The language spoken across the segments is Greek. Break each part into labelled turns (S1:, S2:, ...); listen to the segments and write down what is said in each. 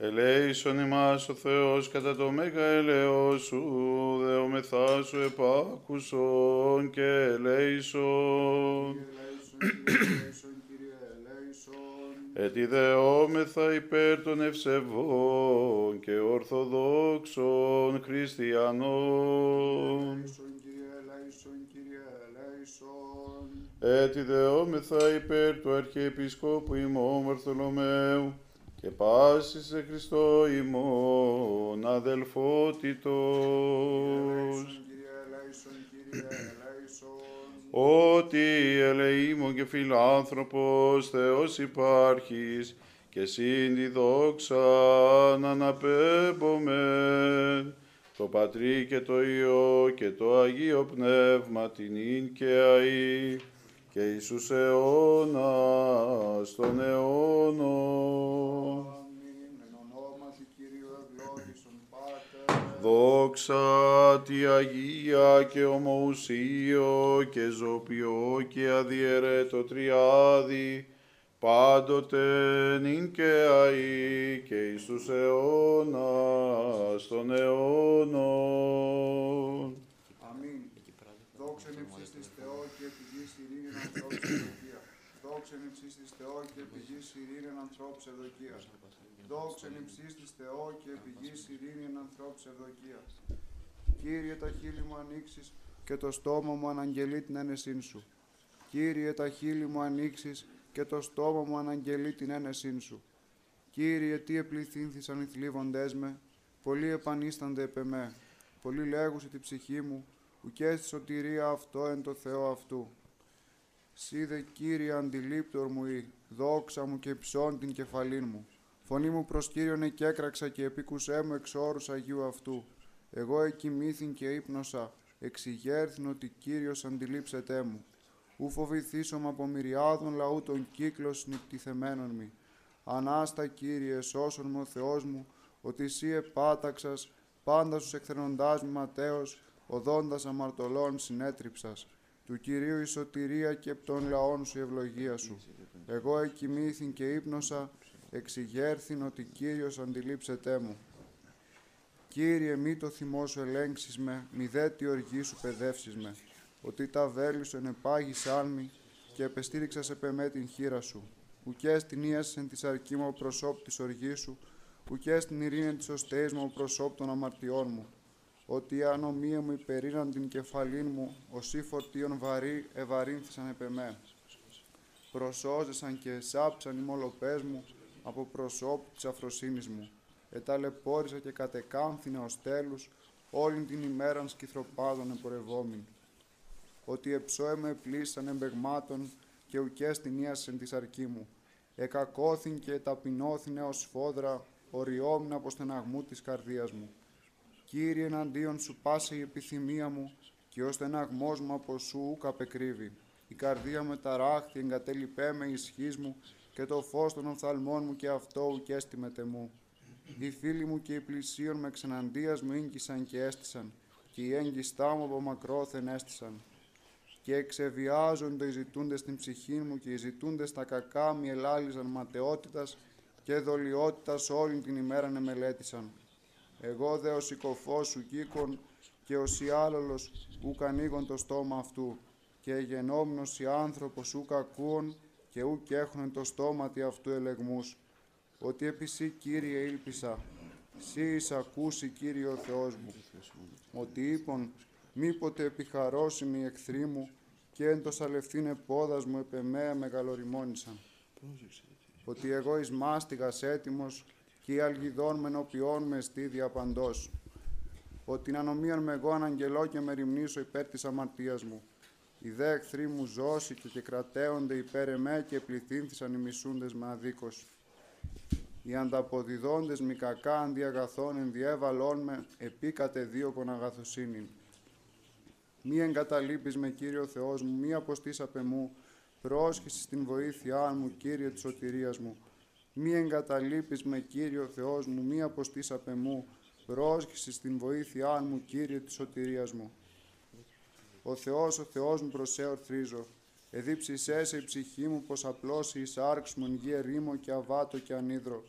S1: Ελέησον ημάς ο Θεός κατά το μέγα ελαιό σου, δεόμεθά σου επάκουσον και ελέησον. Ετι δεόμεθα υπέρ των ευσεβών και ορθοδόξων χριστιανών. Ετι δεόμεθα υπέρ του Αρχιεπισκόπου ημών Βαρθολομαίου και πάσης σε Χριστό ημών αδελφότητος. Ότι ελεήμων και φιλάνθρωπος Θεός υπάρχεις και σύν τη δόξα να αναπέμπομεν. Το Πατρί και το Υιό και το Αγίο Πνεύμα την ίν και αΐ και Ιησούς αιώνας των αιώνων. Δόξα τη Αγία και ομοουσίο και ζωπιό και αδιαιρέτο τριάδι, πάντοτε νυν και αΐ και εις τους αιώνας των αιώνων.
S2: Αμήν. Δόξα εν της Θεό και πηγής ειρήνη ανθρώπους ευδοκία. Δόξα εν της Θεό και πηγής ειρήνη ανθρώπους ευδοκία. Δόξα εν της Θεό και πηγής ειρήνη ανθρώπους ευδοκία. Κύριε τα χείλη μου ανοίξεις και το στόμα μου αναγγελεί την ένεσήν σου. Κύριε τα χείλη μου ανοίξεις και το στόμα μου αναγγελεί την ένεσήν σου. Κύριε, τι επληθύνθησαν οι θλίβοντές με, πολλοί επανίστανται επ' εμέ. Πολλοί λέγουσι τη ψυχή μου, ουκέ στη σωτηρία αυτό εν το Θεό αυτού. Σίδε Κύριε αντιλήπτορ μου ή, δόξα μου και υψών την κεφαλήν μου. Φωνή μου προς Κύριον εκέκραξα και επίκουσέ μου εξ όρους Αγίου αυτού. Εγώ εκοιμήθην και ύπνοσα, εξηγέρθην ότι Κύριος αντιλήψετέ μου. Ου φοβηθήσομαι από μυριάδων λαού των κύκλος νυπτηθεμένων μη. Ανάστα Κύριε, σώσον μου ο Θεός μου, ότι εσύ επάταξας, πάντα στους εκθενοντάς μη ματέως, οδόντας αμαρτωλών συνέτριψας. Του Κυρίου η σωτηρία και επ' των λαών σου η ευλογία σου. Εγώ εκοιμήθην και ύπνοσα, εξηγέρθην ότι Κύριος αντιλήψετέ μου. Κύριε, μη το θυμό σου ελέγξεις με, μη δε τη οργή σου παιδεύσεις με, ότι τα βέλη σου ενεπάγεις άλμη και επεστήριξας σε πεμέ την χείρα σου. Ουκέ την ίασεν της αρκή μου προσώπ της οργής σου, ουκέ την ειρήνη της οστέης μου προσώπ των αμαρτιών μου. Ότι η ανομία μου υπερήραν την κεφαλήν μου, οσί φορτίων βαρύ ευαρύνθησαν επεμέ. Προσώζεσαν και σάψαν οι μολοπές μου από προσώπου της αφροσύνης μου. Εταλαιπώρησα και κατεκάμφθηνε ως τέλους, όλην την ημέραν σκυθροπάδων εμπορευόμην. Ότι εψώεμε πλήσαν εμπεγμάτων και ουκές την ίασεν της αρκή μου. Εκακώθην και ταπεινώθην ως φόδρα, οριόμην από στεναγμού της καρδίας μου. Κύριε, εναντίον σου πάσε η επιθυμία μου και ο στεναγμός μου από σου ούκ απεκρύβει. Η καρδία με ταράχθη, εγκατέλειπέ με ισχύς μου και το φως των οφθαλμών μου και αυτό ουκέστη με τεμού. Οι φίλοι μου και οι πλησίων με ξεναντίας μου ίγκυσαν και έστησαν και οι έγκυστά μου από μακρόθεν έστησαν. Και εξεβιάζονται οι ζητούντες στην ψυχή μου και οι ζητούντες τα κακά μη ελάλησαν ματαιότητας και δολιότητας όλη την ημέρα μελέτησαν. Εγώ δε ο συκοφός σου κήκον και ο σιάλολος ουκ ανοίγον το στόμα αυτού και γενόμενος οι άνθρωπος ουκ ακούων και ουκ έχουν το στόματι αυτού ελεγμούς. Ότι επί σύ, Κύριε ήλπισα, σύ εις ακούσει Κύριε ο Θεός μου. Ότι είπον μήποτε επιχαρώσιμοι οι εχθροί μου και εν το σαλευθύνε πόδας μου επ' εμέα μεγαλοριμόνησαν. Ότι εγώ εις μάστιγας έτοιμος και οι αλγιδών με νοποιών μες στή διαπαντός. Ότι την ανομίαν με εγώ αναγγελώ και με ρημνήσω υπέρ της αμαρτίας μου. Οι δε εχθροί μου ζώσει και, και κρατέονται υπέρ εμέ και πληθύνθησαν οι μισούντες με αδίκος. Οι ανταποδιδόντες μη κακά αντί αγαθών ενδιέβαλών με επίκατε δίωκον αγαθοσύνην. Μη εγκαταλείπεις με Κύριο Θεός μου, μη αποστείς απ' εμού, πρόσχεσης στην βοήθειά μου, Κύριε της σωτηρίας μου. Μη εγκαταλείπεις με Κύριο Θεός μου, μη αποστείς απ' εμού, πρόσχεση στην βοήθειά μου, Κύριε της σωτηρίας μου. Ο Θεός, ο Θεός μου προσέ ορθρίζω, εδίψησέ σε η ψυχή μου, πως απλώσει η σάρξ μου εν γη ερήμο και αβάτο και ανίδρο.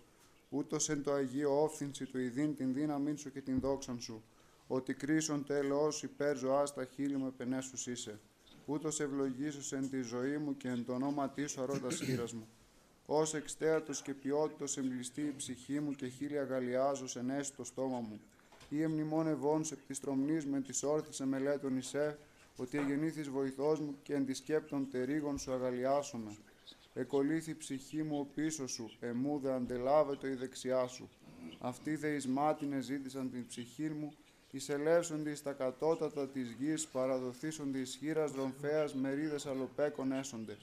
S2: ούτως εν το Αγίο όφθυνση του ειδήν την δύναμήν σου και την δόξαν σου, ότι κρίσον τέλος υπέρ ζωάς τα χείλη με πενέσους είσαι. Ούτως ευλογήσους εν τη ζωή μου και εν το ονόματί σου αρώτα χείρας μου. Ως εξτέατος και ποιότητος εμπλιστεί η ψυχή μου και χίλια γαλιάζω σε νέση το στόμα μου. Ή εμνημόν ευών σε πτυστρομνής με τις όρθισε μελέτων εισέ, ότι εγεννήθης βοηθός μου και εν της σκέπτων τερίγων σου αγαλιάσομαι. Εκολύθη η ψυχή μου ο πίσω σου, εμού δε αντελάβετο η δεξιά σου. Αυτοί δε εις μάτινε ζήτησαν την ψυχή μου, εισελεύσονται εις τα κατώτατα της γης, παραδοθήσονται εις χείρας δρομφέας, μερίδες αλοπέκων έσονται.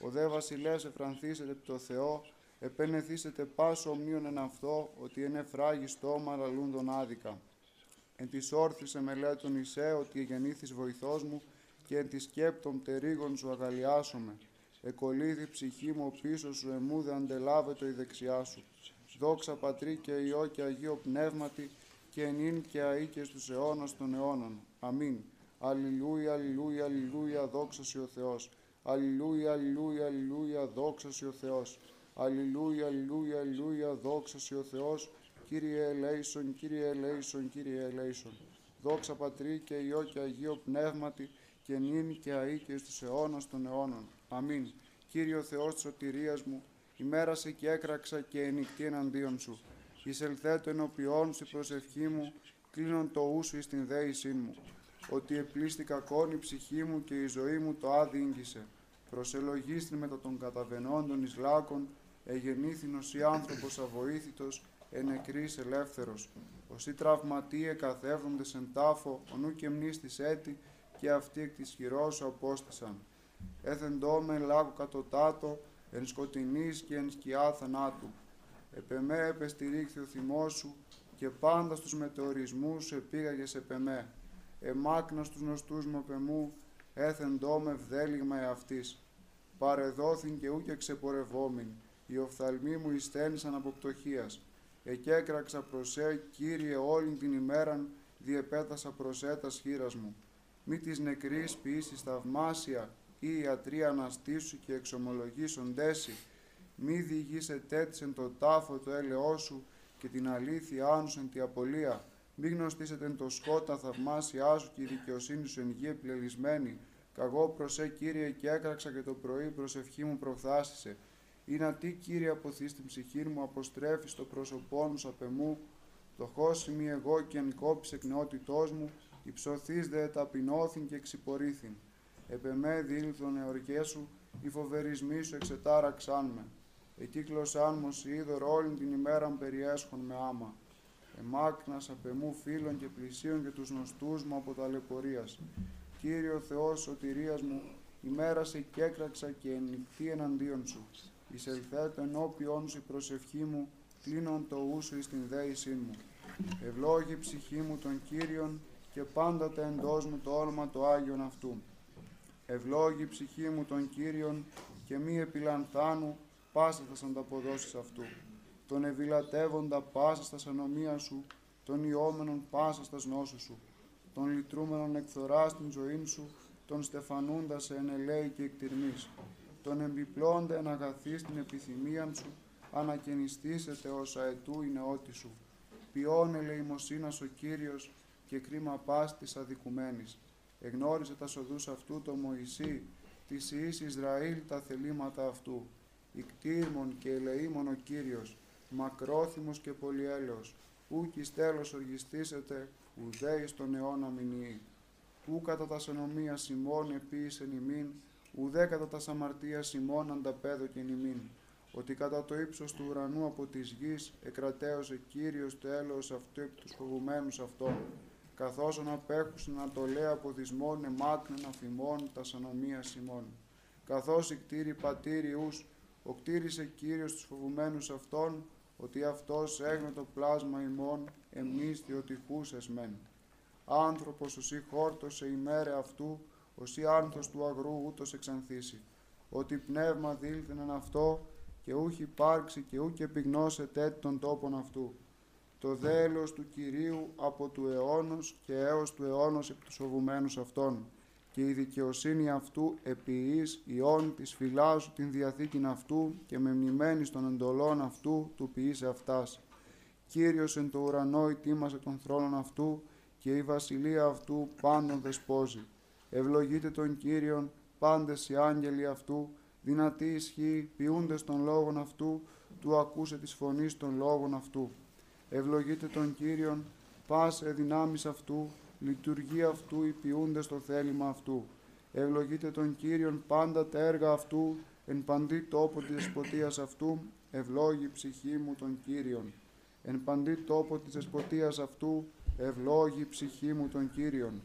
S2: Ο δε βασιλεύς εφρανθήσετε το Θεό, επενεθήσετε πάσο ομνίον εν αυτό, ότι είναι φράγι στόμα λαλούντον άδικα. Εν της όρθισε μελέτων εισέ, ότι γεννήθης βοηθός μου, και εν της σκέπτων τερίγων σου αγαλιάσομαι. Εκολύθη ψυχή μου πίσω σου, εμού δε αντελάβετο η δεξιά σου. Δόξα Πατρί και Υιό και Αγίο Πνεύματι, και ενήν και αεί και στους αιώνας των αιώνων. Αμήν. Αλληλούια, αλληλούια, αλληλούια, δόξα ο Θεός. Αλληλούια, αλληλούια, αλληλούια, δόξα ο Θεός. Αλληλούια, αλληλούια, αλληλούια, δόξα ο Θεός. Κύριε ελέησον, Κύριε ελέησον, Κύριε ελέησον. Δόξα Πατρί και Υιό και Αγίο Πνεύματι, και νυν και αεί και στους αιώνας των αιώνων. Αμήν. Κύριο Θεός της σωτηρίας μου, ημέρασε και έκραξα και ενικτή εναντίον σου. Εισελθέτω ενωπιών στη προσευχή μου, κλείνον το ούσου εις την δέησή μου. Ότι επλήστη κακόν η ψυχή μου και η ζωή μου το άδει ήγγισε. Προσελογίστην μετά των καταβενόντων εις λάκων, εγεννήθηνος ή άνθρωπος αβοήθητος, ενεκρής ελεύθερος. Όσοι τραυματίε καθεύονται εν τάφο, ο νου και μνήστης έτη, και αυτοί εκ της χειρός σου απόστησαν. Έθεντό με λάκου κατωτάτο, εν σκοτεινής και εν σκιά θανάτου. Επεμέ επεστηρίχθη ο θυμός σου και πάντα στους μετεωρισμούς σου επήγαγες επεμέ. Εμάκνας στους νοστούς μου επεμού, έθεντό με βδέλιγμα εαυτής. Παρεδόθην και ούκε ξεπορευόμην, οι οφθαλμοί μου ειστένησαν από πτωχίας. Εκέκραξα προς σε, Κύριε, όλη την ημέραν, διεπέτασα προς έτας χείρας μου. Μη της νεκρής ποιήσεις θαυμάσια, ή ιατροί αναστήσου και εξομολογήσουν τέση, μη διηγήσε τέτσεν το τάφο το έλεό σου και την αλήθεια άνουσεν τη απολία. Μη γνωστήσετε το σκότα θαυμάσια σου και η δικαιοσύνη σου εν γη επιλελισμένη. Καγώ προσέ Κύριε και έκραξα και το πρωί προσευχή μου προφθάσισε. Ή να τι Κύριε αποθείς στην ψυχή μου, αποστρέφεις το πρόσωπό σου απ' Το χώσει μη εγώ και αν κόψει εκ νεότητός μου, υψωθείς δε ταπεινώθην και εξυπορήθην. Επεμέ δίλθον εορκέ σου, οι φοβερισμοί σου εξετάραξάν με. Εκύκλωσάν μου είδωρ όλην την ημέραν περιέσχον με άμα. Εμάκνας απεμού φίλων και πλησίων και τους νοστούς μου από ταλαιπωρίας. Κύριο Θεός σωτηρίας μου, ημέρα σε κέκραξα και εννυχθεί εναντίον σου. Εισελθέτω ενώπιόν σου η προσευχή μου, κλείνον το ούσου εις την δέησή μου. Ευλόγη ψυχή μου τον Κύριον και πάντοτε εντός μου το όνομα το Άγιον αυτού. Ευλόγη ψυχή μου τον Κύριον και μη επιλανθάνου πάσα θα ανταποδώσεις αυτού. Τον ευηλατεύοντα πάσα στα σανομία σου, τον ιόμενον πάσα στα νόσου σου, τον λυτρούμενον εκθορά στην ζωή σου, τον στεφανούντα σε ενελέη και εκτιρμής, τον εμπιπλώντα εν αγαθή στην επιθυμία σου, ανακαινιστήσετε όσα ετού η νεότη σου. Ποιόν ελεημοσύνας ο Κύριος και κρίμα πάστης αδικουμένης. Εγνώρισε τα σοδούς αυτού το Μωυσή, της Ιης Ισραήλ τα θελήματα αυτού ικτήρμον και ελεήμον ο Κύριος, μακρόθυμος και πολυέλεος, ου κι τέλος οργιστήσετε, ουδέ εις τον αιώνα μηνύει. Ου κατά τας σενομία σημών επίησεν ημίν, ουδέ κατά τας σαμαρτία σημών ανταπέδοκεν ημίν. Ότι κατά το ύψος του ουρανού από της γης εκρατέωσε Κύριος το έλεος αυτού εκ τους φοβουμένους αυτών, καθώς να απέχουσιν να το λέει από δυσμών εμάκνεν αφημών τας σανομία σημών. Καθώς κτήρι πατήριους ο κτήρισε Κύριος τους φοβουμένους αυτών, ότι αυτός έγνω το πλάσμα ημών, εμείς διοτυχούσες μεν. Άνθρωπος οσί χόρτωσε ημέρε αυτού, οσί άνθος του αγρού ούτως εξανθήσει. Ότι πνεύμα δήλθενεν αυτό, και ούχ υπάρξει και ούχ επιγνώσε τέτοι των τόπων αυτού. Το δέλος του Κυρίου από του αιώνος και έως του αιώνος επί τους φοβουμένους αυτών. Και η δικαιοσύνη αυτού επιείς ιών της φυλάσσου την διαθήκην αυτού και με μνημένη των εντολών αυτού του ποιήσε αυτάς. Κύριος εν το ουρανό ετοίμασε τον θρόνον αυτού και η βασιλεία αυτού πάντων δεσπόζει. Ευλογείτε τον Κύριον πάντες οι άγγελοι αυτού, δυνατή ισχύ ποιούντες των λόγων αυτού, του ακούσε της φωνής των λόγων αυτού. Ευλογείτε τον Κύριον πάσε δυνάμεις αυτού, λειτουργία αυτού οι ποιούντες το θέλημα αυτού. Ευλογείτε τον Κύριον πάντα τα έργα αυτού, εν παντή τόπο της δεσποτείας αυτού, ευλόγη ψυχή μου τον Κύριον. Εν παντή τόπο της δεσποτείας αυτού, ευλόγη ψυχή μου τον Κύριον.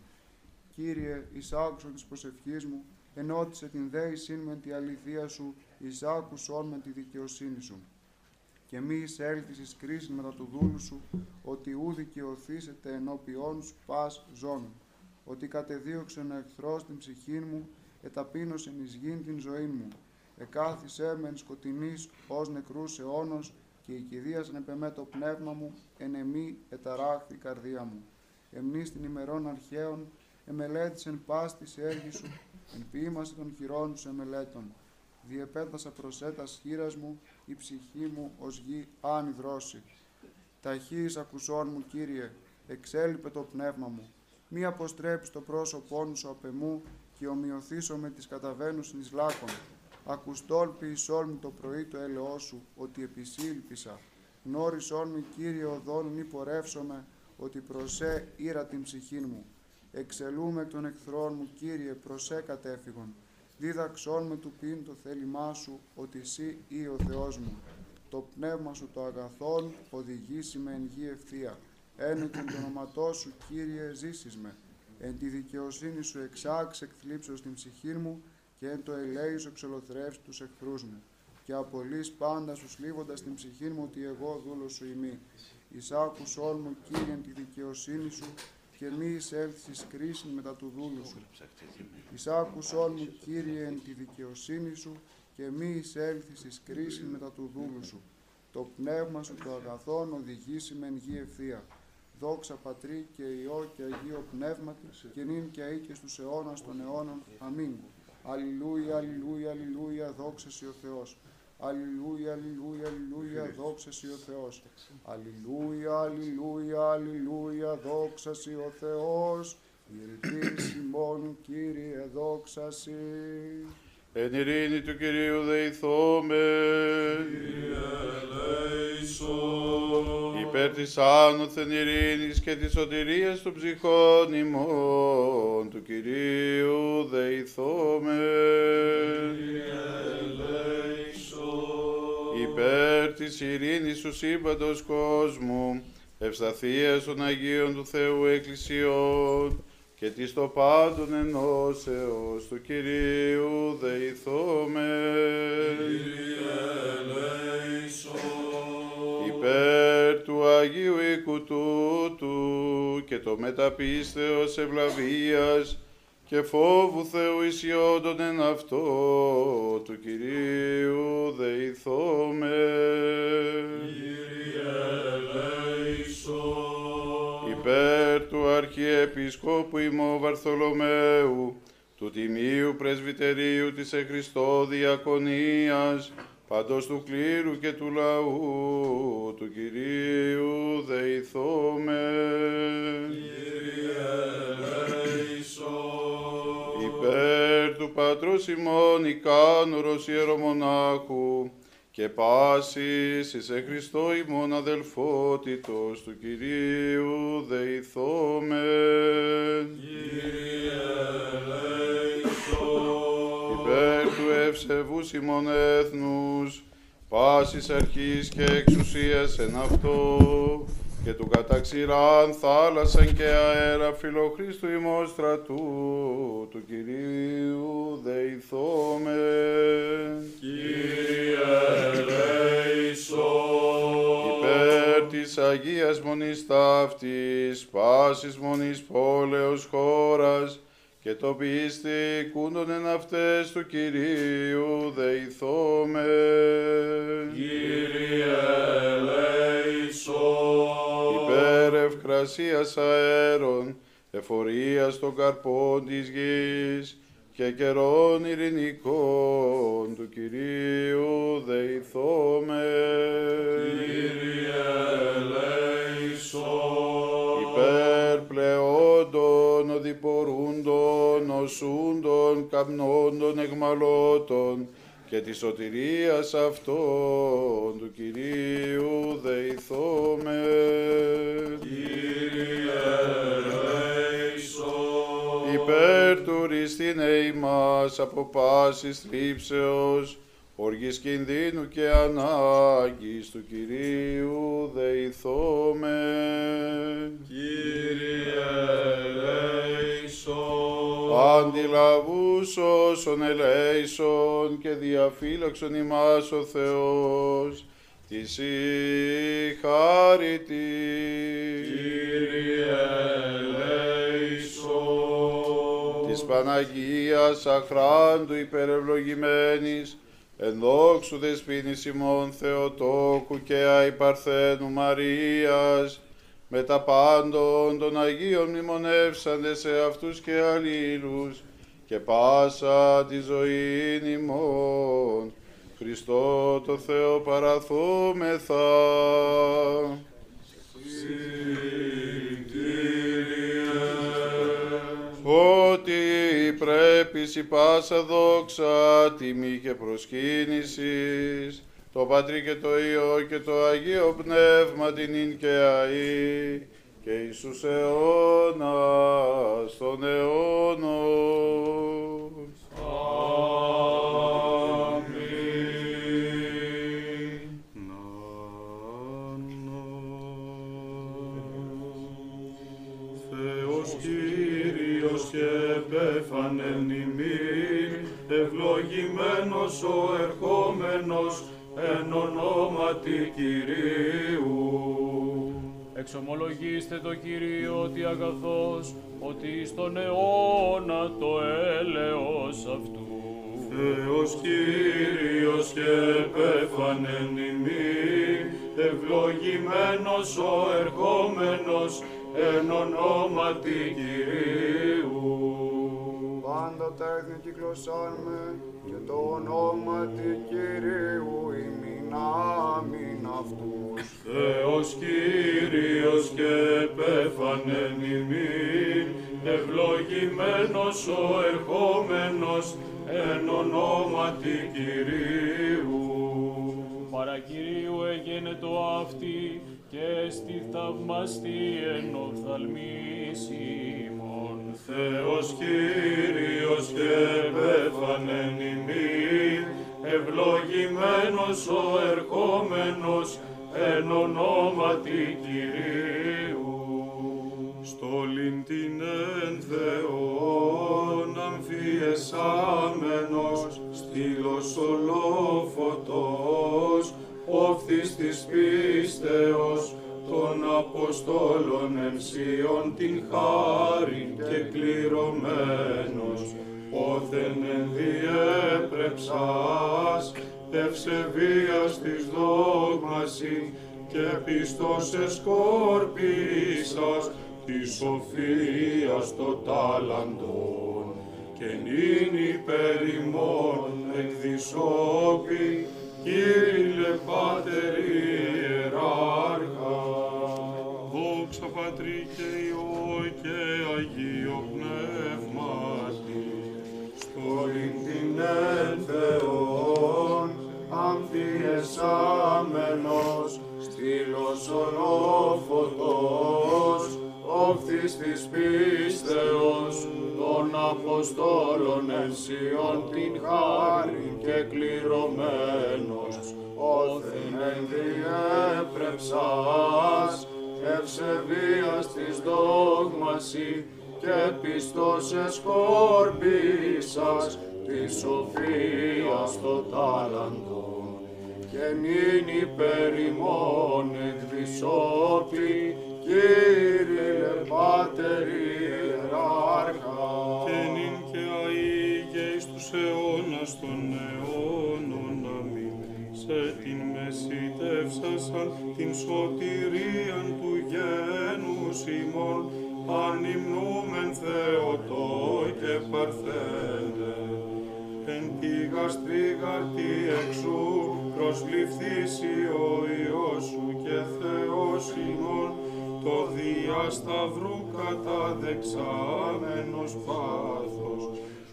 S2: Κύριε, εις άκουσον της προσευχής μου, ενώτισε την δέησήν με τη αληθεία σου, εις άκουσον με τη δικαιοσύνη σου. Και μη εισέλθεις εις κρίση μετά του δούλου σου, ότι ού δικαιωθήσετε ενώπιόν σου πας ζών. Ότι κατεδίωξε ο εχθρός την ψυχή μου, εταπείνωσε εις γήν την ζωή μου. Εκάθισέ με εν σκοτεινής ως νεκρούς αιώνος, και η κηδείας επεμέ το πνεύμα μου, εν εμή εταράχθη η καρδία μου. Εμνείς την ημερών αρχαίων, εμελέτησεν πας της έργης σου, εν ποίημαση των χειρών σου εμελέτων. Διεπέτασα προσέτας χείρας μου, η ψυχή μου ως γη άνυδρώσει. Ταχύς ακουσών μου, Κύριε, εξέλιπε το πνεύμα μου. Μη αποστρέψεις το πρόσωπό σου απ' εμού και ομοιωθήσω με τις καταβαίνους εις λάκων. Ακουστόλ ποιησόλ μου το πρωί το έλεό σου, ότι επισήλπισα. Γνώρισόν μου, Κύριε, οδόν μη πορεύσομαι, ότι προσέ ήρα την ψυχή μου. Εξελούμε εκ των εχθρών μου, Κύριε, προσέ κατέφυγον. Δίδαξόν με του πίν το θέλημά σου, ότι εσύ ή ο Θεός μου. Το πνεύμα σου το αγαθόν οδηγήσει με εν γη ευθεία. Ένεκεν το όνοματό σου, Κύριε, ζήσεις με. Εν τη δικαιοσύνη σου εξάξ εκθλίψεως την ψυχή μου και εν το ελέη σου εξολοθρεύσει τους εχθρούς μου. Και απολύς πάντα σου σλίβοντας την ψυχή μου ότι εγώ δούλος σου ημί. Εισάκουσόν μου, Κύριε, εν τη δικαιοσύνη σου και μη εισέλθεις εις κρίση μετά του δούλου σου. Εισάκουσόν μου, Κύριε, εν τη δικαιοσύνη σου και μη εισέλθεις εις κρίση μετά του δούλου σου. Το πνεύμα σου το αγαθόν οδηγήσει με εν γη ευθεία. Δόξα Πατρί και Υιό και Αγίο Πνεύματι και νυν και αεί και στους αιώνας των αιώνων. Αμήν. Αλληλούια, αλληλούια, αλληλούια, δόξα σοι ο Θεός. Αλληλούια, αλληλούια, αλληλούια, δόξα σοι ο Θεός. Αλληλούια, αλληλούια, αλληλούια, δόξα σοι ο Θεός. Η ελπίση μόνο, Κύριε, δόξα σοι.
S1: Εν ειρήνη του Κυρίου δεηθώμε. Υπέρ της άνωθεν ειρήνης και της σωτηρίας των ψυχών ημών του Κυρίου δεηθώμε. Υπέρ της ειρήνης του σύμπαντος κόσμου, ευσταθίας των Αγίων του Θεού Εκκλησιών, και της το πάντων ενώσεως του Κυρίου δεηθώμε. Υπέρ του Αγίου οίκου τούτου και το μεταπίστεως ευλαβίας και φόβου Θεού ισιόντων εν αυτό του Κυρίου δεηθώμε. Υπέρ του Αρχιεπισκόπου ημώ Βαρθολομαίου, του Τιμίου Πρεσβυτερίου της Εχριστό Διακονίας, παντός του κλήρου και του λαού του Κυρίου δεηθώμε. Υπέρ του Πατρός ημών Ικάνωρος Ιερομονάχου, και πάσης εις εν Χριστώ ημών αδελφότητος του Κυρίου δεηθώμε. Υπέρ του ευσεβούς ημών έθνους, πάσης αρχής και εξουσίας εν αυτό, και του καταξηράν θάλασσαν και αέρα φιλοχρίστου ημών στρατού του Κυρίου δεηθώμε. Υπέρ της Αγίας Μονής Ταύτης, πάσης Μονής πόλεως χώρας, και το πίστη κούντον εν αυτές του Κυρίου δεηθώμε. Υπέρ ευκρασίας αέρων, εφορίας των καρπών της γης και καιρών ειρηνικών του Κυρίου δεηθώμε.
S3: Κύριε ελέησον.
S1: Υπερπλεόντων, οδηπορούντων, οσούντων, καπνόντων, εγμαλώτων και της σωτηρίας αυτών του Κυρίου δεηθώμε.
S3: Κύριε ελέησον.
S1: Υπέρ του ρηστήν ημάς από πάσης θρύψεως, οργής κινδύνου και ανάγκης του Κυρίου δεηθώμε.
S3: Κύριε ελέησον.
S1: Αντιλαβούς όσων ελέησον και διαφύλαξον ημάς ο Θεός, της η χάρητη.
S3: Κύριε ελέησον.
S1: της Παναγίας αχράντου υπερευλογημένης, εν δόξου δεσποίνης ημών Θεοτόκου και αϊπαρθένου Μαρίας, με τα πάντων των Αγίων μνημονεύσαντες σε αυτούς και αλλήλους, και πάσα τη ζωή ημών, Χριστό το Θεό παραθούμεθα. Ότι πρέπει η πάσα δόξα, τιμή και προσκύνησης, το Πατρί και το Υιό και το Αγίο Πνεύμα την ίν και αΐ, και Ιησούς αιώνας των αιώνων.
S3: Και επέφανεν ημίν, ευλογημένος ο ερχόμενος εν ονόματι Κυρίου.
S4: Εξομολογήστε το Κύριο ότι αγαθός, ότι στον αιώνα το έλεος αυτού.
S3: Θεός Κύριος και επέφανεν ημίν, ευλογημένος ο ερχόμενος εν ονόματι Κυρίου.
S2: Πάντα τα έθνη κυκλωσάρμε και το όνομα του Κυρίου ημίν αμήν αυτούς.
S3: Θεός Κύριος και επέφανεν ημίν, ευλογημένος ο ερχόμενος εν ονόματι Κυρίου.
S4: Παρακυρίου έγινε το αυτή και στη θαυμαστή εν οφθαλμής ημών.
S3: Θεός Κύριος και επέφανεν ημίν, ευλογημένος ο ερχόμενος εν ονόματι Κυρίου. Στόλην την εν Θεόν αμφιεσάμενος, στήλος ολόφωτος, όφθης της πίστεως, των Αποστόλων ενσίων την χάρη και κληρωμένος, όθεν ενδιέπρεψας, ευσεβίας της δόγμαση και πιστός εσκόρπισας της σοφίας το τάλαντον και νυν υπέρ ημών εκδισόπη, Κύριε Πάτερ Ιεράρχα. Δόξα Πατρί και Υιό και Αγίο Πνεύματι,
S2: Στόλην την εν Θεόν αμφιεσάμενος, στήλος ολόφωτος, όφθης της πίστεως, των Αποστόλων ενσιών την χάρη και κληρωμένος, όθεν ενδιέπρεψας, ευσεβίας της δόγμαση και πιστός εσκόρπισας της σοφίας το τάλαντον και νυν υπέρ ημών εκδισόπη, Κύριε Πάτερ Ιεράρχα.
S3: και νυν και αεί και εις τους αιώνας των αιώνων αμήν. Σε την μεσητεύσασαν την σωτηρίαν του γένους ημών ανυμνούμεν Θεοτό και Παρθένε, εν τη γαστρίγαρτη εξού προσληφθήσει ο Υιός σου και Θεός ημών, το διασταυρού καταδεξάμενος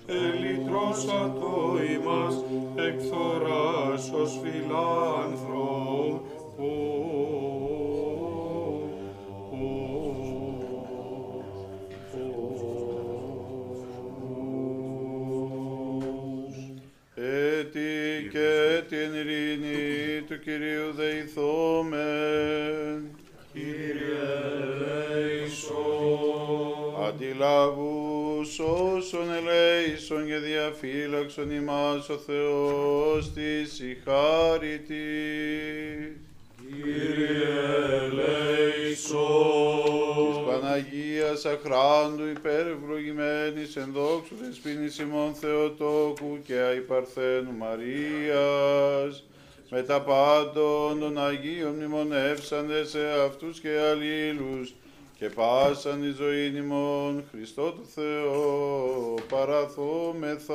S3: πάθος, ελυτρώσατο ημάς εκθοράς ως
S1: Έτι και την ειρήνη του Κυρίου δεηθόμεν.
S3: Κύριε ελέησον.
S1: Αντιλάβους όσων ελέησον και διαφύλαξον ημάς ο Θεός της η χάρητη.
S3: Κύριε
S1: Της
S3: ελέησον.
S1: Παναγίας αχράντου υπερευλογημένης εν δόξου δεσποίνης ημών Θεοτόκου και αϊπαρθένου Μαρίας, με τα πάντων των Αγίων μνημονεύσαντες σε αυτούς και αλλήλους, και πάσαν η ζωή ημών Χριστό του Θεό παραθόμεθα.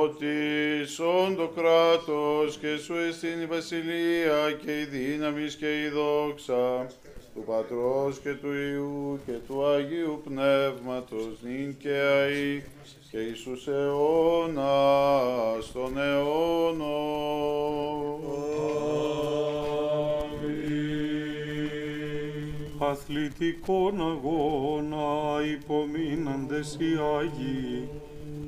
S1: Ότι σον το κράτος και σου εστίν η βασιλεία και η δύναμη και η δόξα του Πατρός και του Υιού και του Αγίου Πνεύματος νυν και αεί και εις τους αιώνας των αιώνων.
S3: Αθλητικών αγώνα υπομείναντες οι Άγιοι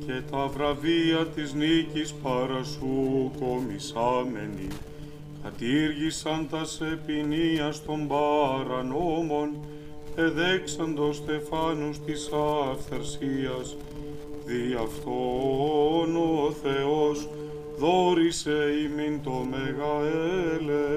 S3: και τα βραβεία της νίκης παρασού κομισάμενοι. Κατήργησαν τα σε ποινίας των παρανόμων εδέξαντος Στεφάνους της αυθαρσίας δι' αυτόν ο Θεός δόρισε ημίν το μεγαέλεος.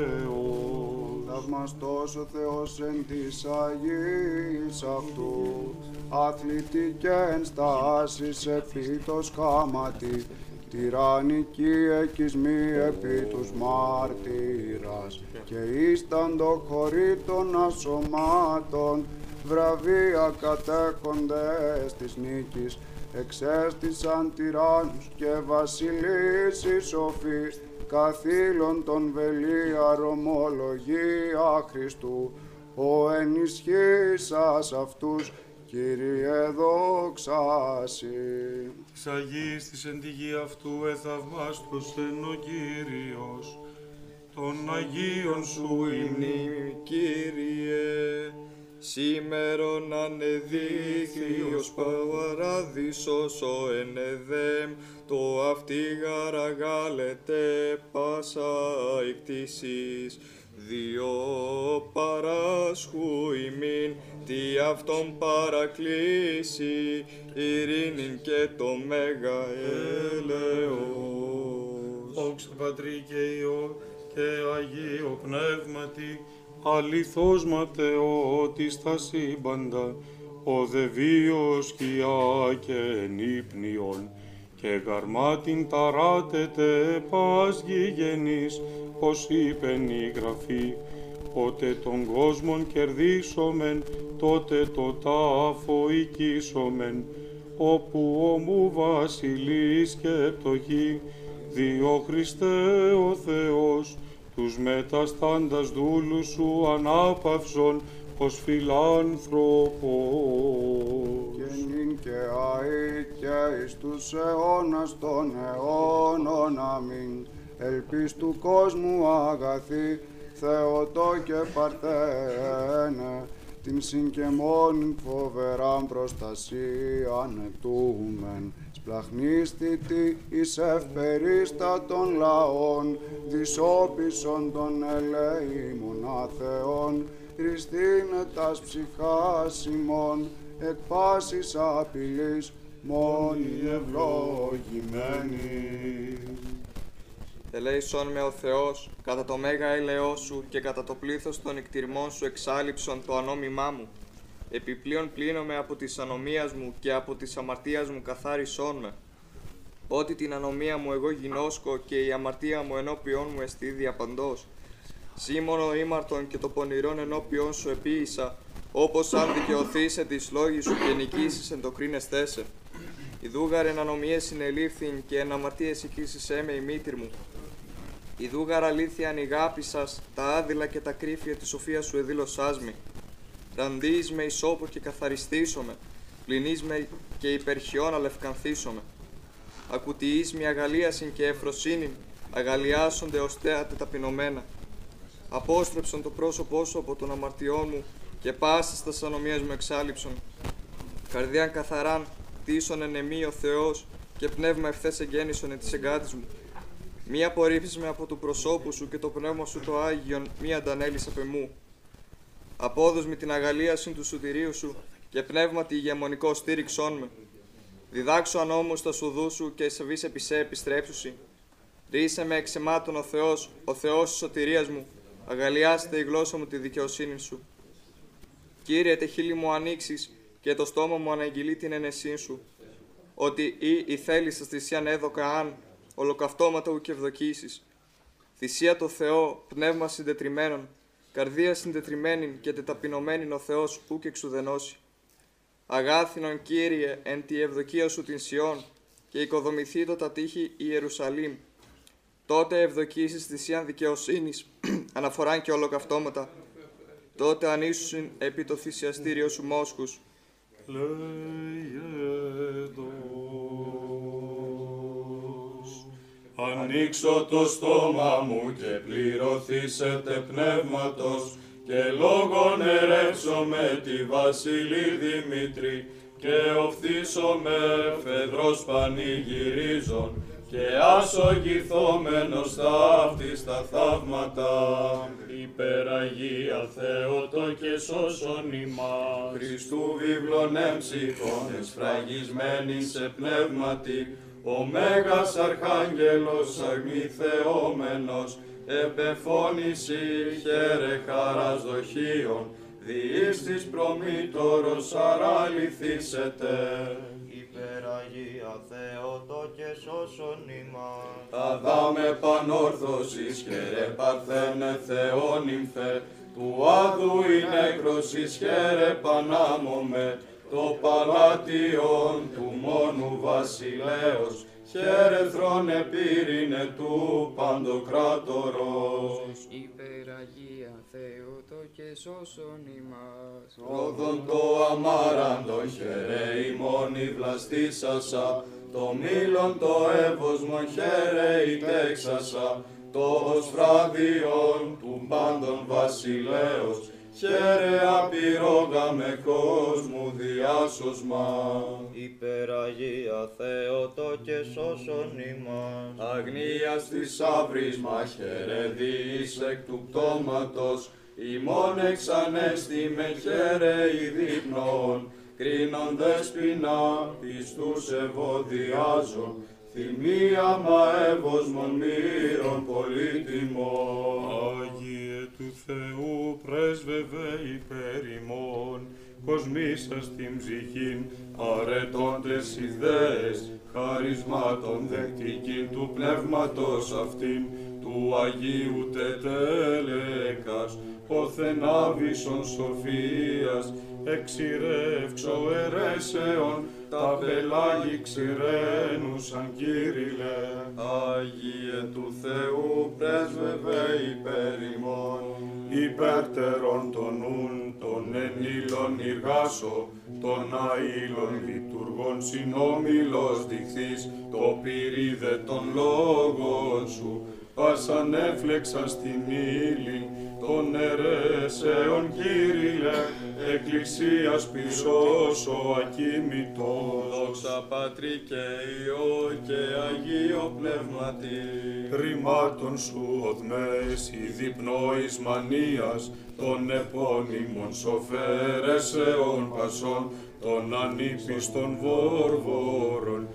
S2: Θαυμαστός ο Θεός εν της Αγίας αυτού, αθλητή και ενστάσεις επί το σκάματι, τυραννική εκισμή επί τους μάρτυρας, και ήσταν το χωρί των ασωμάτων, βραβεία κατέχοντες της νίκης, εξέστησαν τυράννους και βασιλείς οι σοφοί, καθήλων των βελίαρ ομολογία Χριστού, ο ενισχύσας αυτούς, Κύριε δόξαση.
S3: Της Αγίας της εν τη γη αυτού εθαυμάστος εν ο Κύριος, των Αγίων σου υμνή,
S5: Κύριε, σήμερον ανεδείχθη ως παραδείσος ο ενεδέμ, το αυτή γαραγάλετε πάσα εκτίσεις, διό παράσχου ημίν, τι αυτόν παρακλήσει, ειρήνην και το μέγα έλεος.
S3: δόξα Πατρί και Υιό και Αγίο Πνεύματι, αληθώς ματαιώτης τα σύμπαντα, ο δε βίος σκιά και ενύπνιον, και γαρμάτιν ταράτεται πας γηγενής, ως είπεν η Γραφή, Πότε τον κόσμον κερδίσομεν, τότε το τάφο οικίσομεν, όπου ομού βασιλείς και πτωχοί, διό Χριστέ ο Θεός, τους μεταστάντας δούλους σου ανάπαυσον, ως φιλάνθρωπος.
S2: και νυν και αεί και εις τους αιώνας των αιώνων αμήν. Ελπίς του κόσμου αγαθή, Θεοτό και Παρθένε, την συν και μόνην φοβεράν προστασία ετούμεν. Σπλαχνίστητη εις ευπερίστατων λαών, δυσόπισον των ελεήμων αθεών, Χριστίνε τας ψυχάς ημών, εκ πάσης απειλής, μόνοι ευλογημένοι.
S5: Ελέησον με ο Θεός, κατά το μέγα έλεό σου και κατά το πλήθος των εκτιρμών σου εξάλληψον το ανόμημά μου. Επιπλέον πλύνομαι από της ανομίας μου και από της αμαρτίας μου καθάρισόν με. Ότι την ανομία μου εγώ γινώσκω και η αμαρτία μου ενώπιόν μου εστί διαπαντός. Σίμωνο ήμαρτον και το πονηρόν ενώπιον σου επίησα, όπως αν δικαιωθείς εν της λόγης σου και νικήσεις εν το κρίνεστέ σε. Ιδούγαρ εν ανομίες συνελήφθην και εν αμαρτίες οικήσεις έμε η μήτυρ μου. Ιδούγαρ αλήθεια ανηγάπησας, τα άδειλα και τα κρύφια της σοφίας σου εδήλωσάς με. Ραντείς με ισόπο και καθαριστήσομαι, πληνείς με και υπερχιών αλευκανθήσομαι. Ακουτιείς με αγαλίασιν και ευφροσύνην, αγαλιάσονται ως θέατε ταπεινωμένα. Απόστρεψον το πρόσωπό σου από τον αμαρτιό μου και πάσα τα ανομίας μου εξάλληψον. Καρδιάν καθαράν, τίσον εν εμή ο Θεός και πνεύμα ευθές εγγέννησον εν της εγκάτης μου. Μη απορρίψεις με από του προσώπου σου και το πνεύμα σου το Άγιον μη αντανέλεις απ' εμού. Απόδος με την αγαλίαση του σωτηρίου σου και πνεύμα τη ηγεμονικό στήριξόν με. Διδάξω αν όμως τα σουδού σου και σε επί σε επιστρέψουσι. Ρίσε με εξαιμάτων ο Θεός, ο Θεός της σωτηρίας μου. Αγαλιάστε η γλώσσα μου τη δικαιοσύνη σου. Κύριε, τε χείλη μου ανοίξεις και το στόμα μου αναγγείλει την ενεσή σου. Ότι ή η θέλει σας θυσίαν έδωκα αν, ολοκαυτώματα ου και ευδοκίσεις. Θυσία το Θεό, πνεύμα συντετριμένων, καρδία συντετριμένη και τεταπεινωμένη ο Θεός ου και εξουδενώσει. Αγάθινον Κύριε, εν τη ευδοκία σου την Σιών, και οικοδομηθεί το τα τείχη Ιερουσαλήμ. Τότε ευδοκίσεις θυσίαν δικαιοσύνης, αναφοράν και ολοκαυτώματα. Τότε ανήσουσιν επί το θυσιαστήριο σου μόσχους.
S6: Λεϊεδος. Ανοίξω το στόμα μου και πληρωθήσετε πνεύματος και λόγον ερέψω με τη Βασιλή Δημήτρη και οφθήσω με φεδρός πανηγυρίζων και ασογηθόμενος ταύτης τα θαύματα. Υπεραγία Θεότο και σώσον ημάς. Χριστού βίβλον έμψυχον εσφραγισμένη σε πνεύματι, ο Μέγας Αρχάγγελος αγνηθεόμενος, επεφώνηση χαίρε χαράς δοχείων, διήστης προμήτωρος αραληθήσετε.
S7: Υπεραγία Θεότο και σώσον ημάς.
S6: Αδάμε πανόρθωσης και ρε παρθένε θεόνυμφε, του άδου η νεκροσης χαίρε πανάμομε, το παλάτιον του μόνου βασιλέως, χαίρε θρόνε πύρινε του παντοκράτορος.
S8: Υπεραγία Θεότο και σώσον ημάς.
S6: Ρόδον το αμάραντο χαίρε η μόνη βλαστήσασα, το μήλον το εύωσμο χαίρε η τέξασα, το σφράδιον του πάντων βασιλέως, χαίρε απειρόγα με κόσμου διάσωσμα.
S7: Υπεραγία Θεότο και σώσον ημάς.
S6: Αγνίας της αύρης χαίρε διείς εκ του πτώματος, ημών εξανέστη με χαίρε η δείπνων, κρίνοντες ποινά πιστούς ευωδιάζων, θυμία μα εύωσμον μύρων πολύτιμων. Άγιε του Θεού πρέσβευε υπέρ ημών, κοσμήσας την ψυχήν, αρετώντες ιδέες, χαρισμάτων δεκτικήν του πνεύματος αυτήν, του Αγίου τετέλεκας, όθεν άβυσον σοφίας, εξηρεύξω ερέσεων, τα πελάγη ξηραίνουσαν Κύριλε. Άγιε του Θεού πρέσβευε υπέρ ημών, υπέρτερον των νουν, των ενήλων ηργάσω, των αήλων λειτουργών συνόμιλος διχθείς, το πυρίδε των λόγων σου, πάσαν έφλεξα στην ύλη, των αιρέσεων Κύριε, εκκλησίας πυρός ο ακίμητος. Δόξα Πατρί και Υιό και Αγίο Πνεύματι. Ρημάτων σου οδμές η διπνόης μανίας, των επώνυμων σοφέρεσεων πασών, των ανήπιστων βόρβορων,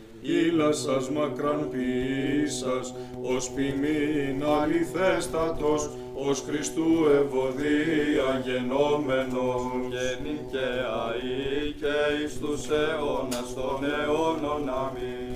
S6: ήλασας μακράν ποιήσας, ως ποιμήν αληθέστατος, ως Χριστού ευωδία γενόμενος. Και νικαία ή και εις τους αιώνας των αιώνων αμήν.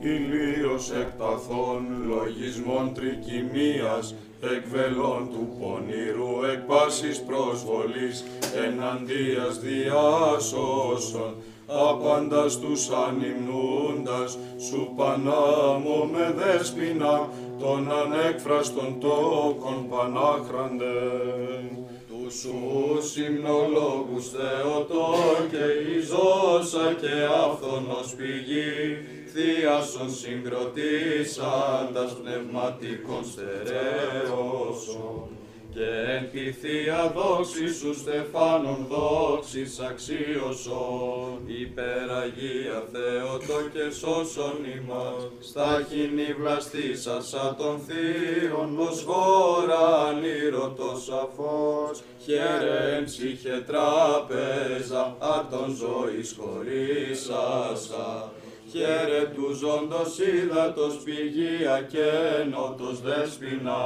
S6: ηλίος εκπαθών, λογισμών τρικυμίας, εκβελών του πονηρού εκ πάσης προσβολής, εναντίας διάσωσον, άπαντας τους ανυμνούντας, σου πανάμω με δέσποινα, των ανέκφραστων τόκων πανάχραντε. Τους σου συμνολόγους Θεοτό και η ζώσα και αυθονός πηγή, θείασον συγκροτήσαντας πνευματικών στερέωσον. Και εν τη Θεία δόξη σου Στεφάνων δόξης αξίωσον, υπεραγία Θεότο και σώσον ημάς, στα χεινή βλαστήσασα των θείων, ως χώρα ανήρωτος σαφός, χαίρε εν ψυχε τράπεζα, αρτον ζωής χωρίσασα. Χαίρε του ζώντος ύδατος πηγεία και νότος δέσποινα.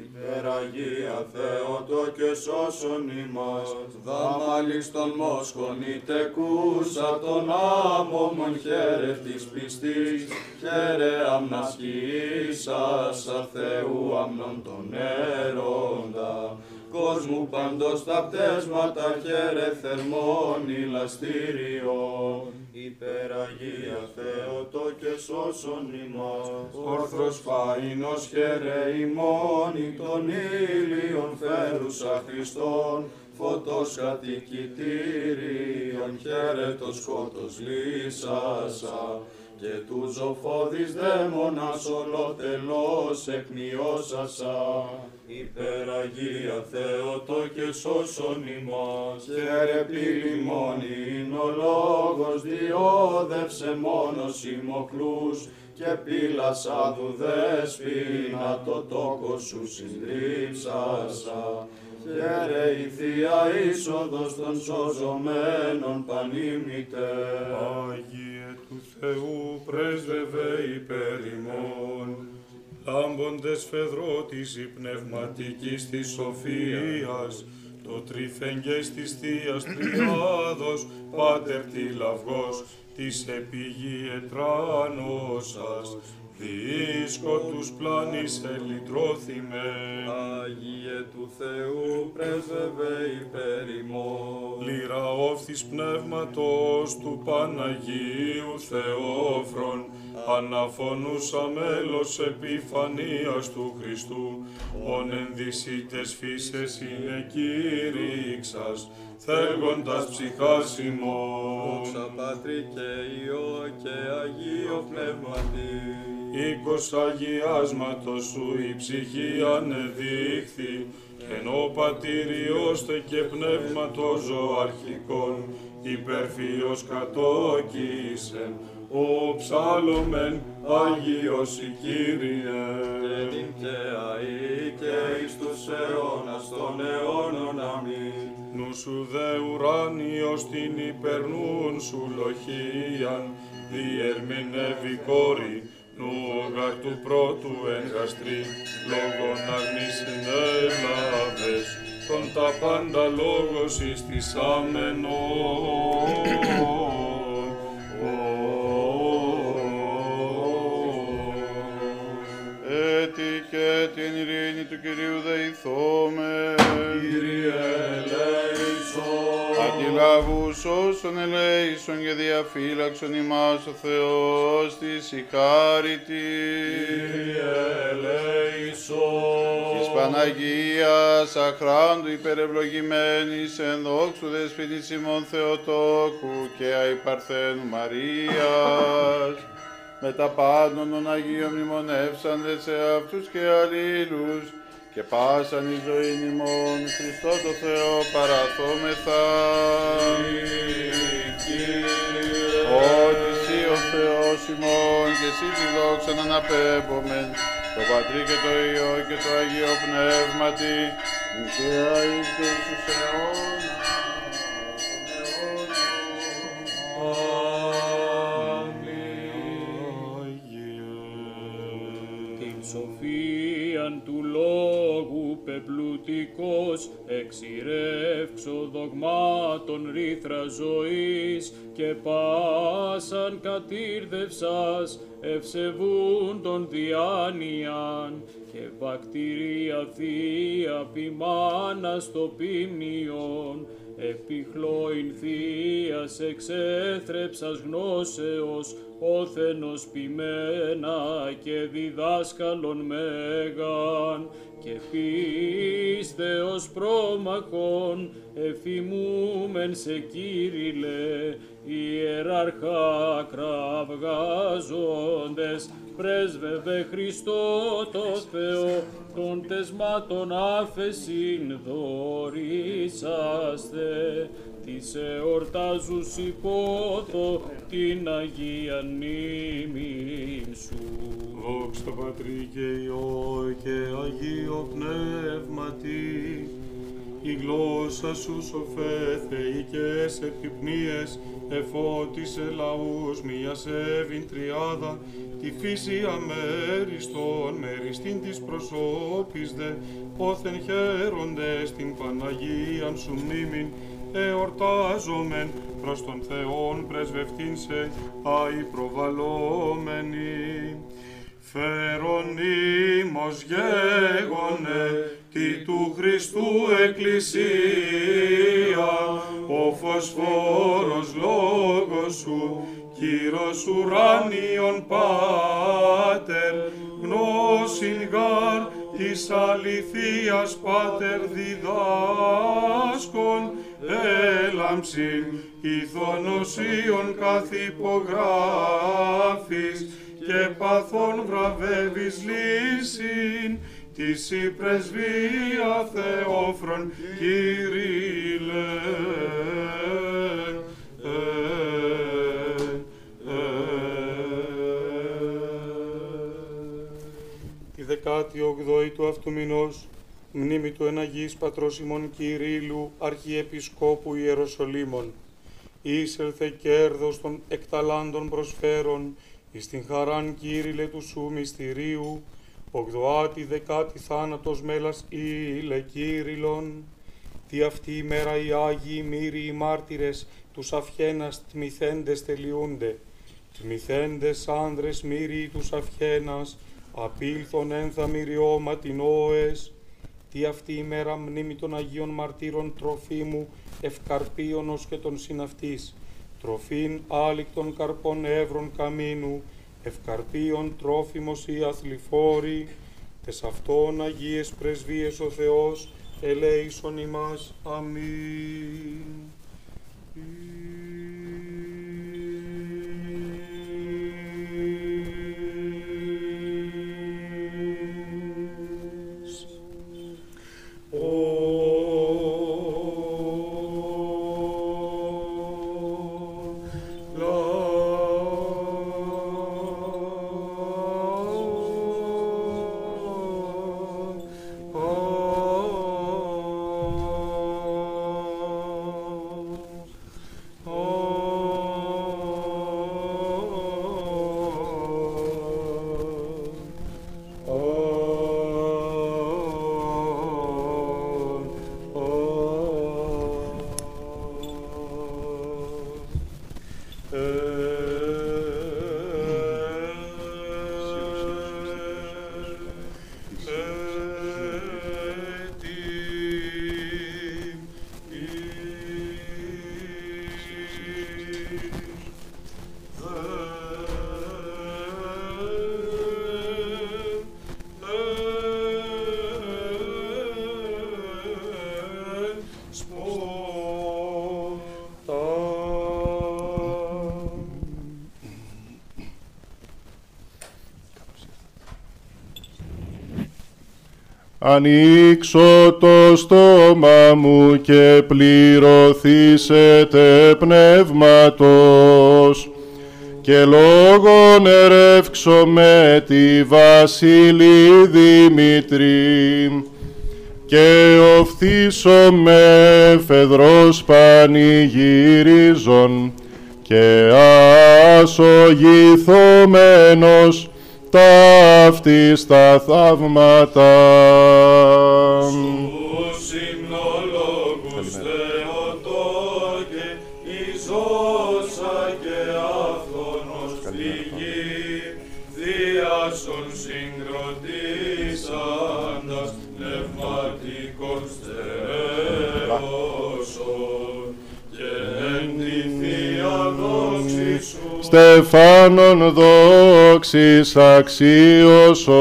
S6: Υπεραγία Θεότο και σώσον ημάς, δαμάλης των μόσχων ητεκούσα των άμωμων χαίρε της πιστής, χαίρε αμνασχήσασα Θεού αμνών τον έρωτα, κόσμου παντός τα πτέσματα χαίρε θερμών ηλαστήριον. Υπεραγία Θεότο και σώσον ημάς, όρθρος φαΐνος χαίρε ημώνη των ήλιων φέρουσα Χριστόν, φωτός κατοικητήριον χαίρε το σκότος λύσασα, και τους ζωφόδης δαίμονας ολοτελώς εκμειώσασα. Υπεραγία Θεότο και σώσον ημάς, χαίρε πλημμόνη είναι ο λόγος, διόδευσε μόνος ημοκλούς, και πύλας άδου δέσποινα το τόκο σου συντρίψασα. Χαίρε η Θεία είσοδος των σωζωμένων πανήμητε. Άγιε του Θεού πρέσβευε υπέρ ημών, λάμποντες φεδρότης η πνευματικής της σοφίας, το τρυφεγγές της Θείας Τριάδος, Πάτερ τη λαυγός, της επίγει ετράνωσας, δίσκο τους πλάνης ελυτρώθημε. Άγιε του Θεού πρέσβευε υπέρ ημών. Λύρα όφθης πνεύματος του Παναγίου Θεόφρον, αναφωνούσα μέλος επιφανίας του Χριστού, ον ενδυσίτες φύσες είναι κήρυξας, θέλοντας ψυχάς ημών. Δόξα Πατρί και Υιό και Αγίο Πνεύματι. Οίκος αγιάσματος σου η ψυχή ανεδείχθη, ενώ πατηριώστε και πνεύματος ζωαρχικών, υπερφύος κατόκισεν, ο ψάλλομεν Άγιος η Κύριε. Και την και αή και εις τους αιώνας των αιώνων αμήν. Νου σου δε ουράνιος την υπερνούν σου λοχίαν, διερμηνεύει κόρη, νου γαρ του πρώτου εγγαστρή, λόγων αγνής συνέλαβες, τον τα πάντα λόγος εις της
S1: Έτι και την ειρήνη του Κυρίου δεηθώμε.
S6: Κύριε ελέησον.
S1: Αντιλαβούς όσων ελέησον και διαφύλαξον ημάς ο Θεός της η χάρητη.
S6: Κύριε ελέησον.
S1: Της Παναγίας αχράντου υπερευλογημένης εν δόξου δεσποινής ημών Θεοτόκου και αϊπαρθένου Μαρίας με τα πάντων των Αγίων μνημονεύσαντε σε αυτούς και αλλήλους και πάσαν η ζωή ημών Χριστό το Θεό παραθόμεθα. Ότι εσύ ο Θεός ημών και εσύ τη δόξα να αναπέμπομεν το Πατρί και το Υιό και το Αγίο Πνεύματι και αείς και εις τους αιώνας των αιώνων.
S4: την πεπλουτικός εξηρεύξω δογμάτων ρήθρα ζωής και πάσαν κατήρδευσας ευσεβούν τον διάνοιαν και βακτηρία θεία ποιμάνα στο ποιμιον επιχλώην θείας εξέθρεψας γνώσεως όθενος ποιμένα και διδάσκαλον μέγαν. Και πίστεως πρόμαχων εφημούμεν σε Κύριλε ιεράρχα κραυγάζοντες πρέσβευε Χριστό το Θεό των τεσμάτων άφεσιν δωρήσαστε της εορτάζους υπότο την Αγία μνήμη σου.
S3: Δόξα το Πατρί και Υιό και Αγίο Πνεύματι, η γλώσσα σου σοφέ θεϊκές επιπνίες, εφώτισε λαούς μίας έβην τριάδα, τη φύση αμέριστον μεριστήν της προσώπης δε, όθεν χαίρονται στην Παναγίαν σου μνήμην, εορτάζομεν προς τον Θεόν πρεσβευτήν σε άη προβαλόμενοι. Φερονίμος γέγονε τη του Χριστού Εκκλησία, ο φωσφόρος λόγος σου, Κύρος ουράνιον Πάτερ, γνώσιν γάρ της αληθείας Πάτερ διδάσκων, έλαμψην ηθονοσίων καθ' υπογράφης και παθών βραβεύεις λύσιν της η πρεσβεία Θεόφρον Κύριλε. Τη δεκάτη ογδόη του αυτού μηνός, μνήμη του εναγής πατρός ημών Κυρίλου, Αρχιεπισκόπου Ιεροσολύμων, ήσελθε κέρδος των εκταλάντων προσφέρων, εις την χαράν Κύριλε του σου μυστηρίου, ογδοάτη δεκάτη θάνατος μέλας ήλε Κύριλων, τι αυτή η μέρα οι Άγιοι μύροι οι μάρτυρες τους αυχένας τμηθέντες τελειούνται, τμηθέντες άνδρες μύροι τους αυχένας, απήλθον ένθα μυριώμα την όες, τι αυτή η μέρα μνήμη των Αγίων Μαρτύρων τροφίμου ευκαρπίωνος και των συναυτής, τροφήν άλικτων καρπών εύρων καμίνου, ευκαρπίων τρόφιμος ή αθληφόροι, τες αυτών Αγίες πρεσβείες ο Θεός, ελέησον ημάς. Αμήν.
S9: Ανοίξω το στόμα μου και πληρωθήσετε πνεύματος. Και λόγον ερεύξω με τη Βασίλη Δημητρή και οφθήσω με φεδρός πανηγυρίζων και ασογηθωμένος ταύτιστα θαύματα. Στεφάνων δόξης αξίωσον.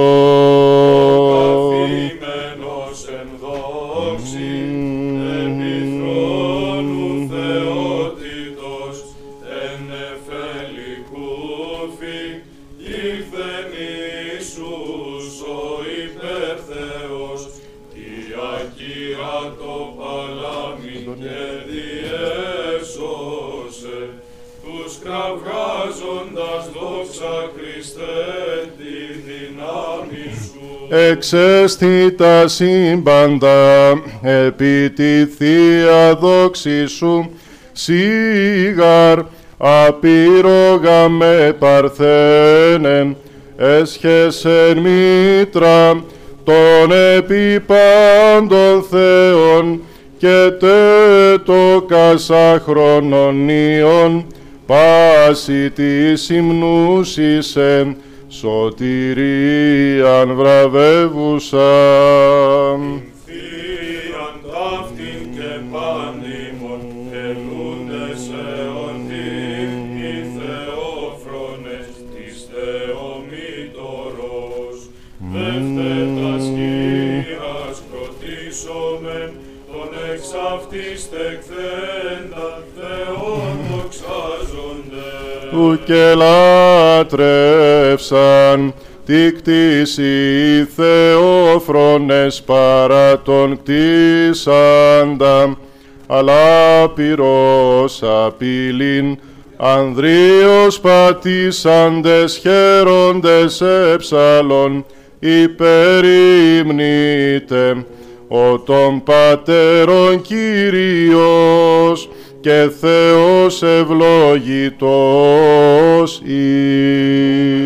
S9: Εξέστη τα σύμπαντα επί τη Θεία δόξη σου σίγαρ απείρογα με παρθένεν έσχεσεν μήτρα των επιπάντων Θεών και τέτο κασαχρονονίων πάση της υμνούσισε σωτηρίαν βραβεύουσα. Που και λάτρευσαν τη κτήση θεόφρονες παρά τον κτίσαντα, αλλά πυρός απειλήν, ανδρίος πατήσαντες χαίροντες έψαλον, υπερήμνητε, ο των πατέρων Κύριος, και Θεός ευλογητός ειν.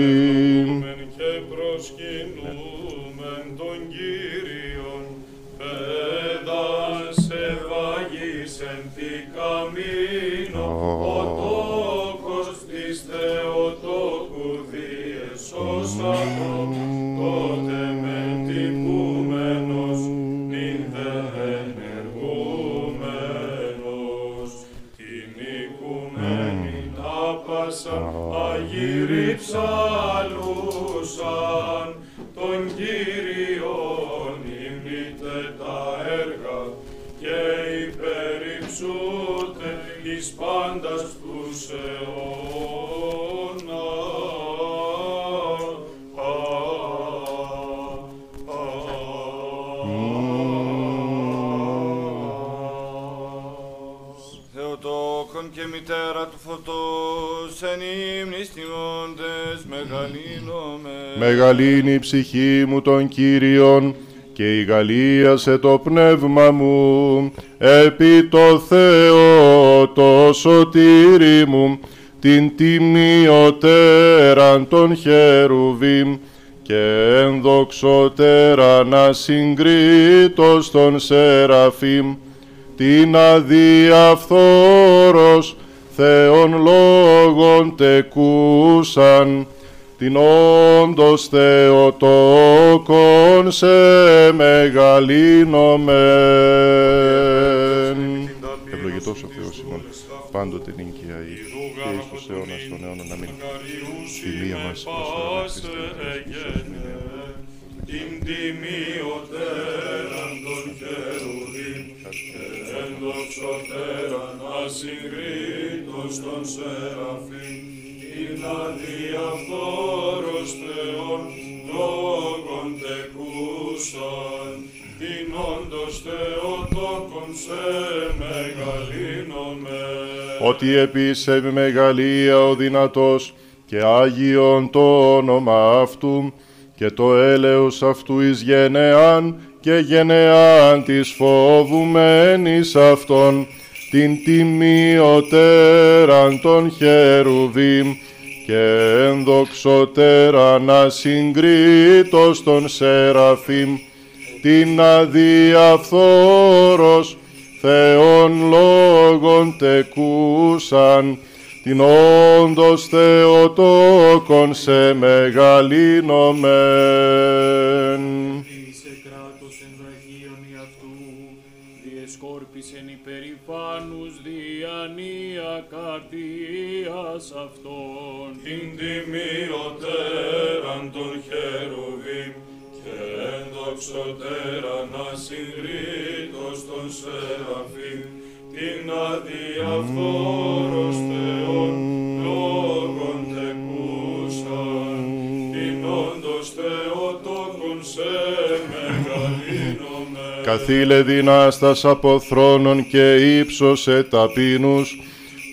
S9: Μεγαλύνει η ψυχή μου των Κύριων και η Γαλλία σε το πνεύμα μου, επί το Θεό το σωτήρι μου, την τιμιωτέραν των χερουβίμ. Και ενδοξωτέραν ασυγκρίτως των Σεραφείμ, την αδιαφθόρος Θεών λόγων τεκούσαν, την όντως Θεοτόκον σε μεγαλύνομεν.
S4: Σεραφείμ την αδιαφθόρος Θεόν λόγων τεκούσαν την όντως Θεοτόκον σε μεγαλύνομεν.
S9: ότι επίση μεγαλεία ο δυνατός και Άγιον το όνομα Αυτού και το έλεος Αυτού εις γενεάν και γενεάν της φοβουμένης Αυτόν την τιμιωτέραν των χερουβίμ και ενδοξωτέρα να συγκρίτως των Σεραφείμ την αδιαφθόρος Θεών λόγων τεκούσαν την όντως Θεοτόκον σε μεγαλύνομεν.
S4: Καρδίας αυτών.
S10: την τιμιωτέραν των χερουβίμ και ενδοξωτέραν ασυγκρίτως των Σεραφείμ. Την αδιαφθόρος Θεόν λόγων τεκούσαν. Την όντως Θεοτόκον σε μεγαλύνομεν.
S9: Καθήλε δυνάστας από θρόνων και ύψωσε ταπείνους,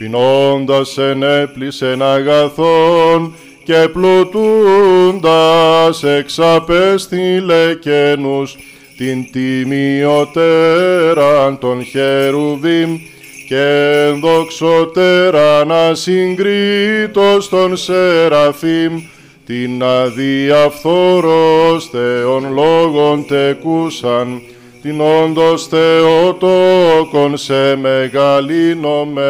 S9: πεινώντας ενέπλησεν αγαθών και πλουτούντας εξαπέστειλε καινούς την τιμιωτέραν των χερουβίμ και ενδοξωτέραν ασυγκρίτως των Σεραφείμ την αδιαφθόρος Θεών λόγων τεκούσαν την όντως Θεοτόκον σε μεγαλύνομεν.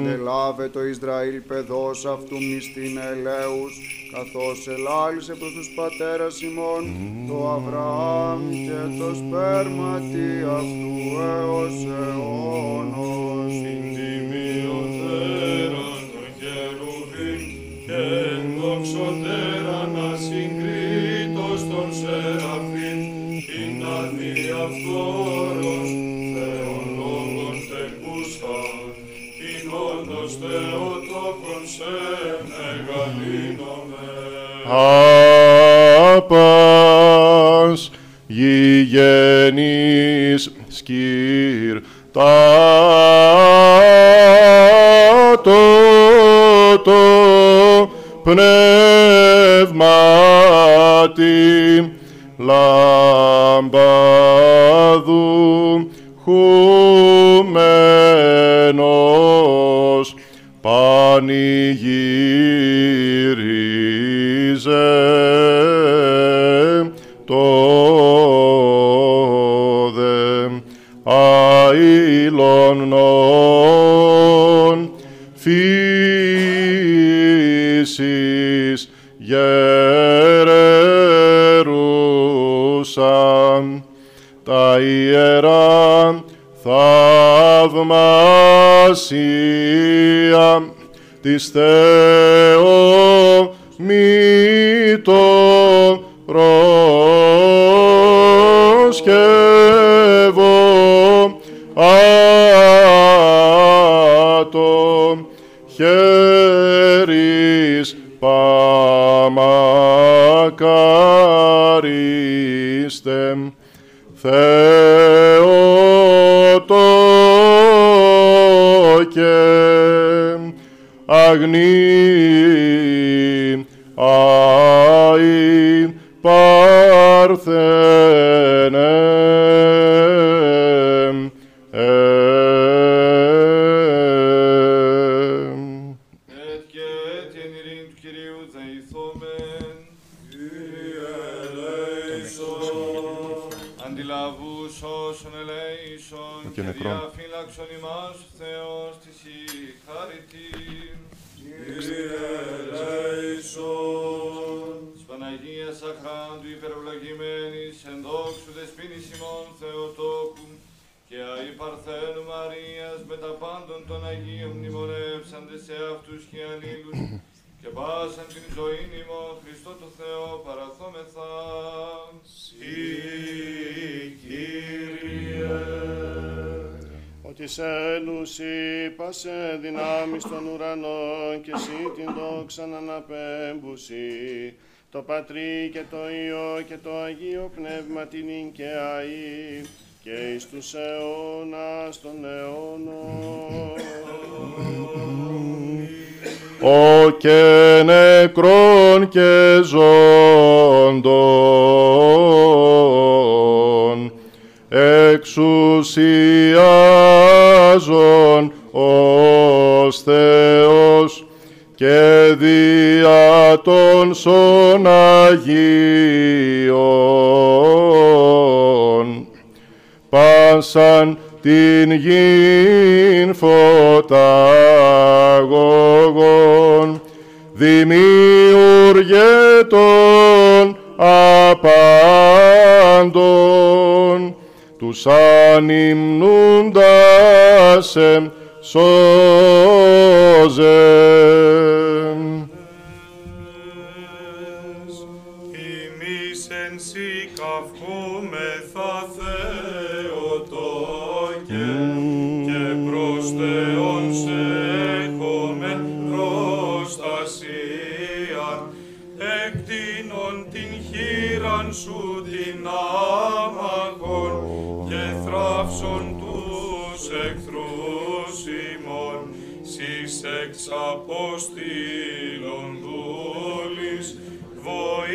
S2: Αντελάβε το Ισραήλ παιδός αυτού μνηστήν ελέους, καθώς ελάλησε προς τους πατέρας ημών, το Αβραάμ και το σπέρματι αυτού έως αιώνος.
S10: τιμιωτέραν των χερουβίμ και ενδοξωτέραν αδιαφθόρος Θεόν λόγων τεκούσαν την όντως Θεοτόκον σε μεγαλύνομεν
S9: Άπας γηγενής σκύρ τα το το πνεύματι λαμπάδου χουμένος πανηγύριζε το δε αήλων φύσης γερερούσαν τα ιερά θαυμασία της Θεό μη το προσκεύω άτο χέρις παμακαρίστε Θεότοκε αγνή αη παρθένε
S10: σε αυτούς και αλλήλους και πάσαν την ζωή ημών Χριστό το Θεό παραθόμεθα. Συ, Κύριε.
S11: Ότι σε έλουσι πάσε δυνάμεις των ουρανών και εσύ την δόξαν αναπέμπουσι. Το Πατρί και το Υιό και το Αγίο Πνεύμα την και αή και εις τους αιώνας των αιώνων.
S9: Ο και νεκρών και ζώντων εξουσιάζων ως Θεός και τόσων Αγίων, πάσαν την γην φωταγωγών, δημιουργέ των απάντων, τους ανυμνούντας εμ
S3: προστασία εκτείνων την χείραν σου την άμαχον και θράψον τους εχθρούς ημών σεις εξ αποστήλων δούλης βοήθειαν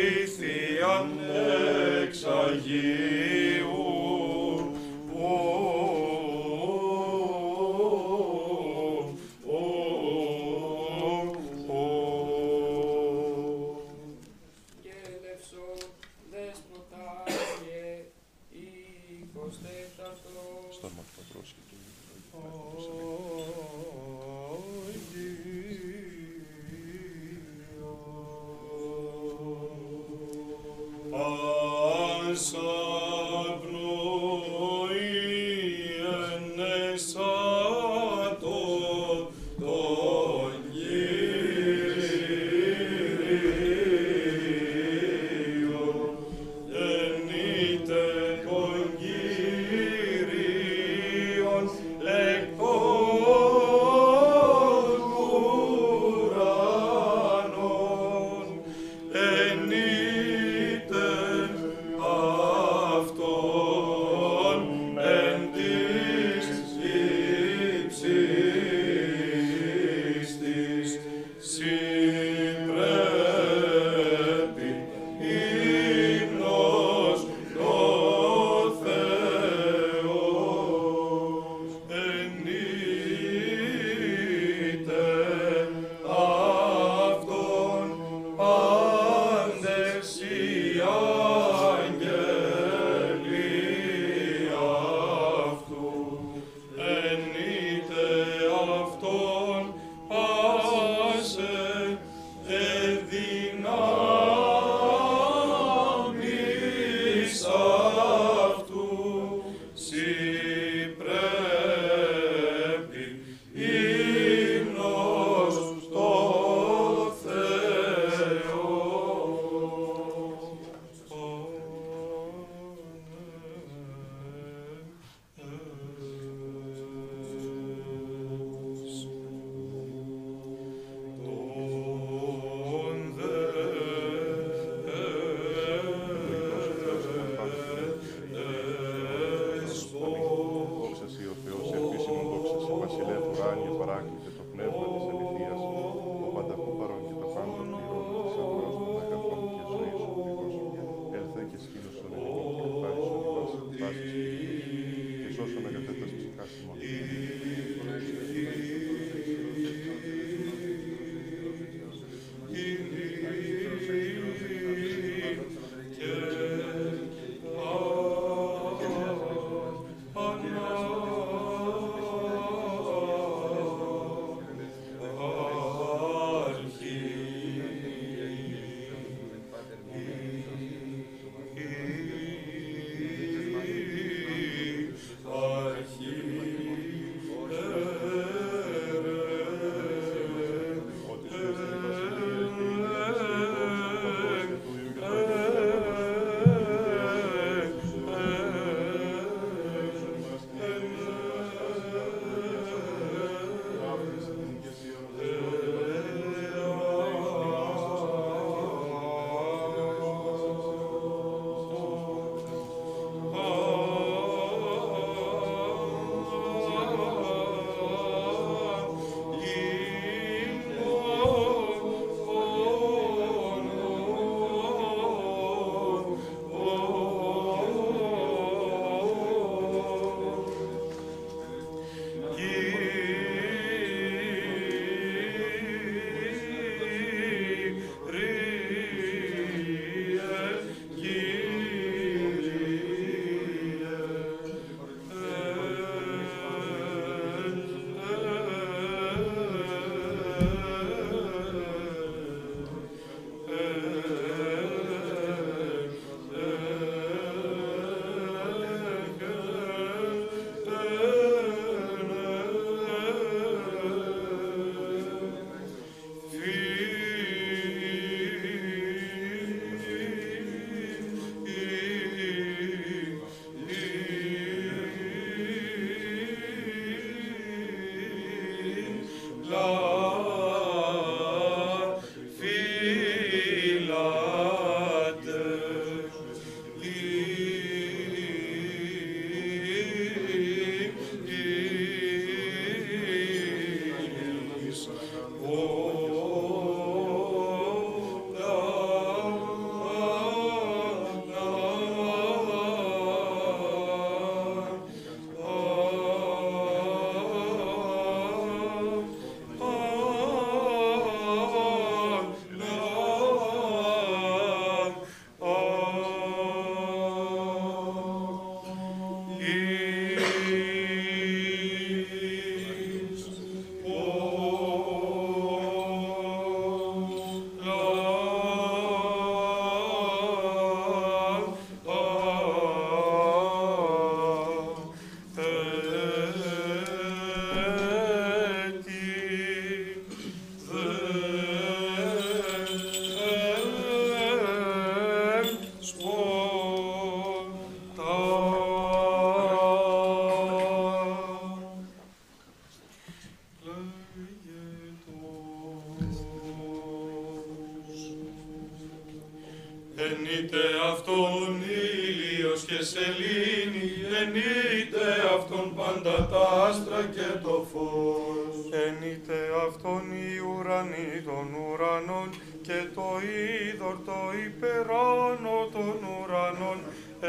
S3: ήλιος και σελήνη, ενείτε αυτόν πάντα τα άστρα και το φως. Ενείτε αυτόν οι ουρανοί των ουρανών και το είδωρ το υπεράνω των ουρανών,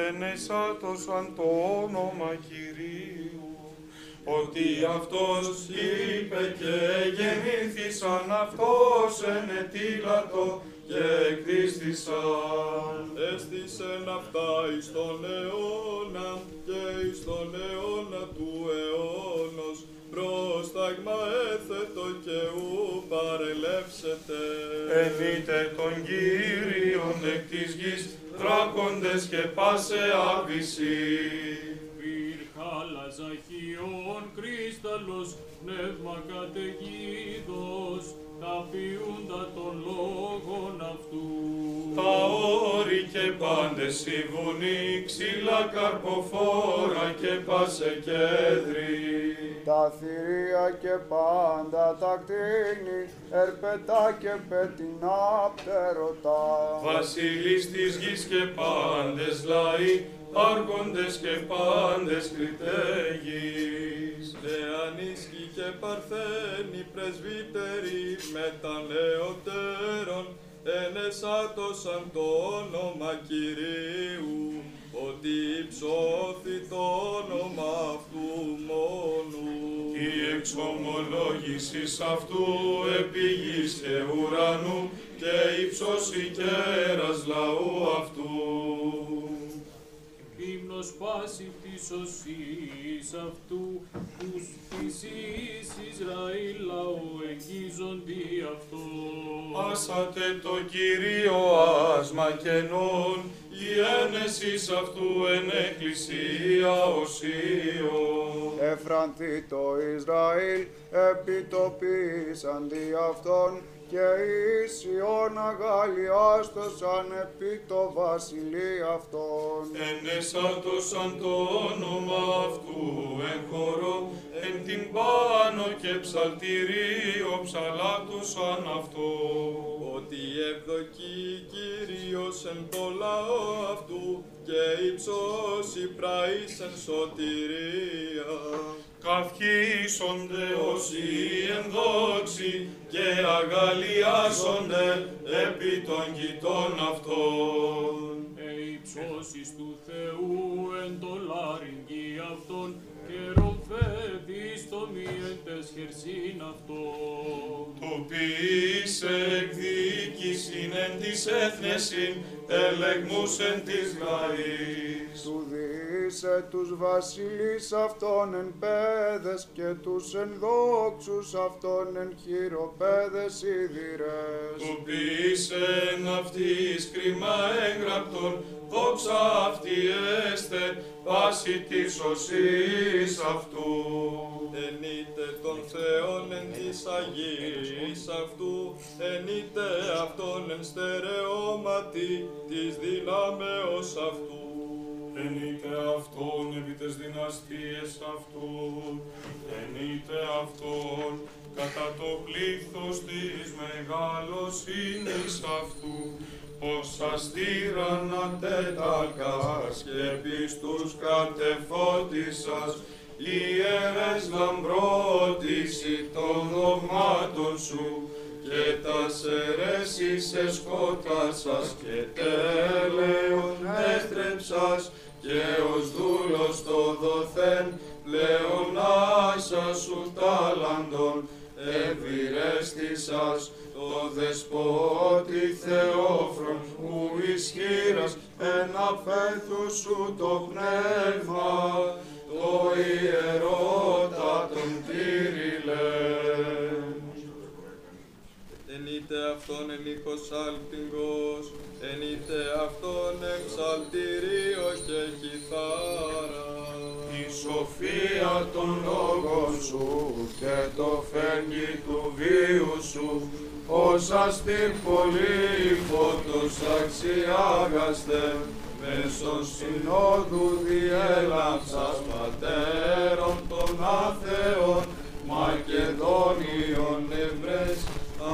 S3: ενεσάτωσαν το όνομα Κυρίου. Ότι αυτός είπε και γεννήθησαν αυτός ενετήλατο και εκδίστησαν. Έστησεν αυτά εις τον αιώνα και εις τον αιώνα του αιώνος πρόσταγμα έθετο και ου παρελεύσετε. Ενείτε τον Κύριον εκ της γης, δράκοντες και πάσε άβυση.
S4: Πυρχάλα ζαχιών κρίσταλος, πνεύμα καταιγίδος, τα ποιούντα των λόγων αυτού.
S3: Τα όρη και πάντες η βουνή, ξύλα καρποφόρα και πάσε κέντρη.
S2: Τα θηρία και πάντα τα κτίνη, ερπετά και πετεινά πτερωτά.
S3: Βασιλείς της γης και πάντες λαοί, άρχοντες και πάντες κριτέγεις. Νεανίσκοι και παρθένοι πρεσβύτεροι μετανεωτέρων, ενεσάτωσαν το όνομα Κυρίου, ότι υψώθη το όνομα αυτού μόνου. Η εξομολόγηση αυτού επί γης και ουρανού και υψώσει κέρας λαού αυτού.
S4: Ύμνος πάση της οσής αυτού, τους της εις Ισραήλ λαού εγγίζοντι αυτό.
S3: Άσατε το Κύριο άσμα κενών, η ένεσης αυτού εν εκκλησία οσίων.
S2: Εφρανθεί το Ισραήλ, επιτοπίσαν δι' αυτόν και εις Ιών αγαλιάστοσαν επί το βασιλεί αυτόν.
S3: Ενεσάτωσαν το όνομα αυτού εν χορό, εν την πάνω και ψαλτηρίο ψαλάτωσαν αυτό. Ότι ευδοκεί Κύριος εν το λαό αυτού και υψώσει πραείς εν σωτηρία. Καυχήσονται όσοι ενδόξοι και αγαλιάσονται επί των κοιτών αυτών.
S4: Ε, υψώσεις του Θεού εν το λαρυγγί αυτών και ροφέτης το μη εν τες χερσίν αυτών.
S3: Το ποιήσε εκδίκησιν εν της έθνεσιν, ελεγμούς εν της λαής.
S2: Του διήσε τους βασιλείς αυτών εν πέδες και τους ενδόξους αυτών εν χειροπέδες σιδηρές.
S3: Του ποιήσε εν αυτής κρίμα έγραπτον, δόξα αυτή έστε, πάση της οσής αυτού. Ενείτε τον Θεόν εν της Αγίας αυτού, ενείτε αυτόν εν στερεώματι της δυνάμεως αυτού. Ενείτε αυτόν επί τες δυναστείες αυτού, ενείτε αυτόν κατά το πλήθος της μεγαλοσύνης αυτού, πως αστήραν αντέταλκας και πιστούς κατεφώτισας, ιερές λαμπρότηση των δογμάτων σου, και τα αιρέσεις εσκότασας και τέλεον έστρεψας, και ως δούλος το δοθέν πλέον άσα σου τάλαντον, ευηρέστησας το δεσπότη Θεόφρον που ισχύρας εν αφέθου σου το πνεύμα, το ιερότα τον Κύριλεν. Ενείτε αυτόν εν ήχος άλπιγγος, ενείτε αυτόν εν ψαλτηρίο και κιθάρα. Η σοφία των λόγων σου και το φέγγι του βίου σου, ως αστήρ πολύ φώτος αξιάγαστε, μέσω συνόδου διέλαψας πατέρων των άθεων, Μακεδόνιον ευρές,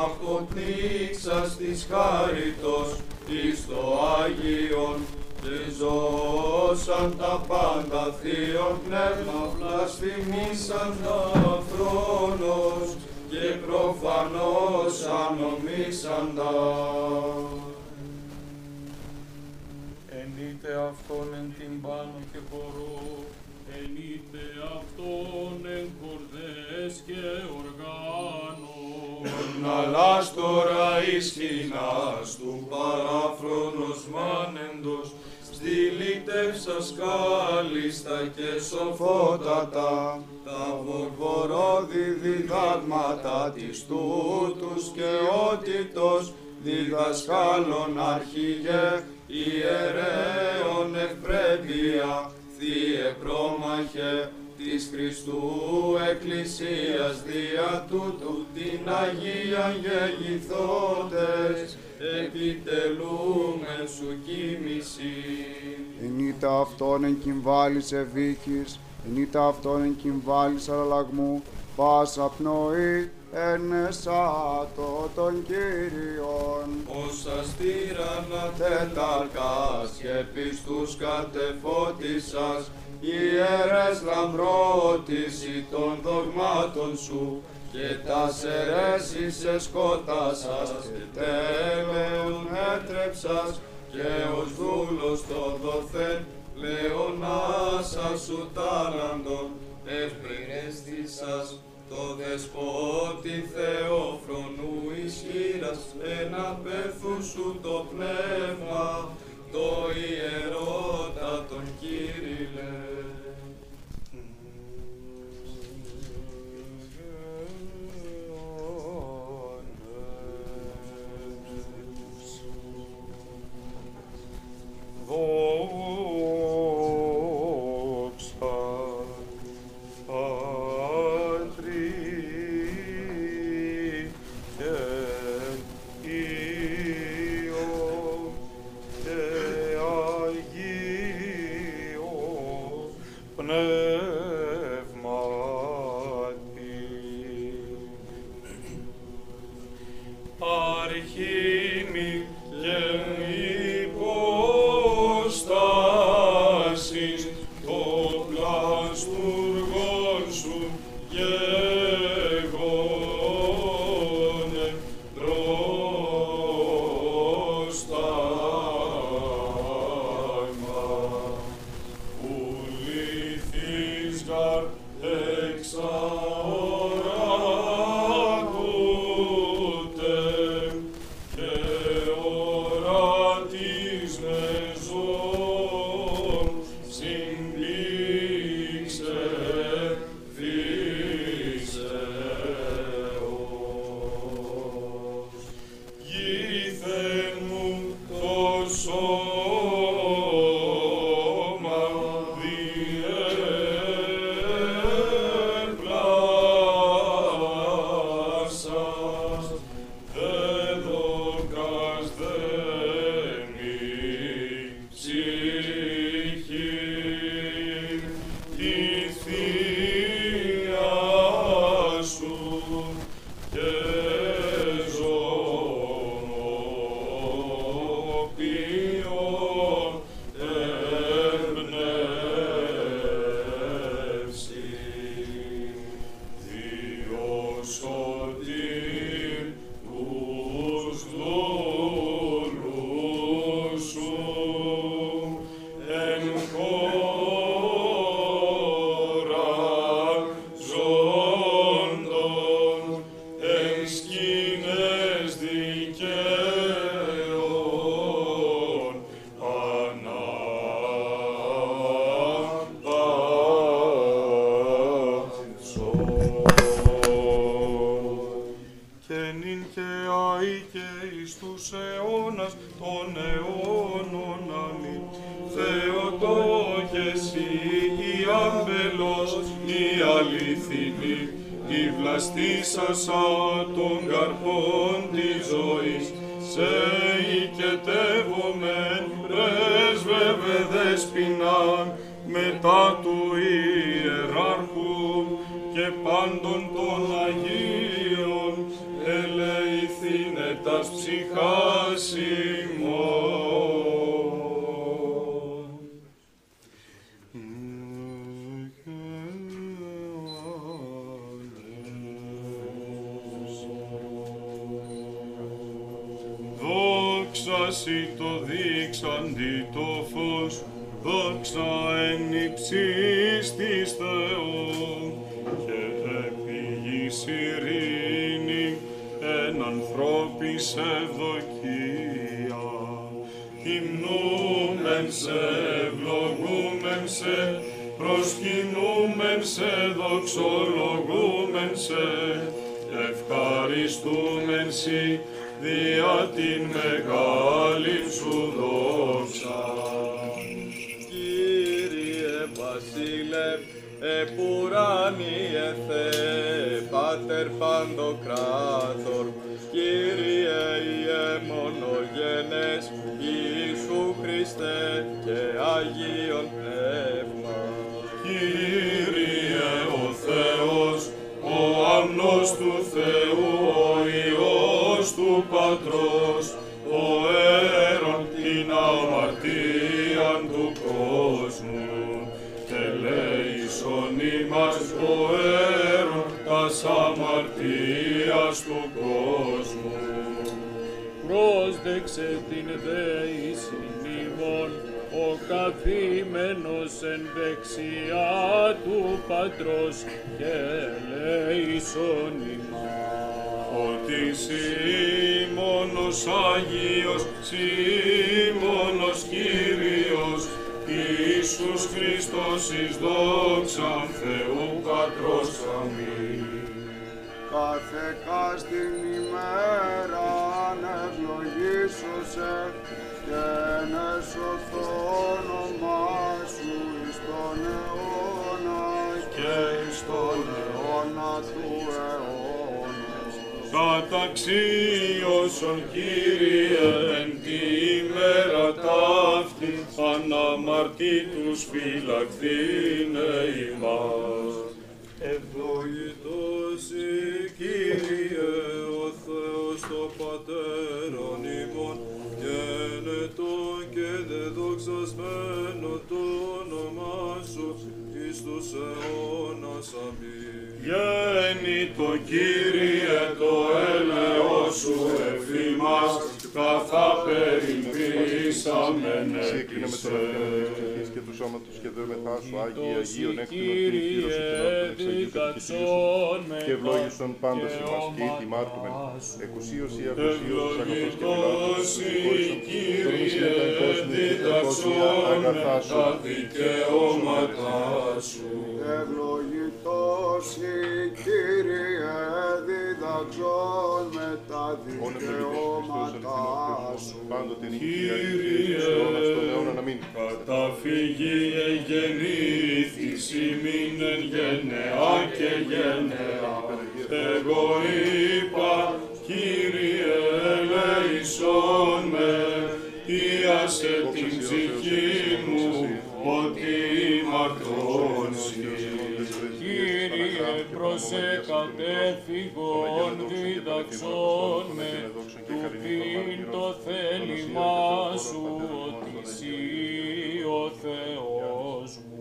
S3: αποπνίξας της χάριτος εις το Άγιον,
S6: και ζώσαν τα πάντα θείο πνεύμα βλασφημίσαν τα θρόνος και προφανώς ανομίσαντα.
S3: Ενείτε αυτόν εν την πάνω και χορό,
S4: ενείτε αυτόν εν χορδές και οργάνων.
S6: Ναλάς τώρα εις χινάς του παράφρονος μάνεντος, στυλιτεύσας κάλλιστα και σοφότατα, τα βορβορόδη διδάγματα της τούτους και ότητος, διδασκάλων αρχηγέ, ιερέων ευπρέπεια, θύε πρόμαχε, της Χριστού Εκκλησίας δια τούτου την Αγία γεγηθότες, επιτελούμεν σου κοίμηση.
S2: Ενίτα αυτόν εν κυμβάλης ευήκης, ενίτα αυτόν εν κυμβάλης αλλαγμού, πάσα πνοή εν εσάτω των Κύριων.
S6: Όσα στήρανα τεταρκάς και πιστούς κατεφώτισας, ιερές λαμπρότηση των δογμάτων σου, και τα αιρέσεις εσκότασας και τέλεον έτρεψας, και ως δούλος το δοθέν λεωνάσα σου τάλαντον, ευπηρέστησας το δεσπότη Θεόφρονου ισχύρας, ένα πέθου σου το πνεύμα, το ιερότα τον Κύριε.
S3: Δόξα
S5: δεδοξασμένο το όνομά σου εις τους αιώνας. Αμήν.
S3: Γέννητο Κύριε το έλεος σου εφήμας, καθά περιπήσαμεν
S9: Σύγκρινε με τον
S3: επισέ.
S9: αυτήν της ψυχής και του σώματος και δέμεθά σου, Άγιε
S4: Τόση
S9: Αγίων, έκτηνο την Κύριος σου και Αγίου
S4: διδαξόν με
S9: και ευλόγησον πάντα
S4: και
S9: ημάς και ητι μάρτωμεν,
S4: ομάς.
S9: εκουσίως ή ακουσίως, αγαθός και
S3: Ευλογητός
S9: μιλάτος,
S3: η
S9: συγχώρησον, τορμής
S3: Κύριε
S9: μετά κόσμου και τα κόσμια
S3: διδαξόν με
S9: αγαθά σου.
S3: τα δικαιώματά σου.
S2: Ευλογητός η Κύριε διδαξών με τα
S9: Όνε πολυτής Χριστός
S2: δικαιώματά
S9: αληθινός
S2: σου.
S9: Θεός, πάντοτε νύχη
S3: Κύριε,
S9: και αιώνας των αιώνων. Αμήν.
S3: Καταφύγει εγεννήθης ημίν εν γενεά και γενεά. Εγώ είπα, Κύριε, ελέησόν με, Ιάσε την ψυχή
S4: Κύριε προσε κατέφυγον διδαξόν με του πίν το θέλημά σου ότι εσύ ο Θεός μου.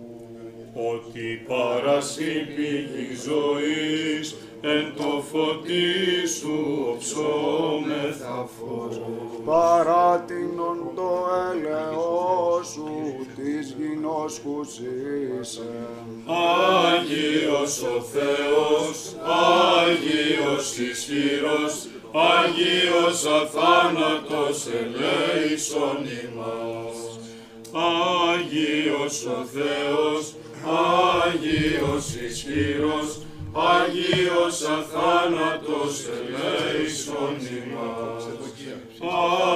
S3: Ότι παρασύ πηγή ζωής, εν το φωτί σου οψόμεθα φως.
S2: Παράτηνον το έλεος σου της γινός που ζήσε.
S3: Άγιος ο Θεός, Άγιος ισχυρός, Άγιος αθάνατος ελέησον ημάς. Άγιος ο Θεός, Άγιος ισχυρός, Άγιος αθάνατος ελέησον ημάς.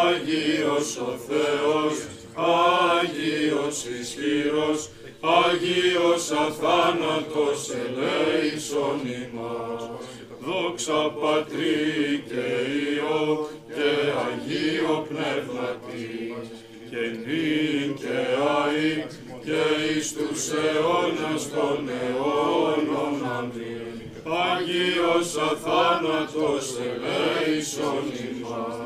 S3: Άγιος ο Θεός, Άγιος ισχυρός, Άγιος αθάνατος ελέησον ημάς. Δόξα Πατρί και Υιό και Αγίο Πνεύματι, και νυν και αεί και εις τους αιώνας των αιώνων. Αμήν. Άγιος αθάνατος ελέησον ημάς.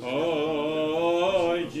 S3: Άγιος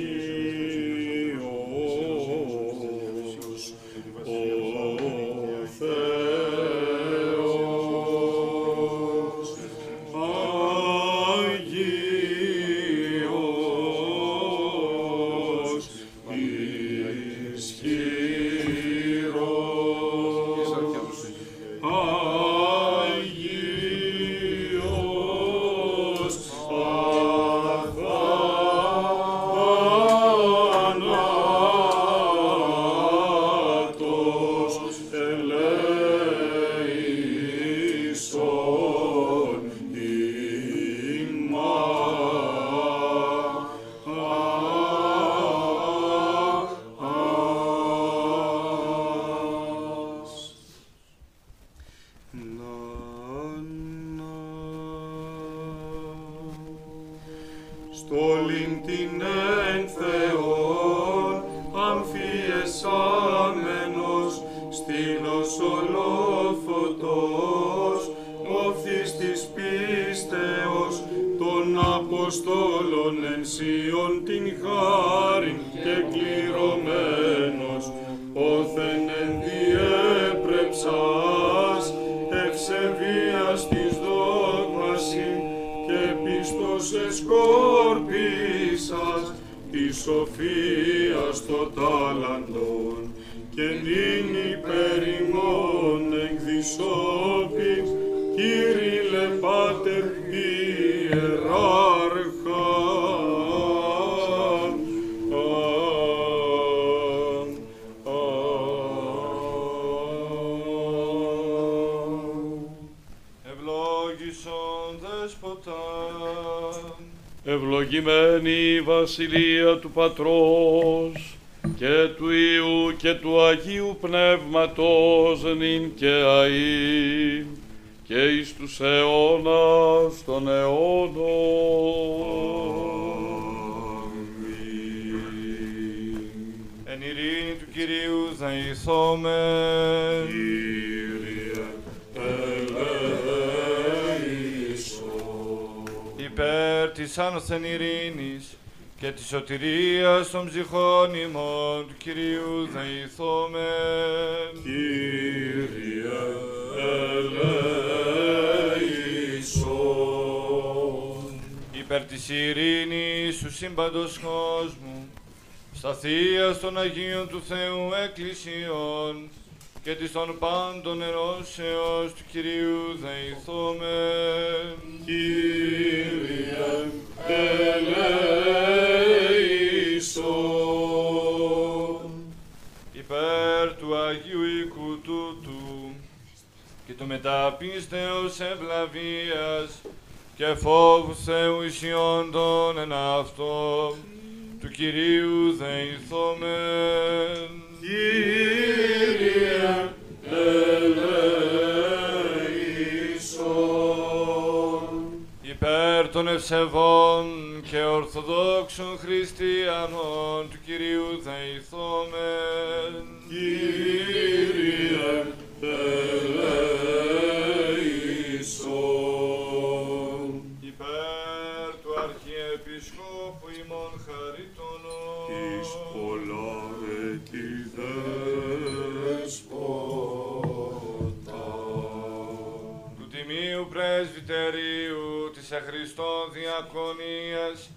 S3: Βασιλεία του Πατρός και του Υιού και του Αγίου Πνεύματος νυν και αΐ και εις τους αιώνας των αιώνων.
S10: Εν ειρήνη του Κυρίου δεηθόμεν. Υπέρ της άνωθεν ειρήνης και της σωτηρίας των ψυχών ημών του Κυρίου δεηθόμεν.
S3: Κύριε ελέησον.
S10: Υπέρ της ειρήνης του σύμπαντος κόσμου, σταθείας των Αγίων του Θεού Εκκλησιών και της των πάντων ενώσεως του Κυρίου δεηθόμεν.
S3: Κύριε ελέησον.
S10: Υπέρ του Αγίου οίκου τούτου και του μεταπίστεως ευλαβίας και φόβου Θεού ισιόντων εν αυτό του Κυρίου δεηθόμεν.
S3: Κύριε ελέησον.
S10: Υπέρ των ευσεβών και ορθοδόξων χριστιανών του Κυρίου δεηθόμεν.
S3: Κύριε ελέησον.
S10: Υπέρ του Αρχιεπισκόπου ημών χαρίτωνος.
S3: Εις πολλά έτη δέσποτα.
S10: του Τιμίου Πρεσβυτερίου της Εχριστών Διακονίας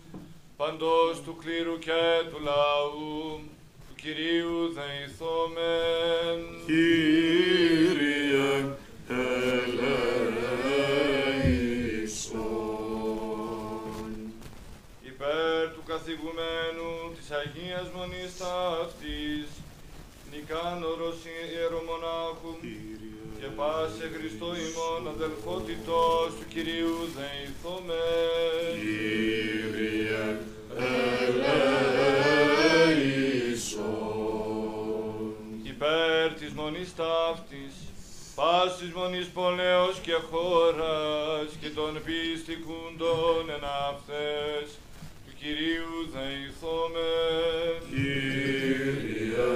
S10: παντός του κλήρου και του λαού του Κυρίου δεηθόμεν.
S3: Κύριε
S10: Αγίας Μονής Ταύτης, Νικάνορος Ιερομονάχου και πάσε Χριστό ημών αδελφότητος του Κυρίου δεηθόμεν.
S3: Κύριε ελέησον.
S10: υπέρ της μονής ταύτης, πάσης μονής πολέως και χώρας και των πιστικούντων εν αυτές, του Κυρίου δεηθόμεν.
S3: Κύριε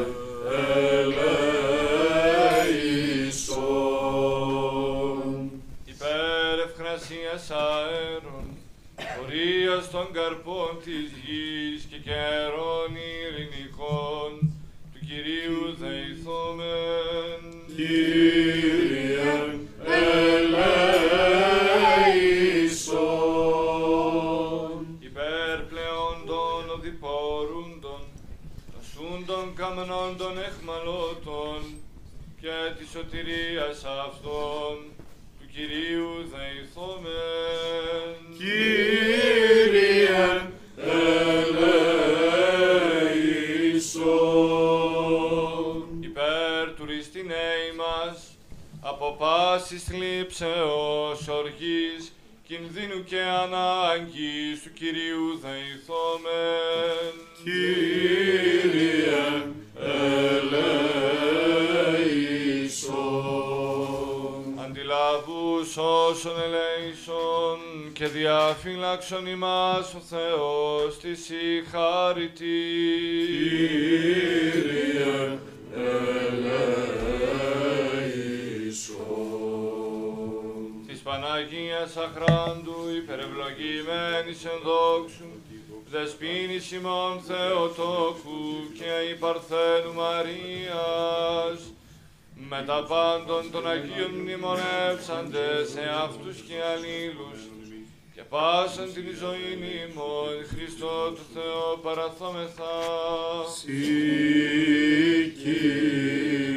S3: ελέησον.
S10: Υπέρ ευγνασίας αέρων, πορείας των καρπών της γης και καιρών ειρηνικών, του Κυρίου δεηθόμεν.
S3: Κύριε
S10: σούντων καμνών των εχμαλώτων και της σωτηρίας αυτών, του Κυρίου δεηθόμεν.
S3: Κύριε ελέησον.
S10: Υπέρ του ρηστινέη μας, από πάσης θλίψεως οργής, κινδύνου και ανάγκης του Κυρίου δεηθόμεν.
S3: Κύριε ελέησον.
S10: Αντιλαβούς όσων ελέησον και διαφύλαξον ημάς ο Θεός της η χάρητη.
S3: Κύριε ελέησον.
S10: Της Παναγίας Αχράντου υπερευλογημένης εν δόξου, δεσπίνης ημών Θεοτόκου και η Παρθένου Μαρίας, με τα πάντων των Αγίων μνημονεύσαντες σε αυτούς και αλλήλους, και πάσαν την ζωή ημών Χριστό του Θεό παραθόμεθα.
S3: Συ Κύριε.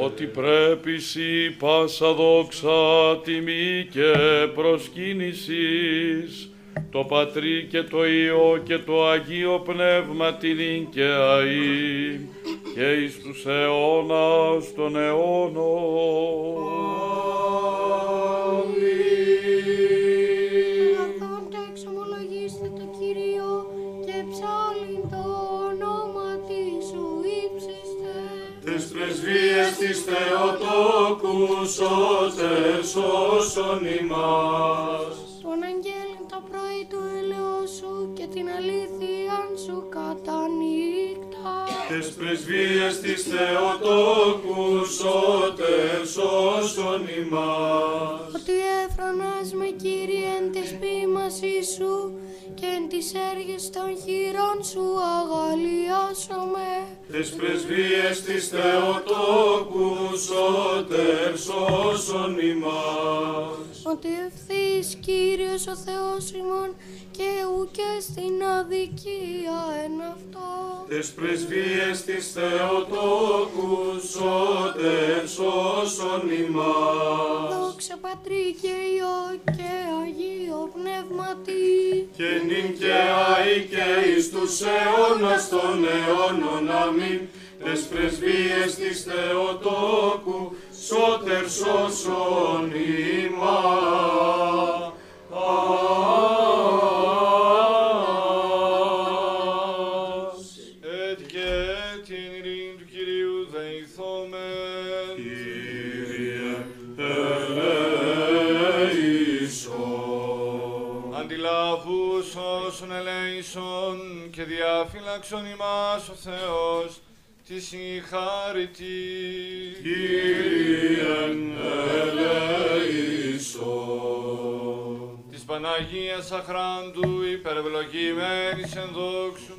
S12: Ότι πρέπει σοι πάσα δόξα, τιμή και προσκύνησης, το Πατρί και το Υιό και το Αγίο Πνεύμα την και αΐ, και εις τους αιώνας των αιώνων.
S13: Αγαθόν
S3: Τες πρεσβείες της Θεοτόκους σώτερ σώσον ημάς.
S13: Τον αγγέλιν το πρωί του ελαιός σου και την αλήθεια σου κατά νύχτα.
S3: Τες πρεσβείες της Θεοτόκους σώτερ σώσον ημάς.
S13: Ότι έφρανας με Κύριε εν της ποίημασή σου και εν της έργης των χειρών σου αγαλιάσομαι.
S3: Τες πρεσβείες της Θεοτόκους σώτερ σώσον ημάς.
S13: Ότι ευθύς Κύριος ο Θεός ημών και ουκέ στην αδικία εν αυτό.
S3: Τες πρεσβείες της Θεοτόκους σώτερ σώσον ημάς.
S13: Δόξα Πατρί και Υιό και Αγίο Πνεύματι.
S3: Και νυν και αεί και εις τους αιώνας των αιώνων αμήν. Τες πρεσβείες της Θεοτόκους σώτερ σώσον ημάς. Ελέησον
S10: και διαφύλαξον ημάς ο Θεός της η χάρητη.
S3: Κύριε ελέησον.
S10: Της Παναγίας Αχράντου υπερευλογημένης εν δόξου,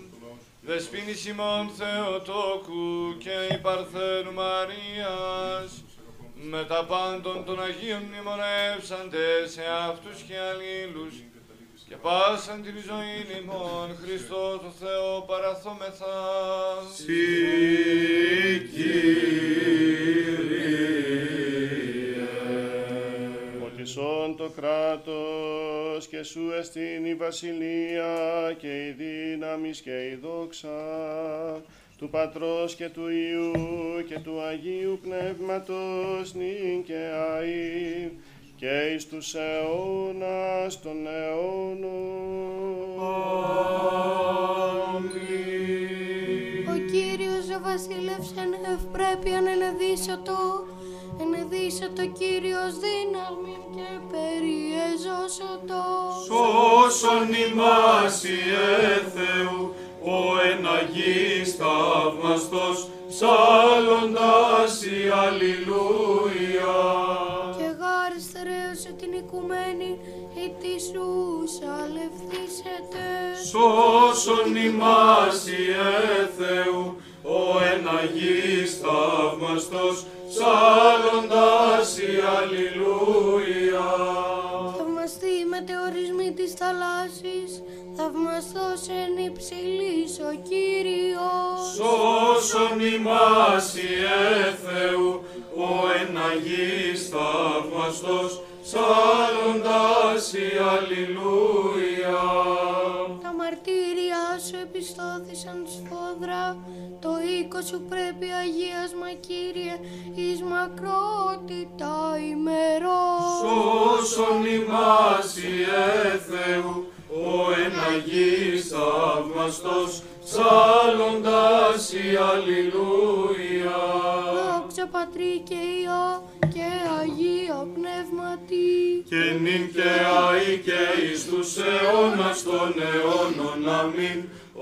S10: δεσπίνης ημών Θεοτόκου και η Παρθένου Μαρίας, με τα πάντων των Αγίων μνημονεύσαντες σε αυτούς και αλλήλους, και πάσαν την ζωή ημών Χριστός το Θεός παραθόμεθα.
S3: Συ Κύριε.
S11: Οτισόν το κράτος και σου εστίν η βασιλεία και η δύναμη και η δόξα του Πατρός και του Υιού και του Αγίου Πνεύματος νυν και αΐ και εις τους αιώνας των αιώνων.
S13: Ο Κύριος ο βασίλευς εν ευπρέπειαν ενεδίσατο, ενεδίσατο Κύριος δύναμη και περιεζώσατο.
S3: Σώσον ημάς Ιε Θεού, ο εν Αγίης θαύμαστος, ψάλλοντας η Αλληλούια.
S13: Και γάρις θεραίωσε την οικουμένη, η τη σου σαλευθήσετε.
S3: Σώσον ημάς Ιε Θεού, ο εν Αγίης θαύμαστος, ψάλλοντας η Αλληλούια.
S13: Θαυμαστή μετεωρισμοί της θαλάσσης, θαυμαστός εν υψηλής ο Κύριος.
S3: Σώσον ημάς Ιε Θεού, θαύμαστος, ψάλλοντας η Αλληλούια.
S13: Τα μαρτύρια σου επιστώθησαν σφόδρα, το οίκο σου πρέπει αγίασμα Κύριε, εις μακρότητα ημερών.
S3: Σώσον ημάς Ιε Θεού, ο εν Αγίης θαύμαστος, ψάλλοντας η Αλληλούια.
S13: Δόξα Πατρί και Υιό και και Αγίο Πνεύματι.
S4: και νυν και αεί και εις τους αιώνας των αιώνων αμήν.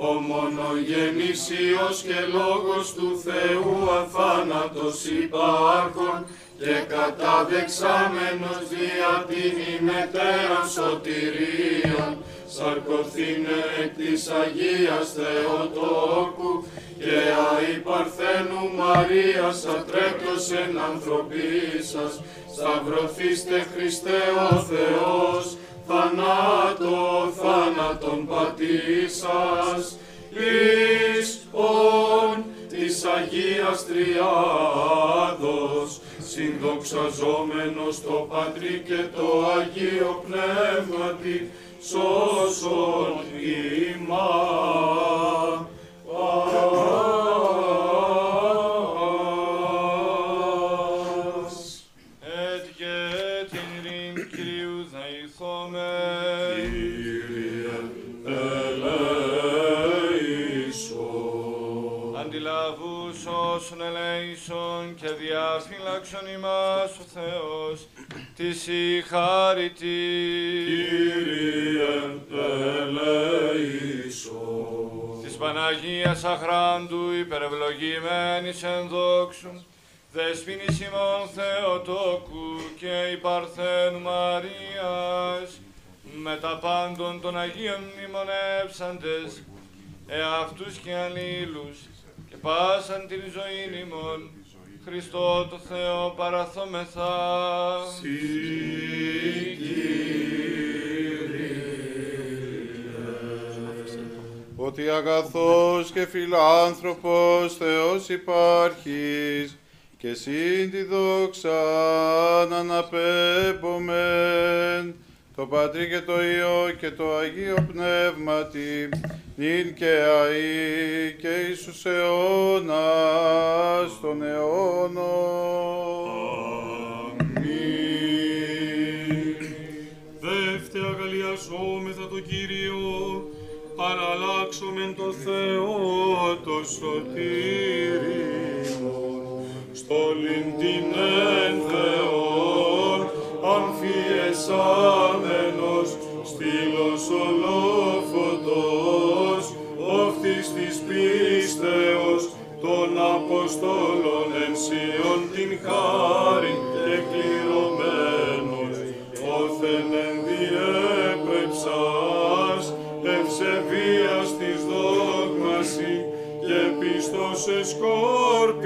S4: Ο μονογενής Υιός και Λόγος του Θεού αθάνατος υπάρχον και καταδεξάμενος δια την ημετέραν σωτηρίαν σαρκωθήνε εκ της Αγίας Θεοτόκου και αη Παρθένου Μαρίας ατρέπτος εν ανθρωπίσας σταυρωθήστε Χριστέ ο Θεός θανάτω θάνατον πατήσας εις ον της Αγίας Τριάδος συνδοξαζόμενος το Πατρί και το Αγίο Πνεύματι σώσον ημάς.
S10: Et και την ειρήν Κυρίου δεηθώμε. Αντιλαβούς όσων ελέησον και διαφύλαξον ημάς ο Θεός της η χάρητη. Της Παναγίας Αχράντου υπερευλογημένης εν δόξου, Δεσποίνης ημών Θεοτόκου και η Παρθένου Μαρίας, με τα πάντων των Αγίων μνημονεύσαντες, εαυτούς και αλλήλους, και πάσαν την ζωή ημών, Χριστό το Θεό παραθόμεθα.
S1: Ότι αγαθός και φιλάνθρωπος Θεός υπάρχεις και συν τη δόξα να αναπέμπομεν το Πατρί και το Υιό και το Αγίο Πνεύματι νυν και αεί και εις τους αιώνας των αιώνων.
S3: Δεύτε αγαλιαζόμεθα το Κύριο, παραλλάξομεν το Θεό το σωτήριο. Στόλην την εν Θεόν, αμφιεσάμενος, στήλος ολόφωτος, όφθης της πίστεως, των Αποστόλων εν Σιών την χάρη και κληρωμένος, εσκόρπισας,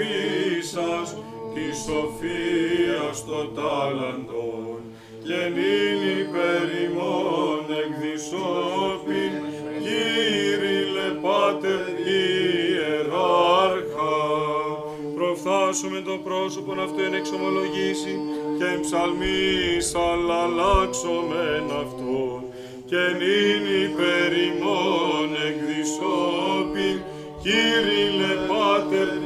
S3: τη σοφία στο τάλαντον, και νυν υπέρ ημών εκδισόπιν, Κύριε Πάτερ Ιεράρχα, προφθάσουμε το πρόσωπον αυτό εν εξομολογήσει και εν ψαλμής αλλάξομεν αυτόν. Και νυν υπέρ ημών εκδισόπιν Κύριε Πάτερ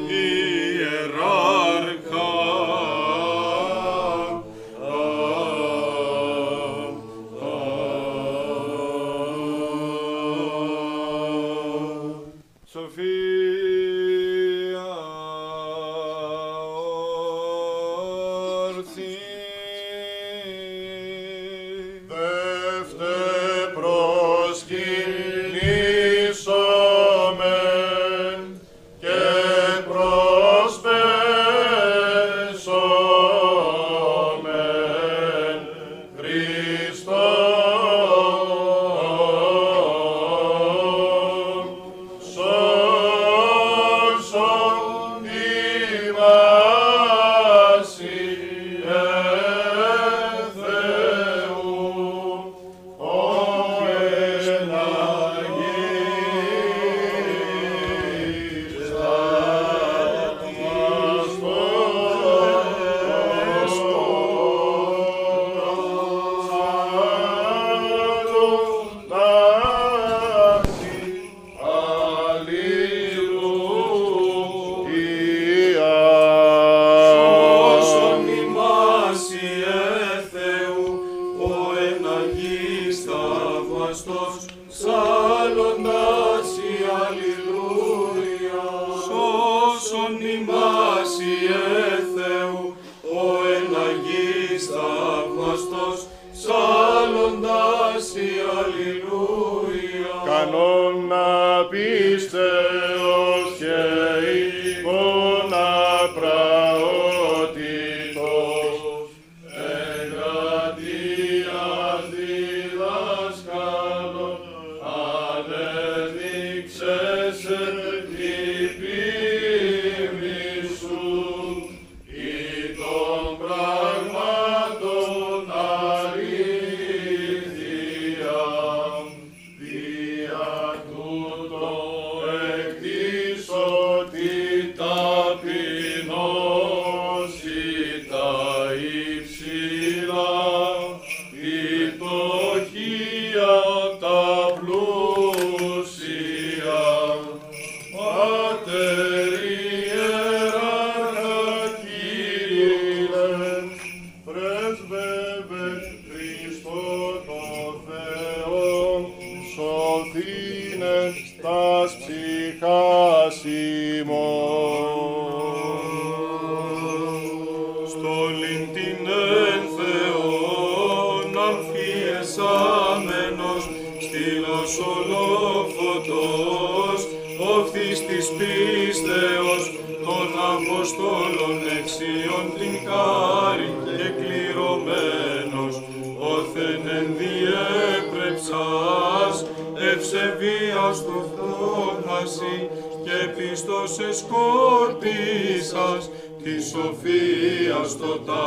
S9: εσκόρπισας τη σοφία στο τάφο.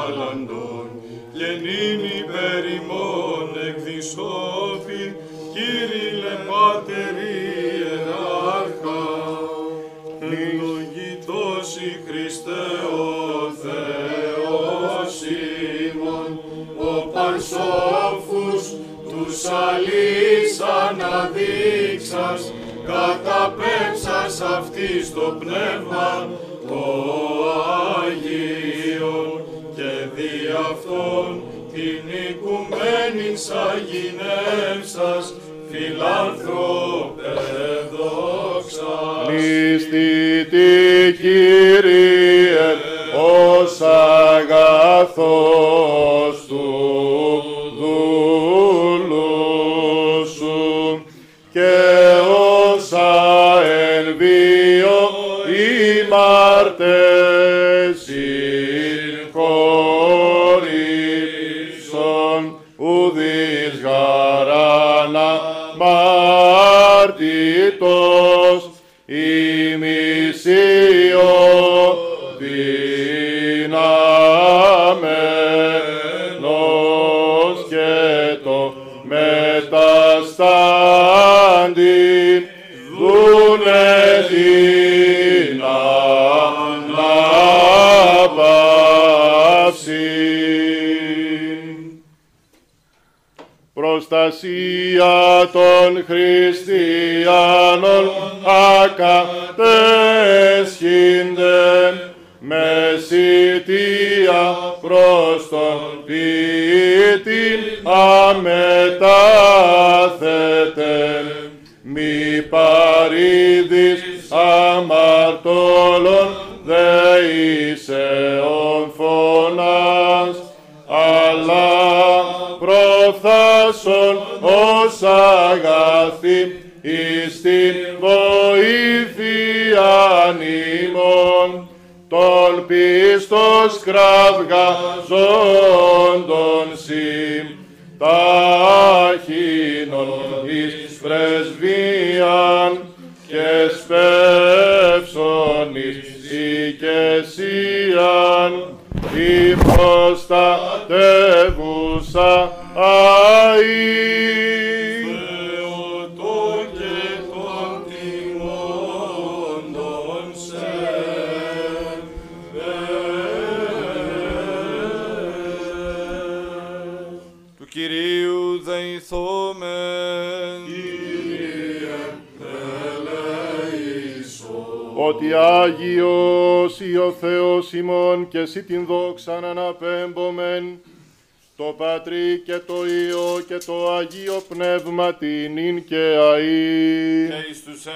S9: και εσύ την δόξα
S14: να αναπέμπομεν, το Πατρί και το Υιό και το Αγίο Πνεύμα την Ίν και αΐ.
S10: Και εις τους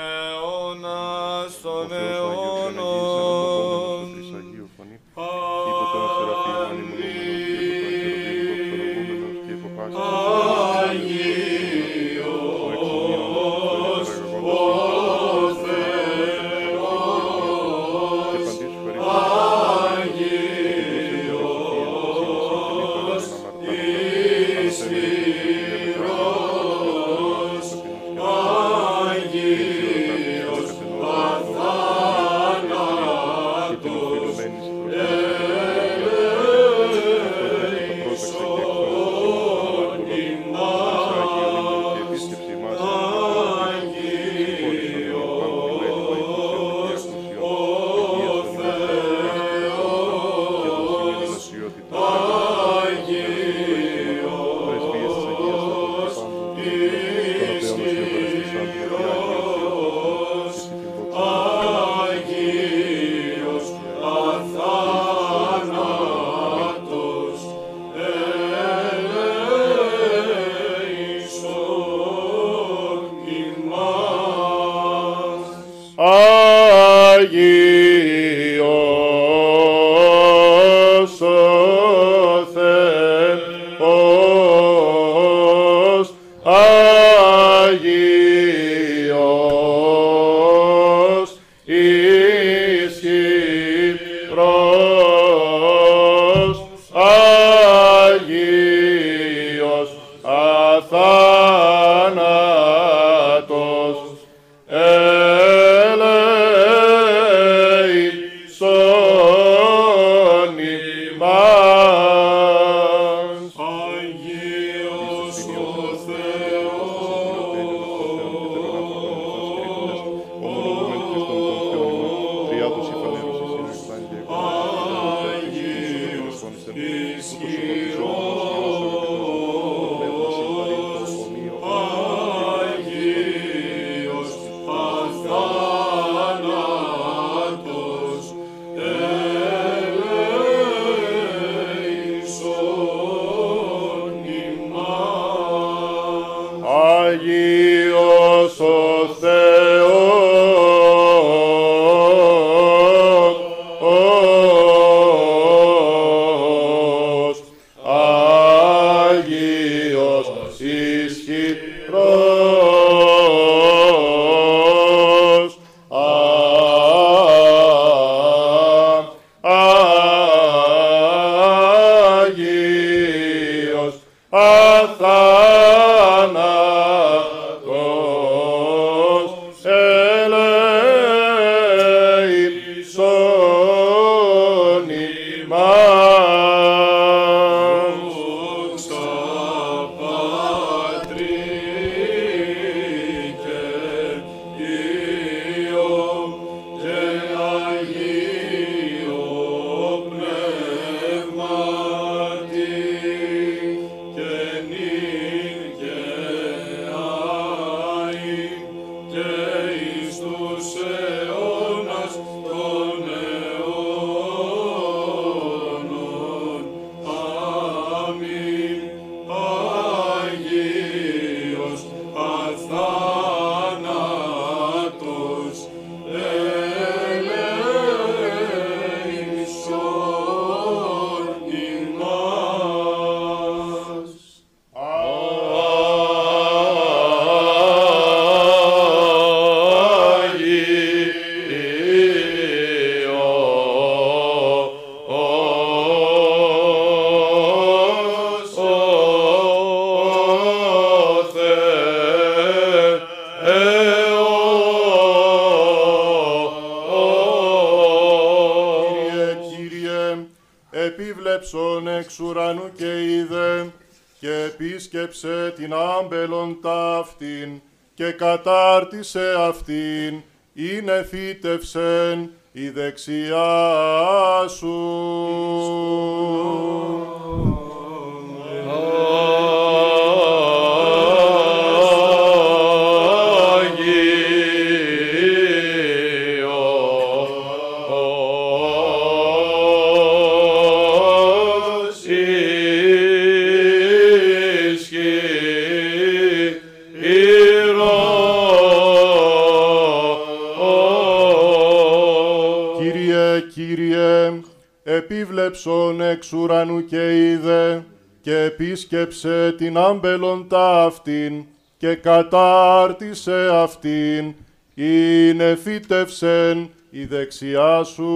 S9: την άμπελον ταύτην και κατάρτισε αυτήν, είναι φύτευσεν η δεξιά σου.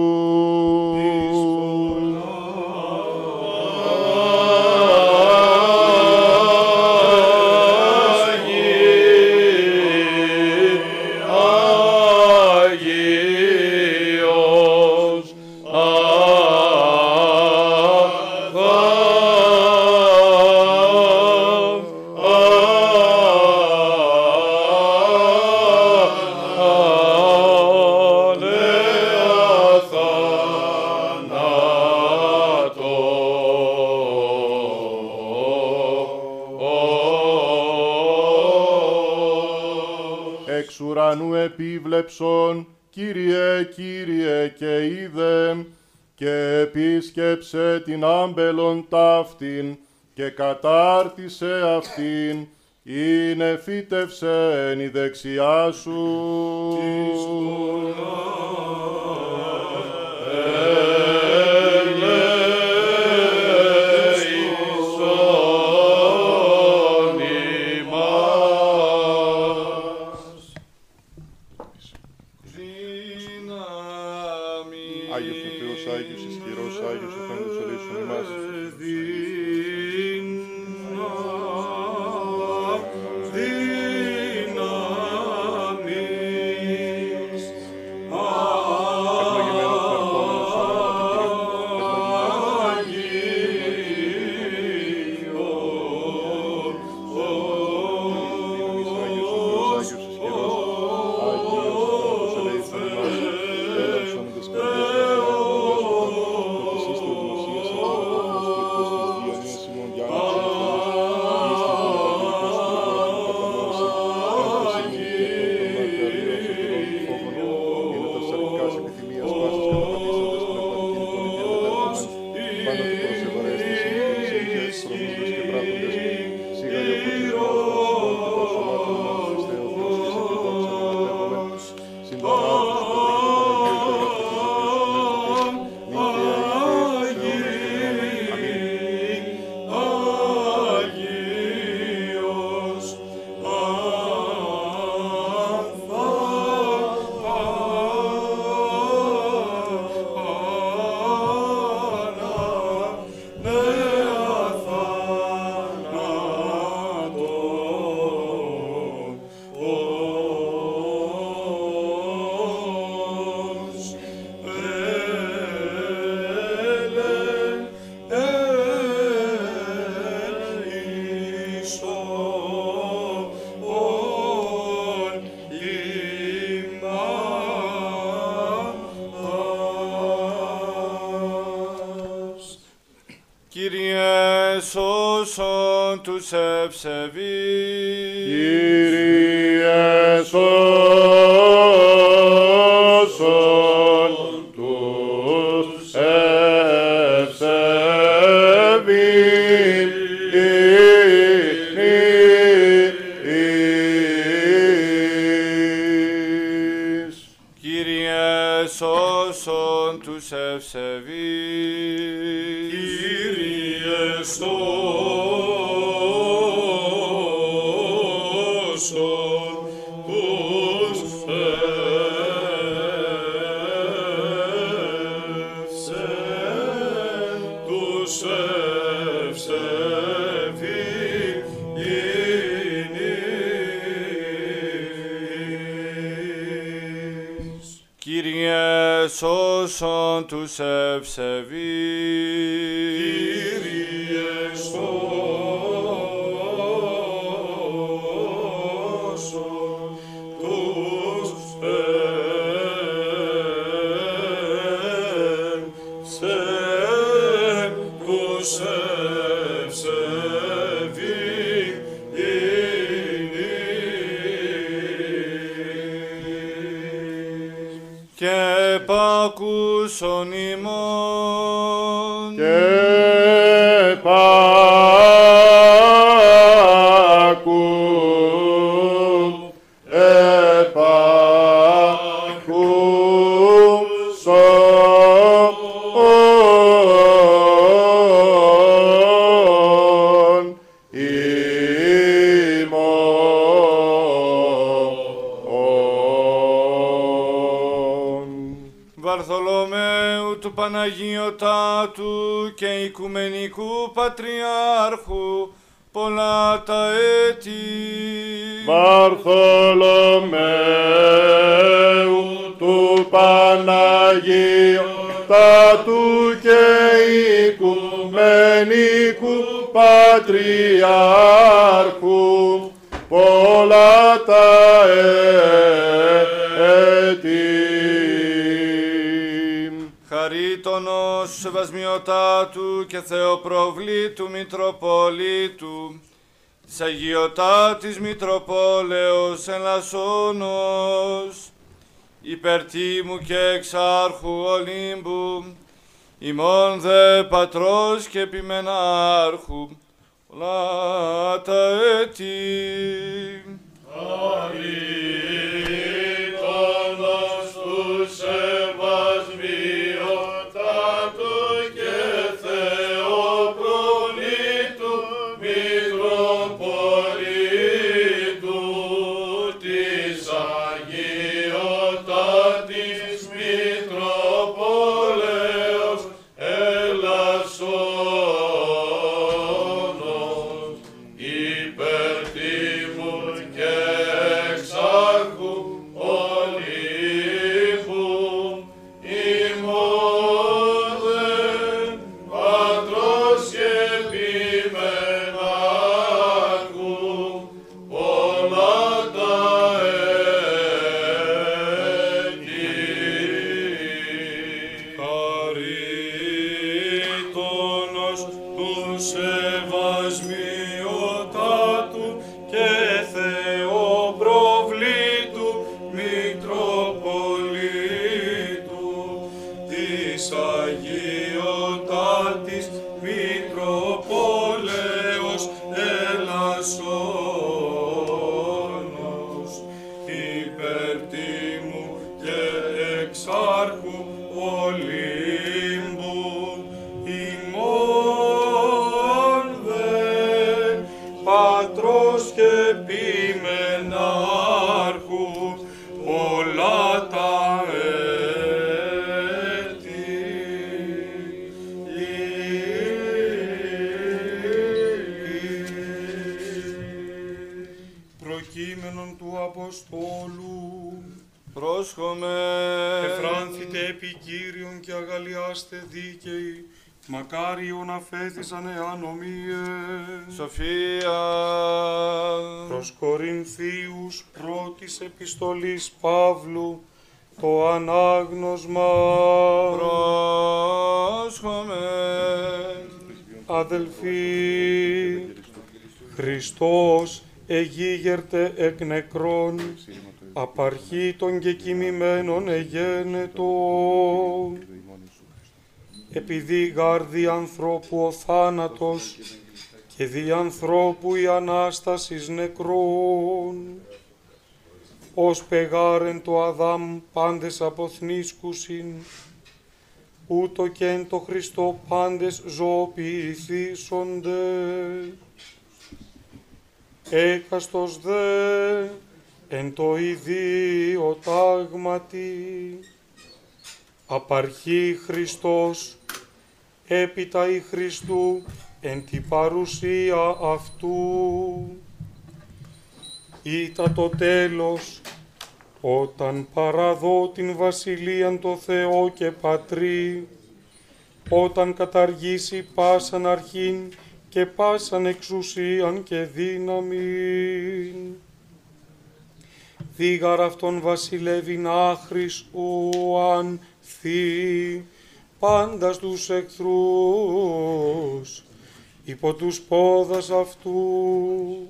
S9: Κύριε και είδε, και επίσκεψε την άμπελον ταύτην, και κατάρτισε αυτήν, είναι φύτευσε εν η δεξιά σου. Sanctus
S10: Sanctus σώσον υπερτίμου και εξάρχου Ολύμπου ημών δε πατρός και επιμενάρχου πολλά τα έτη.
S3: Χαρίτονος μακάριον αφέθησαν εάν ομοίες.
S10: Σοφία.
S3: Προς Κορινθίους πρώτης επιστολής Παύλου, το ανάγνωσμα.
S10: Πρόσχομαι.
S3: Αδελφοί, Χριστός εγίγερτε εκ νεκρών, απαρχή των και κοιμημένων εγένετο. Επειδή γάρδι ανθρώπου ο θάνατος και δι' ανθρώπου η Ανάστασης νεκρών, ως πεγάρεν το Αδάμ πάντες αποθνίσκουσιν, ούτω και εν το Χριστό πάντες ζωοποιηθήσονται. Έκαστος δε εν το ιδίο τάγματι, απαρχή Χριστός, έπειτα η Χριστού εν τη παρουσία αυτού. Ήτα το τέλος, όταν παραδώ την βασιλείαν το Θεό και Πατρί, όταν καταργήσει πάσαν αρχήν και πάσαν εξουσίαν και δύναμη. Δίγαρ αυτόν βασιλεύει άχρης ουαν θύ, πάντα στους εχθρούς, υπό τους πόδας αυτού.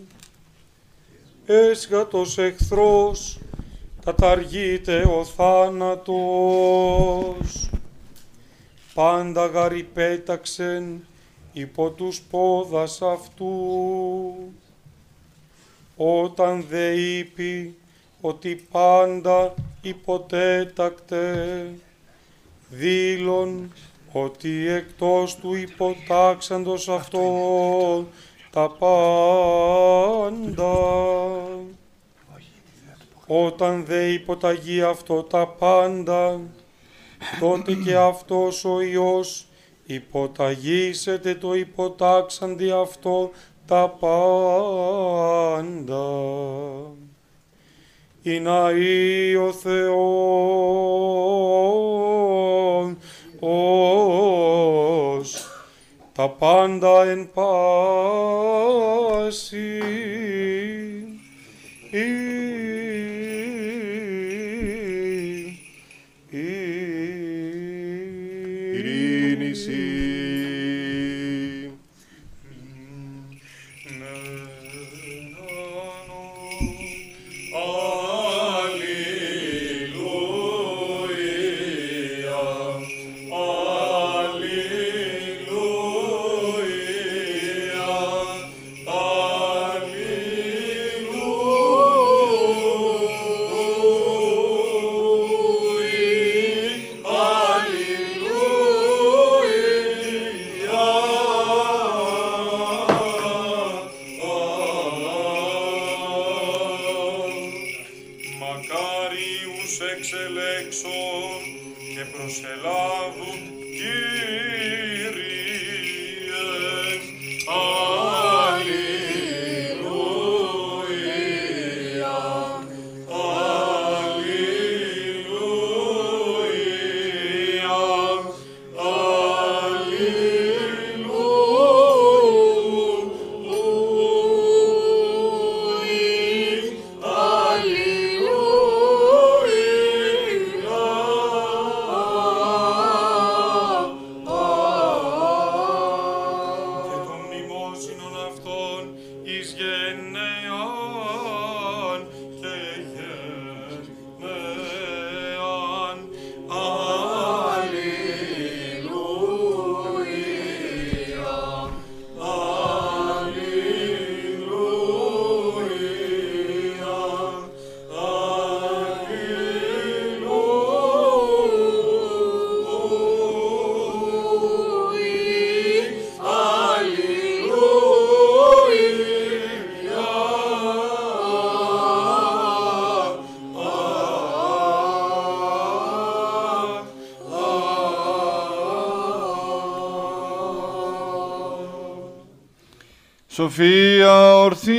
S3: Έσγατος εχθρός, καταργείται ο θάνατος. Πάντα γαρυπέταξεν υπό τους πόδας αυτού. Όταν δε είπε ότι πάντα υποτέτακτε, δήλων ότι εκτός του υποτάξαντος αυτόν τα πάντα. Όταν δε υποταγεί αυτό τα πάντα, τότε και αυτός ο Υιός υποταγήσετε το υποτάξαντι αυτό τα πάντα. Η να ή ο Θεός, τα πάντα εν πάση.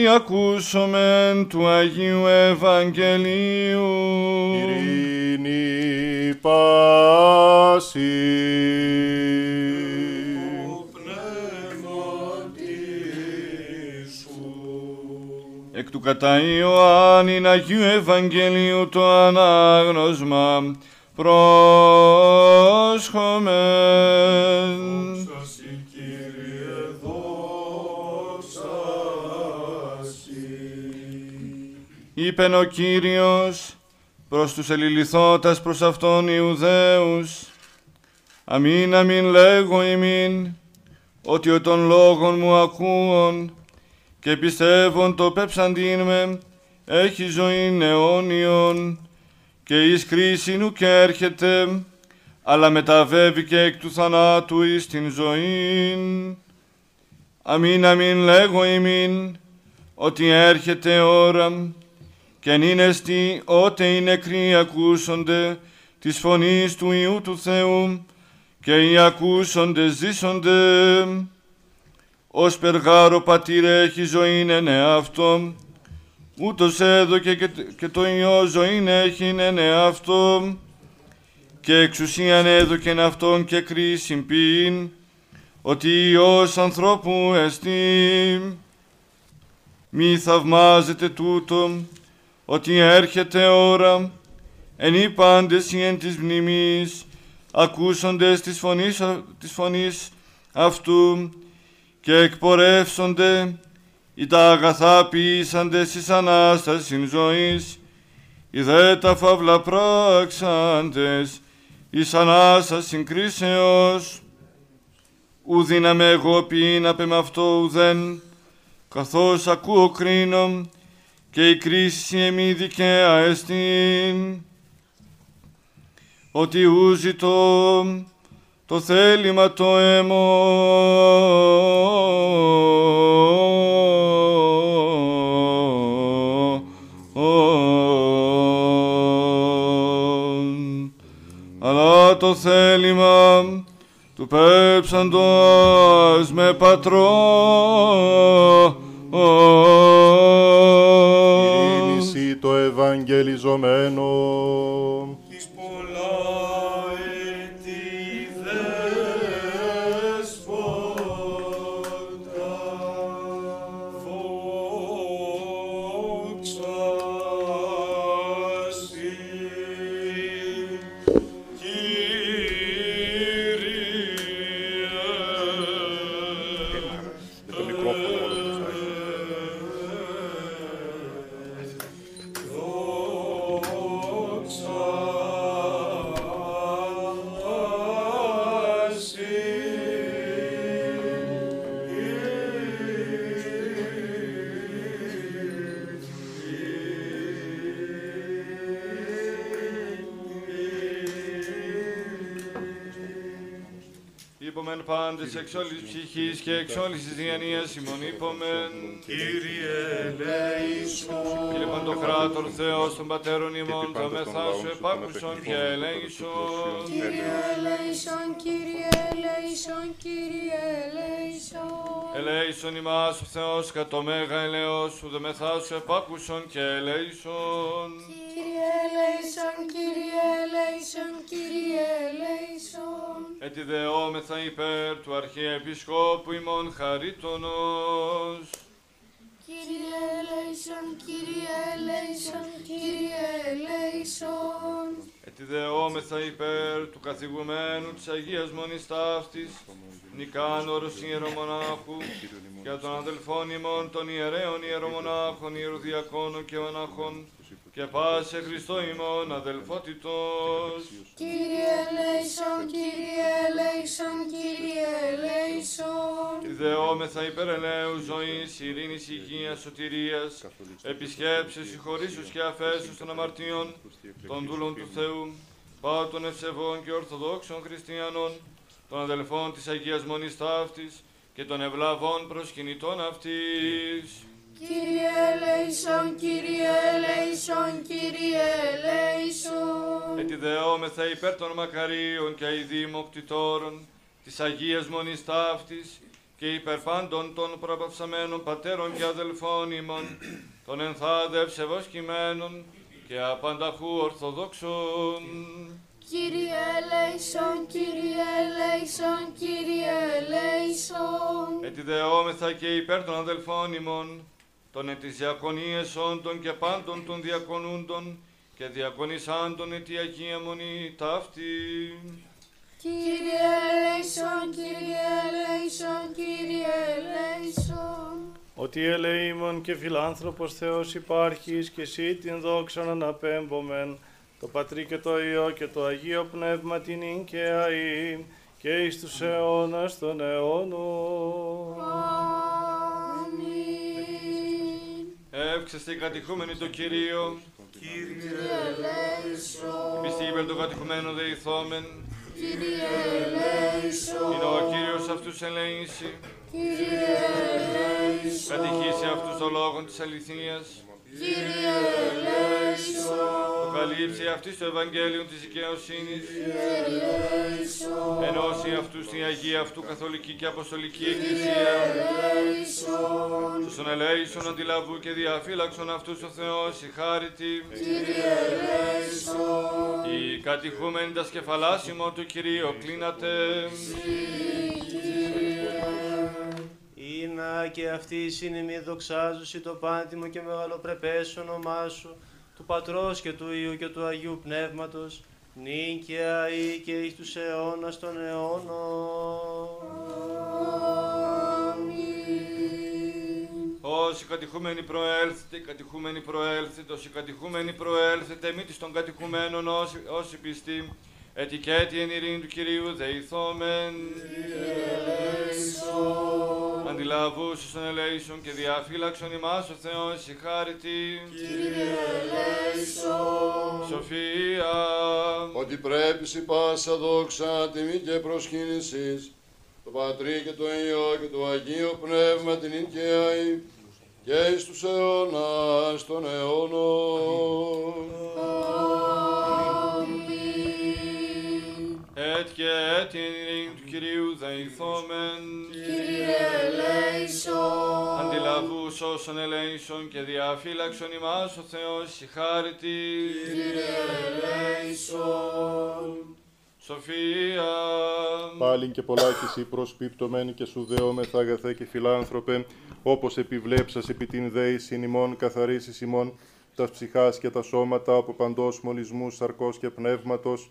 S10: Ακούσομεν του Αγίου Ευαγγελίου.
S9: Ειρήνη πάση.
S10: Εκ του κατά Ιωάννην Αγίου Ευαγγελίου το ανάγνωσμα πρόσχομεν. Είπεν ο Κύριος προς τους ελιληθώτας προς αυτόν Ιουδαίους Αμήν αμήν λέγω ημίν ότι ο των λόγων μου ακούων και πιστεύων το πέψαντίν με έχει ζωή αιώνιον και εις κρίσιν ουκ έρχεται αλλά μεταβεύει και εκ του θανάτου εις την ζωήν. Αμήν αμήν λέγω ημίν ότι έρχεται ώρα και είναι στη ότε οι νεκροί ακούσονται της φωνής του Υιού του Θεού και οι ακούσονται ζήσονται. Ως περγάρο πατήρ έχει ζωήν εν εαυτό, ούτως έδωκε και, και το ιό ζωήν έχει εν αυτό και εξουσίαν έδωκεν αυτόν και κρίσιν ποιήν ότι Υιός ανθρώπου εστί. Μη θαυμάζετε τούτο, ότι έρχεται ώρα, εν είπαντες ή εν της μνημής, ακούσοντες της φωνής, της φωνής αυτού και εκπορεύσονται ή τα αγαθά ποιήσαντες εις Ανάστασιν ζωής, οι δε τα φαύλα πράξαντες εις Ανάστασιν κρίσεως, ουδύναμε εγώ ποιήν απ' αυτό ουδέν, καθώς ακούω κρίνω και η κρίση εμεί δικαία εστίν, ότι ούζει το, το θέλημα το αιμόν. Αλλά το θέλημα του πέψαντος με πατρό
S9: Ειρήνηση το Ευαγγελιζομένο.
S10: Πάντες εξ όλης ψυχής και εξ όλης της διανοίας ημών είπομεν.
S3: Κύριε ελέησον.
S10: Κύριε Παντοκράτορ Θεός των Πατέρων ημών, τα μεθά σου επάκουσον και ελέησον.
S13: Κύριε ελέησον, Κύριε ελέησον, Κύριε ελέησον.
S10: Ελέησον ημάς ο Θεός κατ' το μέγα ελεός σου, δε μεθά σου επάκουσον και ελέησον. Χαρίτωνος.
S13: Κύριε ελέησον, Κύριε ελέησον, Κύριε ελέησον.
S10: Ετι δεόμεθα υπέρ του καθηγουμένου της Αγίας Μονής Ταύτης, Νικάνορος Ιερομονάχου, και των αδελφών ημών των ιερέων ιερομονάχων, ιεροδιακόνων και μονάχων, και πάσε Χριστό ημών αδελφότητος.
S13: Κύριε ελέησον, Κύριε ελέησον, Κύριε ελέησον.
S10: Ιδεόμεθα υπερελαίου ζωής, ειρήνης, υγείας, σωτηρίας, επισκέψεις, συγχωρήσους και αφέσους των αμαρτίων, των δούλων του Θεού, πάτων ευσεβών και ορθοδόξων χριστιανών, των αδελφών της Αγίας Μονής Ταύτης και των ευλαβών προσκυνητών αυτής.
S13: Κύριε ελέησον, Κύριε ελέησον, Κύριε ελέησον.
S10: Ετιδεόμεθα υπέρ των μακαρίων και αηδήμων κτητόρων της Αγίας Μονής Ταύτης και υπέρ πάντων των προπαυσαμένων πατέρων και αδελφών ημών, των ενθάδευ ευασκημένων και απανταχού ορθοδόξων.
S13: Κύριε ελέησον, Κύριε ελέησον, Κύριε ελέησον.
S10: Ετιδεόμεθα και υπέρ των αδελφών ημών, των ετησιακονίες όντων και πάντων των διακονούντων και διακονισάντων ετι Αγία Μονή ταύτη.
S13: Κύριε ελέησον, Κύριε ελέησον, Κύριε ελέησον.
S11: Ότι ελεήμων και φιλάνθρωπος Θεός υπάρχεις και εσύ την δόξα αναπέμπομεν, το Πατρί και το Υιό και το Αγίο Πνεύμα την ίν και αΐ και εις τους αιώνας των αιώνων.
S10: Εύξεστε οι κατηχούμενοι το Κυρίο.
S13: Κύριε ελέησον.
S10: Πιστή υπέρ των κατηχουμένων δεηθόμεν.
S13: Κύριε ελέησον.
S10: Είναι ο Κύριος αυτούς ελέηση.
S13: Κύριε ελέησον.
S10: Κατηχήσει αυτούς των λόγων της αληθείας.
S13: Κύριε ελέησον.
S10: Αποκαλύψει αυτής το Ευαγγέλιο της δικαιοσύνης.
S13: Κύριε ελέησον.
S10: Εν ενώσει αυτούς στην Αγία αυτού Καθολική και Αποστολική Εκκλησία. Τους ελέησον αντιλαβού και διαφύλαξον αυτούς ο Θεός η χάρητη. Η κατηχούμενη τα σκεφαλάσιμο του Κυρίου κλείνατε.
S15: Ήνα και αυτή η σύνημη δοξάζουση το πάντιμο και μεγαλοπρεπές όνομά σου, του Πατρός και του Υιού και του Αγίου Πνεύματος, νυν και αεί και εις τους αιώνας των αιώνων.
S10: Όσοι κατηχούμενοι προέλθετε, κατηχούμενοι προέλθετε, όσοι κατηχούμενοι προέλθετε, μη της των κατηχουμένων όσοι, όσοι πιστοί, ετικέτη εν ειρήνη του Κυρίου δεηθόμεν. Αντιλαβούς εις των ελέησον και διαφύλαξον ημάς ο Θεός η χάρητη. Σοφία.
S9: Ότι πρέπει η πάσα δόξα, τιμή και προσκύνησης, το Πατρί και το Υιό και το Αγίο Πνεύμα την Ινκαίη και εις τους αιώνας των αιώνων.
S10: Έτ και έτ την ειρήνη του Κυρίου δεηθόμεν. Αντιλαβούς όσων ελέησον και διαφύλαξον ημάς ο Θεός η χάρητη. Σοφία.
S9: Πάλιν και πολλάκις προσπίπτωμεν και σου δεόμεθα αγαθέ και φιλάνθρωπε, όπως επιβλέψας επί την δέησιν ημών καθαρίσεις ημών, τας ψυχάς και τα σώματα από παντός μολυσμούς σαρκός και πνεύματος,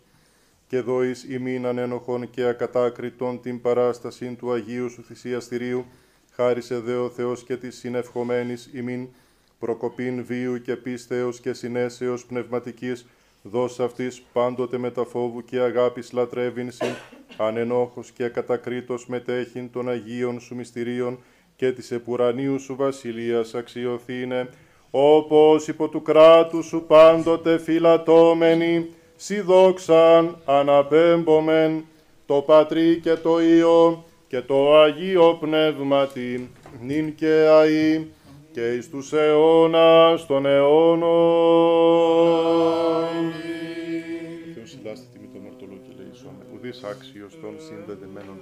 S9: και δόης ημίν ανένοχον και ακατάκριτον την παράστασιν του Αγίου σου θυσιαστηρίου, χάρισε δε ο Θεός και της συνευχομένης ημίν, προκοπήν βίου και πίστεως και συνέσεως πνευματικής, δώσ' αυτής πάντοτε με τα φόβου και αγάπης λατρεύειν συν, ανενόχος και ακατακρίτως μετέχειν των Αγίων σου μυστηρίων και της επουρανίου σου βασιλείας αξιοθήνε, όπως υπό του κράτου σου πάντοτε φυλατώμενοι, σι δόξαν αναπέμπομεν το Πατρί και το Υιό και το Αγίο Πνεύματι, νυν και αΐ και εις τους αιώνας των αιώνων. Θεός συντάστη τιμή των ορτολό και λεησόν, ουδής άξιος των συνδεδεμένων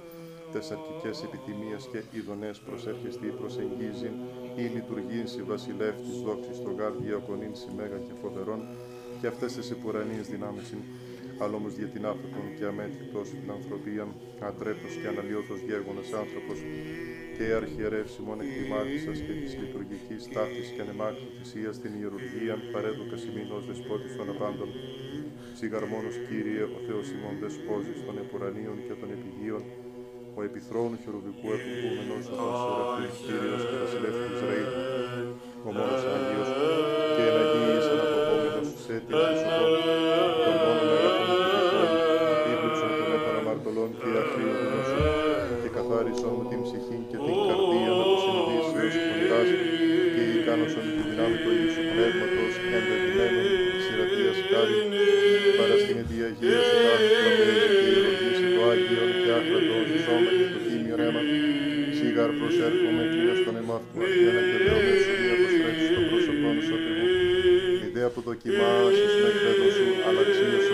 S9: τες αρχικές επιτιμίες και ειδονές προσέρχεστη προσεγγίζει ή λειτουργήν σι βασιλεύτης δόξης το γάρ διακονήν σι μέγα και φοβερόν και αυτές τις επουρανίες δυνάμεις αλλά όμως για την άνθρωπον και αμέτρητος φιλανθρωπία, ατρέπτος και αναλύωτος γέγονας άνθρωπος και η αρχιερεύση μόνο εκτιμάτισας και της λειτουργικής τάφης και ανεμάκτου θυσίας στην ιερουργία παρέδωκα ημίν ως δεσπότης των απάντων. Σιγαρμόνος Κύριε, ο Θεός ημών δεσπόζης των επουρανίων και των επιγείων, ο επιθρόνου χερουβικού επικούμενος ο Βασιλεύτης Κύριος και Βασιλεύς του Ισραήλ, ο μόνος Άγιος και εν and ιδέα που δοκιμάσεις με εκπαίδο σου, αλλά αξίωσον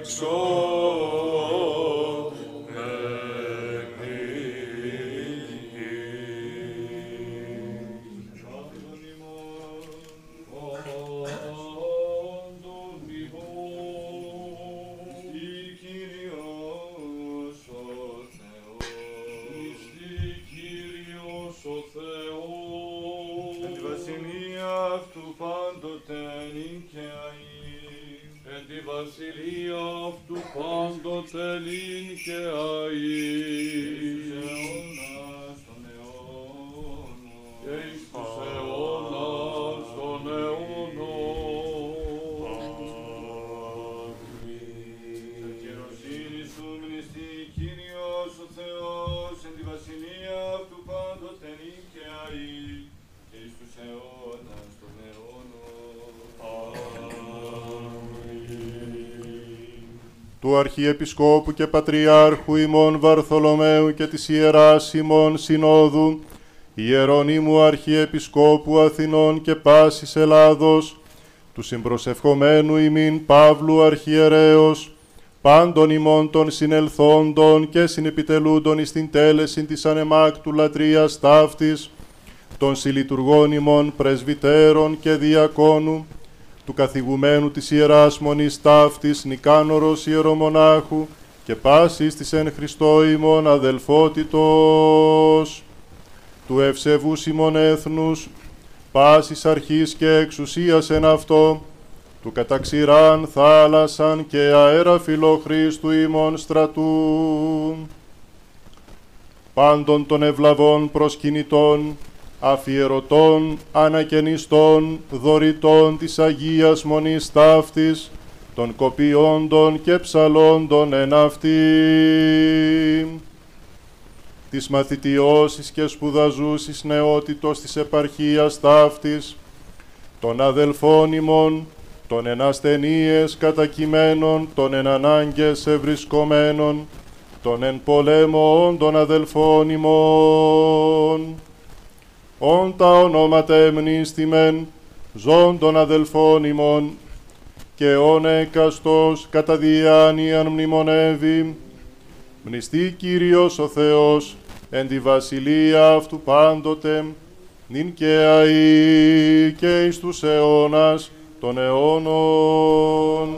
S10: exalt.
S9: Του Αρχιεπισκόπου και Πατριάρχου ημών Βαρθολομαίου και της Ιεράς ημών Συνόδου, Ιερονίμου Αρχιεπισκόπου Αθηνών και πάσης Ελλάδος, του συμπροσευχομένου ημίν Παύλου Αρχιερέως, πάντων ημών των συνελθόντων και συνεπιτελούντων εις την τέλεση της ανεμάκτου λατρείας ταύτης, των συλλειτουργών ημών πρεσβυτέρων και διακόνου, του καθηγουμένου της Ιεράς Μονής Ταύτης Νικάνορος Ιερομονάχου και πάσης της εν Χριστώ ημών αδελφότητος, του ευσεβούς ημών έθνους, πάσης αρχής και εξουσίας εν αυτό, του καταξηράν θάλασσαν και αέρα φιλοχρίστου ημών στρατού, πάντων των ευλαβών προσκυνητών, αφιερωτών, ανακαινιστών, δωρητών της Αγίας Μονής Ταύτης, των κοπιόντων και ψαλόντων εν αυτή. Της μαθητιώσης και σπουδαζούσης νεότητος της επαρχίας Ταύτης, των αδελφών ημών, των εν ασθενείες κατακειμένων, των εν ανάγκες ευρισκομένων, των εν πολέμων των αδελφών ημών. Ον τα ονόματα εμνίστημεν, ζών των αδελφών ημών, και ον έκαστος κατά διάνοιαν μνημονεύει, μνηστή Κύριος ο Θεός, εν τη
S6: βασιλεία αυτού πάντοτε, νυν και αεί και εις τους αιώνας των αιώνων.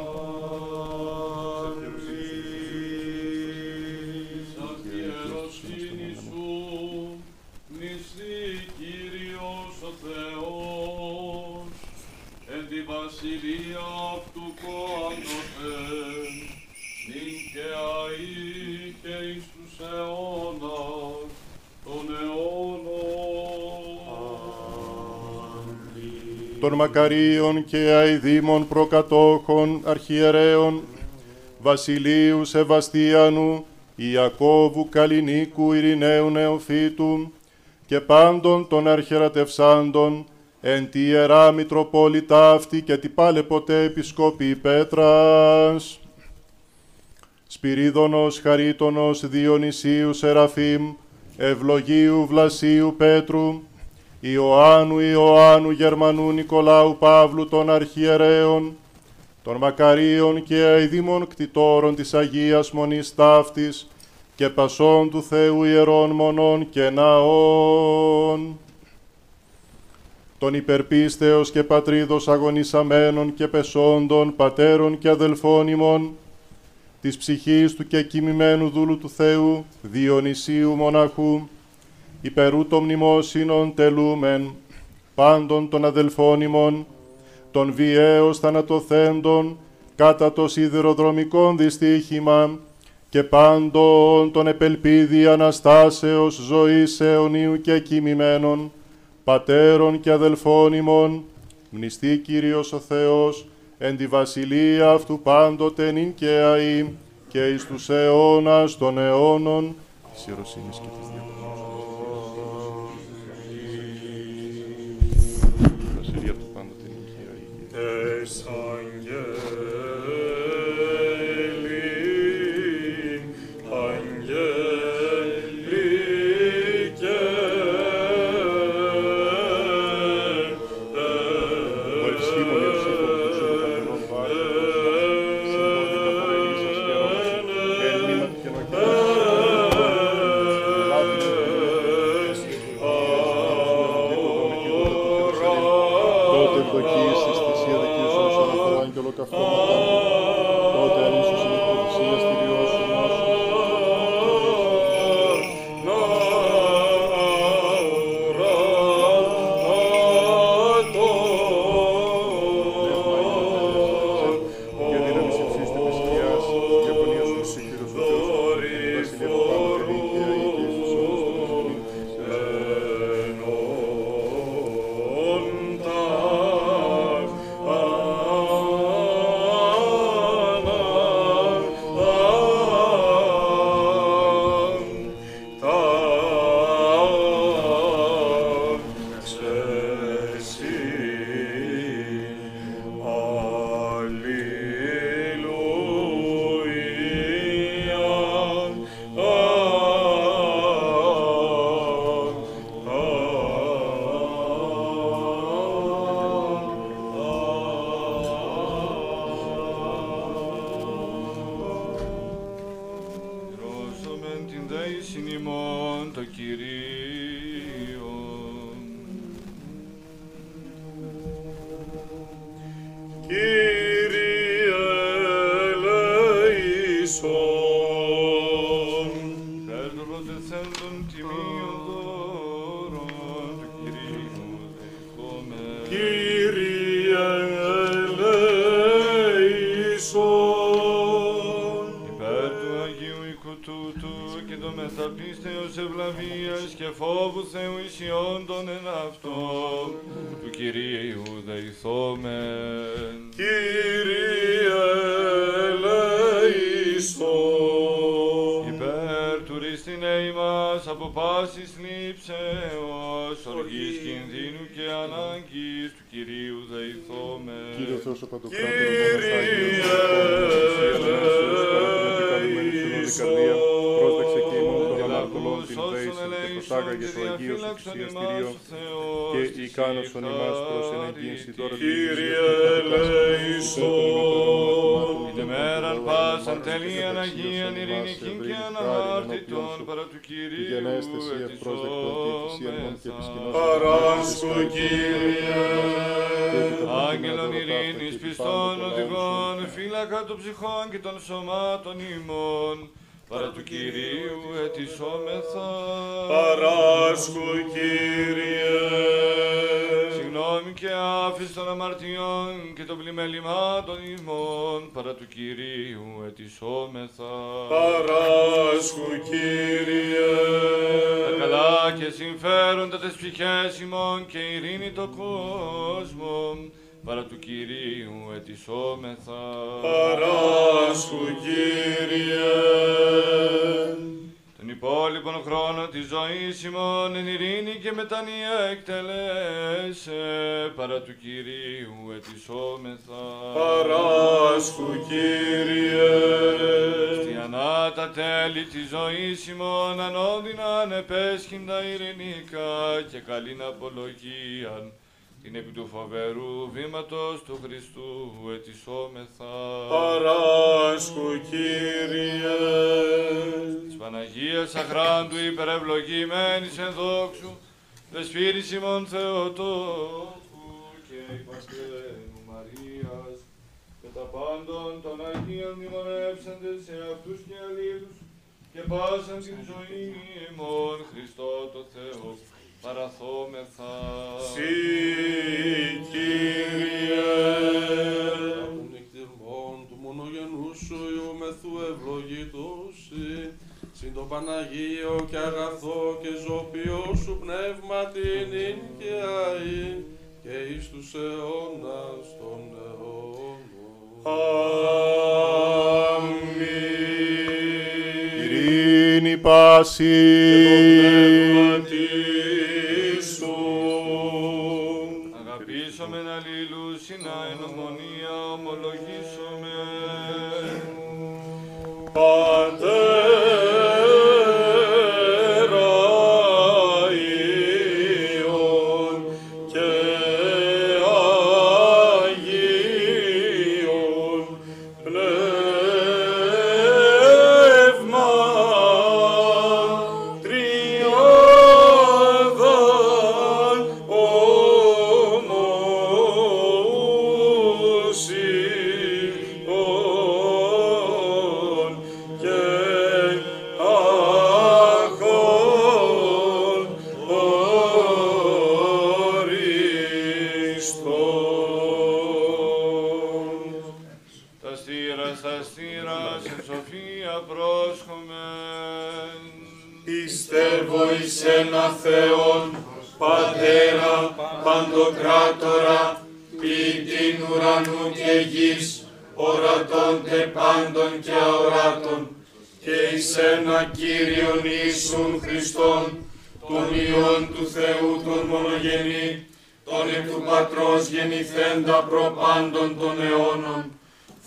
S9: Των Μακαρίων και Αηδήμων προκατόχων αρχιερέων, Βασιλείου Σεβαστίανου, Ιακώβου Καλλινίκου Ειρηναίου Νεοφύτου και πάντων των αρχιερατευσάντων, εν τη Ιερά Μητροπόλητα αυτή και τη πάλε ποτέ Επισκόπη Πέτρας. Σπυρίδωνος Χαρίτωνος Διονυσίου Σεραφείμ, Ευλογίου Βλασίου Πέτρου, Ιωάννου Ιωάννου Γερμανού Νικολάου Παύλου των Αρχιερέων, των Μακαρίων και αηδήμων κτητόρων της Αγίας Μονής Ταύτης και πασών του Θεού Ιερών Μονών και Ναών. Των υπερπίστεως και πατρίδος αγωνισαμένων και πεσόντων, πατέρων και αδελφών ημών, της ψυχής του και κοιμημένου δούλου του Θεού, Διονυσίου Μοναχού, υπερού των μνημόσυνων τελούμεν, πάντων των αδελφών ημών, των βιαίως θανατοθέντων, κατά το σιδηροδρομικόν δυστύχημα, και πάντων των επελπίδη Αναστάσεως ζωής αιωνίου και κοιμημένων, πατέρων και αδελφών ημών, μνηστή Κύριος ο Θεός, εν τη βασιλεία αυτού πάντοτε νυν και αΐ, και εις τους αιώνας των αιώνων, της ιεροσύνης και της διαβολής. Αΐ.
S10: Ημών το Κυρίο.
S3: Κύριε
S9: Θεός ο Παντοκράτορος, καρδία, πρόσδεξε και ημών των αμαρτωλών την δέηση και προσάγαγε το Αγίο σου θυσιαστηρίο και ικάνωσον ημάς προς ενεγγύηση τώρα της
S3: Κύριε ελέησον.
S10: Την ημέραν πάσαν τελείαν Αγίαν ειρηνικήν και αναμάρτητον παρά του Κυρίου
S9: Γενέστε εσύ ευπρόσδεκτον και θυσιανών και επισκηνώσεων.
S3: Παράσκο, Κύριε.
S10: Άγγελον ειρήνης πιστών οδηγών, φύλακα των ψυχών και των σωμάτων ημών, παρά του Κυρίου ετισόμεθα.
S3: Παράσκο, Κύριε.
S10: Συγγνώμη και άφηση των αμαρτιών και των πλημμύρων πλημελημάτων ημών, παρά του Κυρίου ετισόμεθα.
S16: Παράσχου, Κύριε.
S10: Τα καλά και συμφέροντα τις ψυχές ημών και ειρήνη το κόσμο, παρά του Κυρίου ετισόμεθα.
S16: Παράσχου, Κύριε.
S10: Τον υπόλοιπον χρόνο της ζωής ημών εν ειρήνη και μετανία εκτελέσε, παρά του Κυρίου ετισόμεθα.
S16: Παράσχου, Κύριε.
S10: Χριστιανά τα τέλη της ζωής ημών ανώδυναν επέσχυντα ειρηνικά και καλήν απολογίαν την επί του φοβερού βήματος του Χριστού ετισόμεθα.
S16: Παράσχου, Κύριε.
S10: Της Παναγίας αχράντου υπερευλογημένης εν δόξου, δεσπύρης ημών Θεοτόκου και υπασκένου Μαρίας, και τα πάντων των Αγίων μνημονεύσαντες σε αυτούς και αλλήλους, και πάσαν την ζωή ημών Χριστό το Θεό, παραθόμεθα.
S16: Συ, Κύριε.
S12: Των εκτιμών του μονογενούς σου Υιούμεθου ευλογητούσι, συν το Παναγίο και αγαθό και ζωπιό σου πνεύμα την και αή, και εις τους αιώνας των αιώνων.
S9: Ειρήνη πάση.
S10: Αγαπήσομεν αλλήλους, συνα εν ομονία ομολογήσομεν.
S16: Πατέρα Παντοκράτορα, ποιητήν ουρανού και γης, ορατών τε πάντων και αοράτων, και εις ένα Κύριον Ιησούν Χριστόν, τον Υιόν του Θεού τον μονογενή, τον εκ του Πατρός γεννηθέντα προπάντων των αιώνων,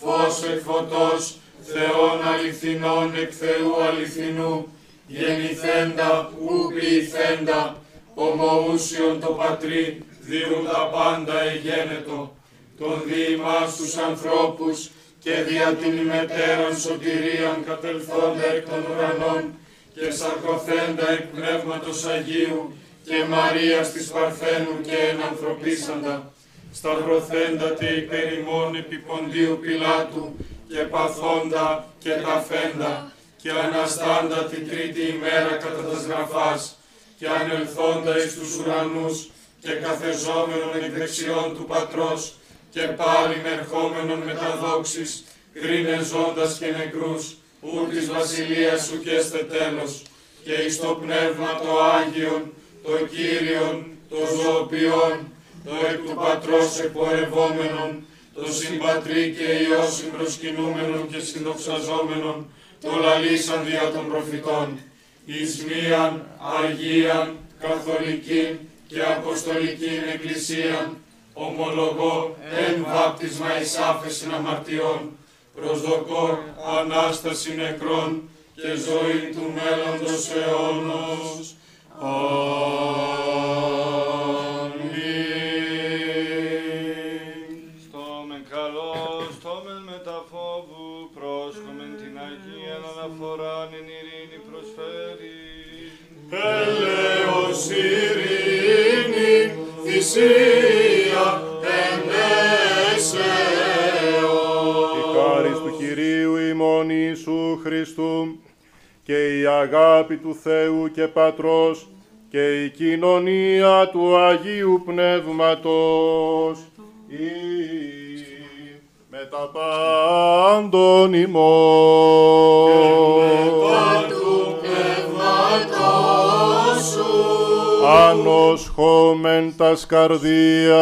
S16: φως εκ φωτός, Θεόν αληθινών εκ Θεού αληθινού, γεννηθέντα ου ποιηθέντα, ομοούσιον το Πατρί, διούν τα πάντα εγένετο, τον δι' ημάς τους ανθρώπους και δια την ημετέραν σωτηρίαν κατελθόντα εκ των ουρανών και σαρκωθέντα εκ Πνεύματος Αγίου και Μαρίας της Παρθένου και ενανθρωπίσαντα, σταυρωθέντα τε υπέρ ημών επί Ποντίου Πιλάτου και παθόντα και ταφέντα και αναστάντα την τρίτη ημέρα κατά τας γραφάς και ανελθόντα εις τους ουρανούς και καθεζόμενον εκ δεξιών του Πατρός και πάλι ερχόμενον με τα δόξης, κρίνε ζώντας και νεκρούς, ου της βασιλείας σου και έστε τέλος, και εις το πνεύμα το Άγιον, το Κύριον, το ζωοποιόν, το εκ του Πατρός εκπορευόμενον, το συμπατρί και Υιός συμπροσκυνούμενον και συνδοξαζόμενον, το λαλήσαν δια των προφητών, εις μίαν Αγίαν, Καθολική και Αποστολική Εκκλησίαν, ομολογώ εν βάπτισμα εις άφεσιν αμαρτιών, προσδοκώ Ανάσταση νεκρών και ζωή του μέλλοντος αιώνος. Αμήν.
S10: Στόμεν καλός, στόμεν με τα φόβου, πρόσχομεν την Αγία αναφοράν εν ειρήνη προσφέρει.
S16: Έλεος ειρήνη, θυσία, ενέσεω.
S9: Η χάρις του Κυρίου ημών Ιησού Χριστού και η αγάπη του Θεού και Πατρός και η κοινωνία του Αγίου Πνεύματος. Η με τα πάντων ημών. Ανοσχόμεν τας καρδίας.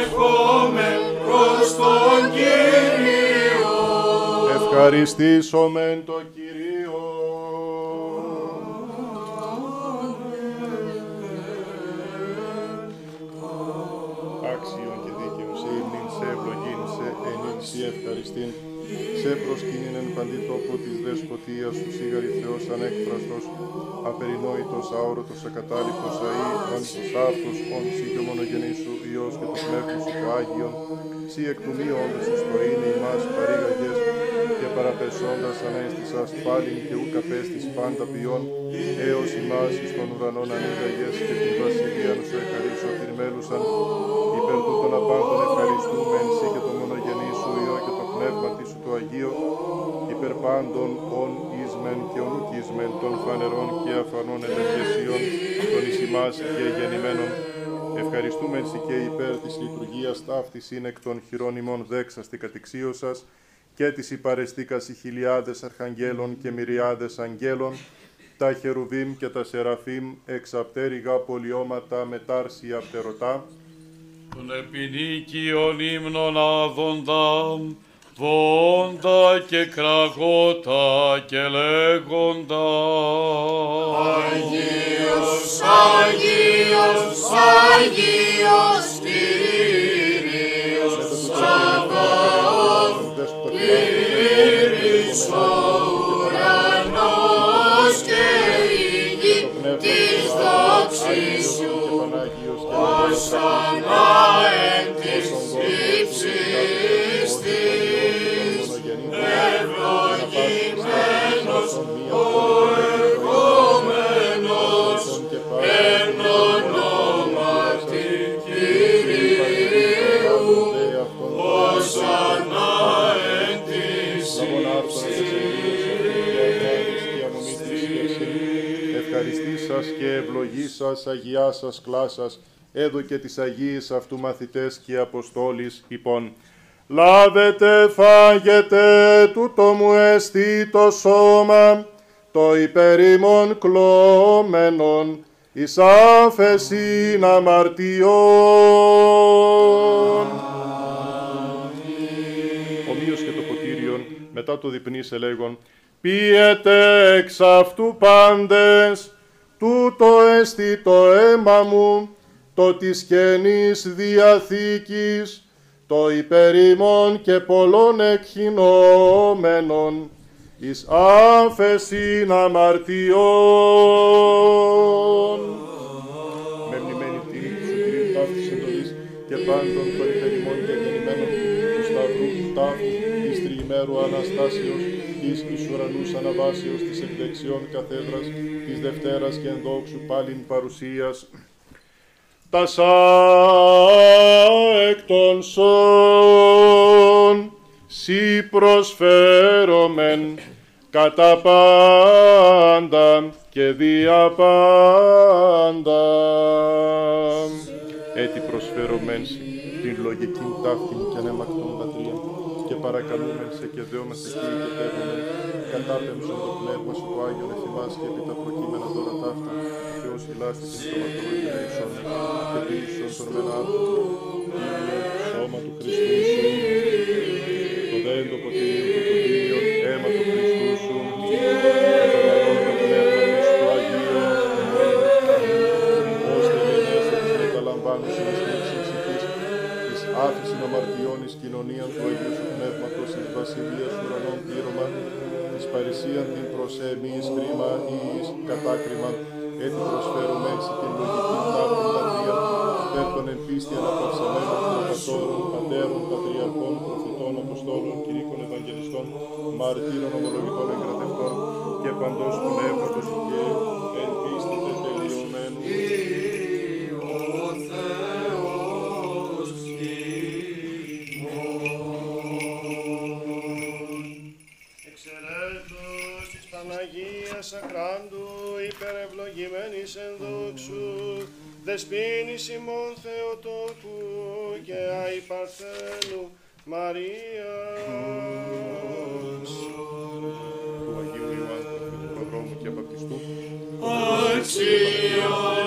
S6: Εύχομεν προς τον Κύριο.
S9: Ευχαριστήσομεν το Κυρίο. Άξιον και δίκαιον σε ύμνην, σε ευλογήν, σε ενήν, σε ευχαριστήν, σε προσκύνην εν παντή τόπο της δεσποτείας σου σίγαρη Θεός ανέκφραστος, απερινόητος, αόρατος, ακατάληπτος, αή, ον τους άρθους, ον σύ και ο μονογενής σου, Υιός και το πνεύμα σου το Άγιον, σύ εκ του μη όντως σου στο είναι ημάς παρήγαγες, και παραπεσόντας ανέστησας πάλιν και ουκ απέστης πάντα ποιόν, έως ημάς εις των ουρανών ανήγαγες και την βασιλεία σου ευχαρίσω αφηρμέλουσαν, υπέρ τούτων απάντων ευχαριστούμε εν σύ και το μονογενή σου Υιό και το πνεύμα της σου το Αγίο, υπέρ πάντων ον ίσμεν και ον ουκ ίσμεν των φανερών και αφανών ενεργεσιών των εις ημάς και γεννημένων, Ευχαριστούμε εσύ και υπέρ της λειτουργίας ταύτης είναι εκ των χειρών ημών δέξα στη κατηξίω σας και της υπαρεστήκας οι χιλιάδες αρχαγγέλων και μυριάδες αγγέλων, τα χερουβίμ και τα σεραφίμ εξαπτέρυγα πολιώματα μετάρσια απτερωτά,
S6: Τον επινίκιον ύμνων άδοντα, βόντα και κραγότα και λέγοντα.
S16: Αγίος, Αγίος, Αγίος Κύριος Σαββαώθ, Κύριος ο ουρανός και η γη της δόξης σου, Ωσανά εν
S9: σας, αγιάς σας, κλάσας, έδωκε τις Αγίες αυτού μαθητές και Αποστόλης, υπόν. Λάβετε, φάγετε, τούτο μου εστί το σώμα, το υπερήμων κλώμενον, εις άφεσιν αμαρτιών. Ομοίως και το ποτήριον, μετά το διπνής ελέγον, Πίετε εξ αυτού πάντες, τούτο εστί το αίμα μου, το της καινής διαθήκης, το υπερήμων και πολλών εκχυνόμενων, εις άφεσιν αμαρτιών. Με μνημένη τιμή του σωτηρίου ταύτης εντολής και πάντων των υπερήμων και γεννημένων του Σταυρού του τάφου της τριημέρου Αναστάσεως εις εις ουρανούς αναβάσεως της εκδεξιών καθέδρας της Δευτέρας και ενδόξου πάλιν παρουσίας τασά εκ των σών σοι προσφέρομεν κατά πάντα και δια πάντα. Έτσι προσφέρομεν σοι την λογική ταύτην και ανέμακτον πατρία και παρακαλούμεν σε και δέομαστε Κύριε και τεύομεν κατάπεμψον το πνεύμα σου το Άγιον εφημάς και επί τα προκείμενα δώρα ταύτα Θεός ηλάστη την στοματολογία ίσον και πίσον των μεν άνθρωπο Κύριε σώμα του Χριστού σου το δέντο ποτήριο του ποτήριον αίμα του Χριστού σου καταβαλών το πνεύμα της του Αγίου ώστε με μέσα της μεταλαμβάνουσιν εις λήξης ηθής της άφησιν αμαρτιών εις κοινωνίαν του Αγίου σου. Πνεύματος εις βασιλείας ουρανών πλήρωμα εις παρησίαν την προσέμιης κρίμα ή εις κατάκριμα. Έτσι προσφέρουμε σε την λογική τάρτη πατρία υπέρ των εν πίστη αναπαυσαμένων προπατώρων, πατέρων, πατριαρχών, προφητών, αποστόλων, κηρύκων, ευαγγελιστών, μαρτύρων, ομολογητών, εγκρατευτών και παντός πνεύματος και
S11: Παναγίας Αχράντου, υπερευλογημένης εν δόξου, δεσπίνης ημών Θεοτόκου και Άι Παρθένου,
S17: Μαρία.
S3: του Αγίου Ιωάννου του Προδρόμου και Βαπτιστού,
S9: Αξίον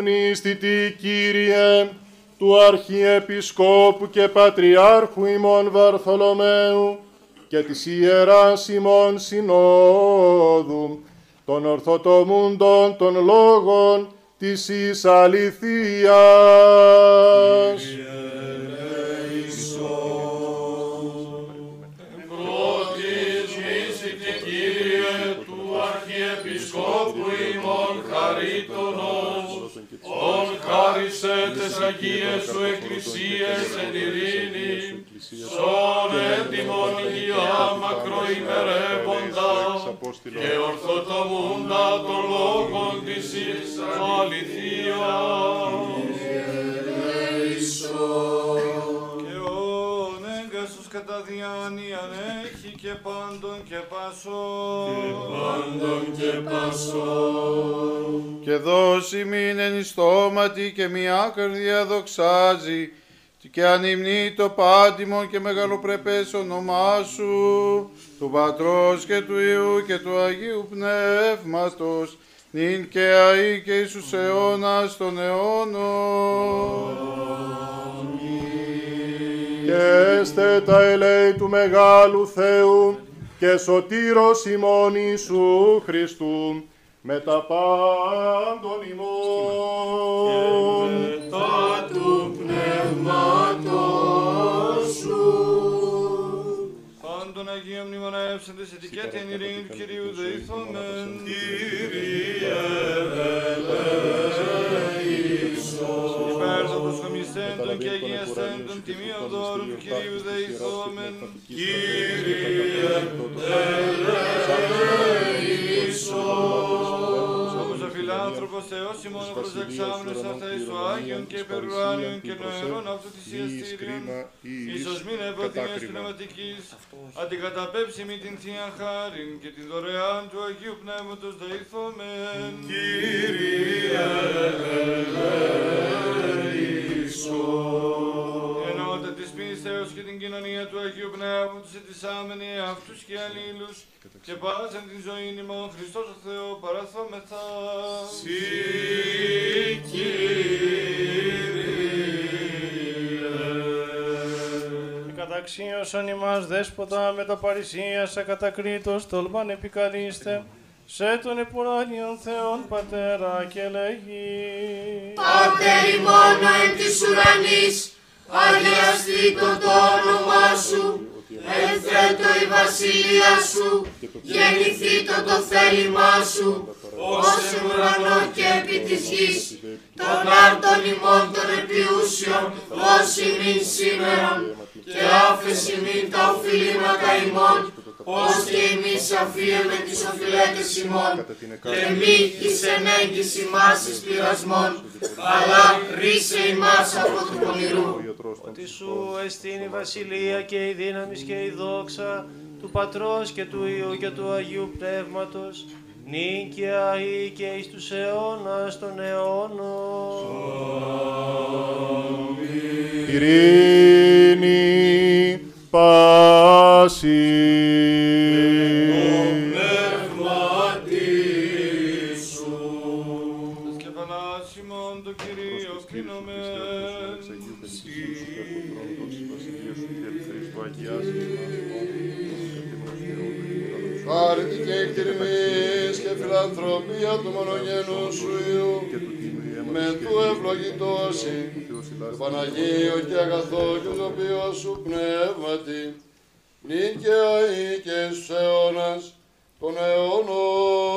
S3: πρώτης μνήστητη Κύριε του Αρχιεπισκόπου και Πατριάρχου ημών Βαρθολομαίου και της Ιεράς ημών Συνόδου των ορθοτομούντων των λόγων της εις αληθείας.
S10: Πάντων και πασόν.
S9: Πάντων και πασόν.
S1: και δώσει μην εν στόματι και μια καρδιά δοξάζει και ανυμνεί το πάντιμο και μεγαλοπρεπές όνομά σου του Πατρός και του Υιού και του Αγίου Πνεύματος νυν και αεί και εις τους αιώνας των αιώνων.
S3: Και έστε τα ελέη του Μεγάλου Θεού και σωτήρος ημών Ιησού Χριστού με τα πάντων ημών.
S9: τα του πνεύματος σου.
S10: Πάντων Αγίων μνημονεύσαντες ετικέτη εν ειρήνη του Κυρίου δεηθόμεν.
S9: Κύριε ελέησον.
S10: Υπέρ των προσχομιστέντων και αγιαστέντων τιμίων δώρων του Κυρίου δεηθόμεν.
S9: Κύριε ελέησον.
S10: Όπως ο φιλάνθρωπος Θεός ημών ο προσεξάμενος αυτά εις το Άγιον και υπερουράνιον και νοερών αυτού της ιεστήριον. Ίσως μην ευωδίες πνευματικής, αντικαταπέψει μη την Θεία Χάριν και την δωρεάν του Αγίου Πνεύματος δεηθόμεν.
S9: Κύριε ελέησον.
S10: Ενώτα της πίστεως και την κοινωνία του Αγίου Πνεύματος ετισάμενοι αυτούς και αλλήλους και πάσαν την ζωή ημών Χριστός ο Θεός παραθόμεθα.
S9: Συ
S11: Και καταξίωσαν ημάς δέσποτα με τα παρησίας ακατακρίτως τολμάν επικαλείστε,
S15: σε τον επουράνιον Θεόν Πατέρα και λέγει.
S16: Πάτερ ημών εν της ουρανής, αγιαστήτω το όνομά σου, ελθέτω η βασιλεία σου, γεννηθήτω το θέλημά σου, ως εν ουρανό και επί της γης, των άρτων ημών των επιούσιων, δώσει μην σήμερον, και άφεση μην τα οφειλήματα ημών, ως και εμείς αφίεμε τις οφειλέτες ημών, και μη εις ενέγγις ημάς εις πειρασμών, αλλά ρίσε ημάς από του πονηρού.
S15: ότι σου εστίν η βασιλεία και η δύναμη και η δόξα του Πατρός και του Υιού και του Αγίου Πνεύματος, νυν και αεί και εις τους αιώνας των αιώνων.
S3: Ειρήνη πάση.
S9: Κεφαλάς ημών το Κυρίο κρίνομεν.
S3: Χάρη και εκτιρμής και φιλανθρωπία του μονογενού σου Υιού, με του ευλογητώσει, του Παναγίου και αγαθό και το οποίος σου πνεύματι, νυν και αεί και στους αιώνας των αιώνων.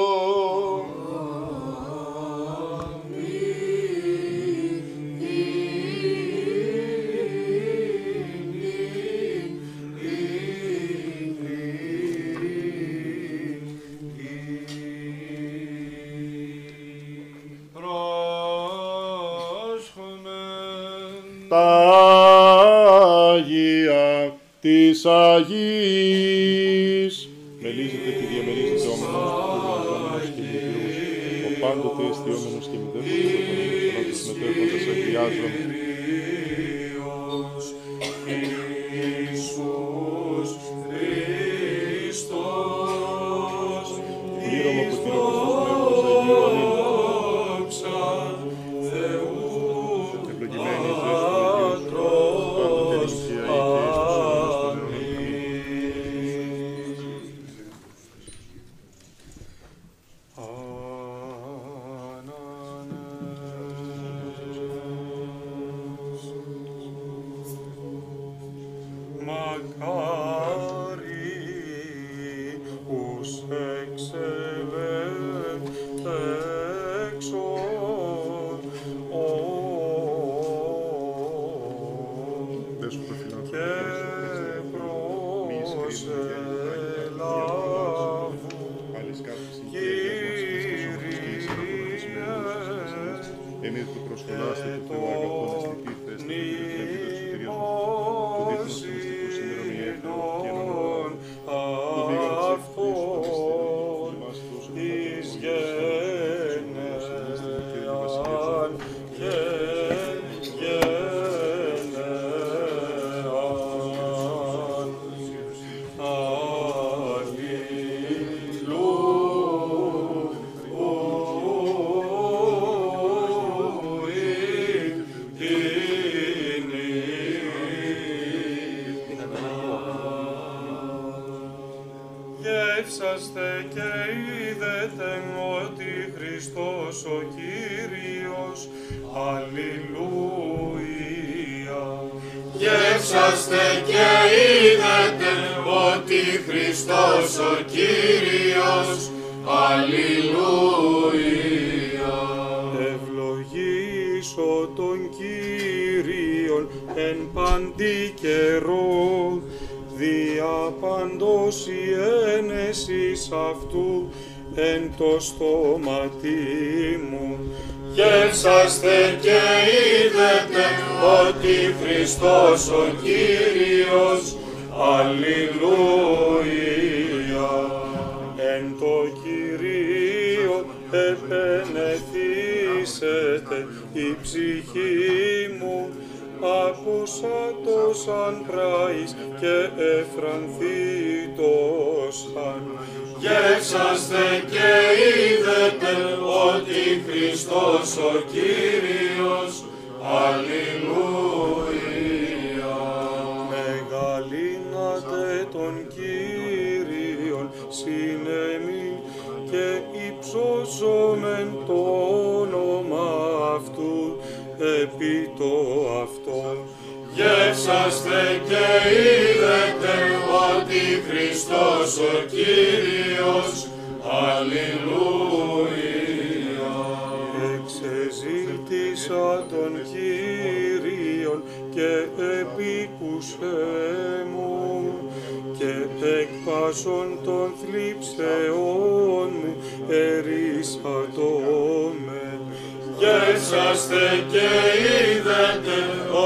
S3: Επί το αυτό.
S6: Γεύσαστε και είδετε ότι Χριστός ο Κύριος, Γεύσαστε και είδετε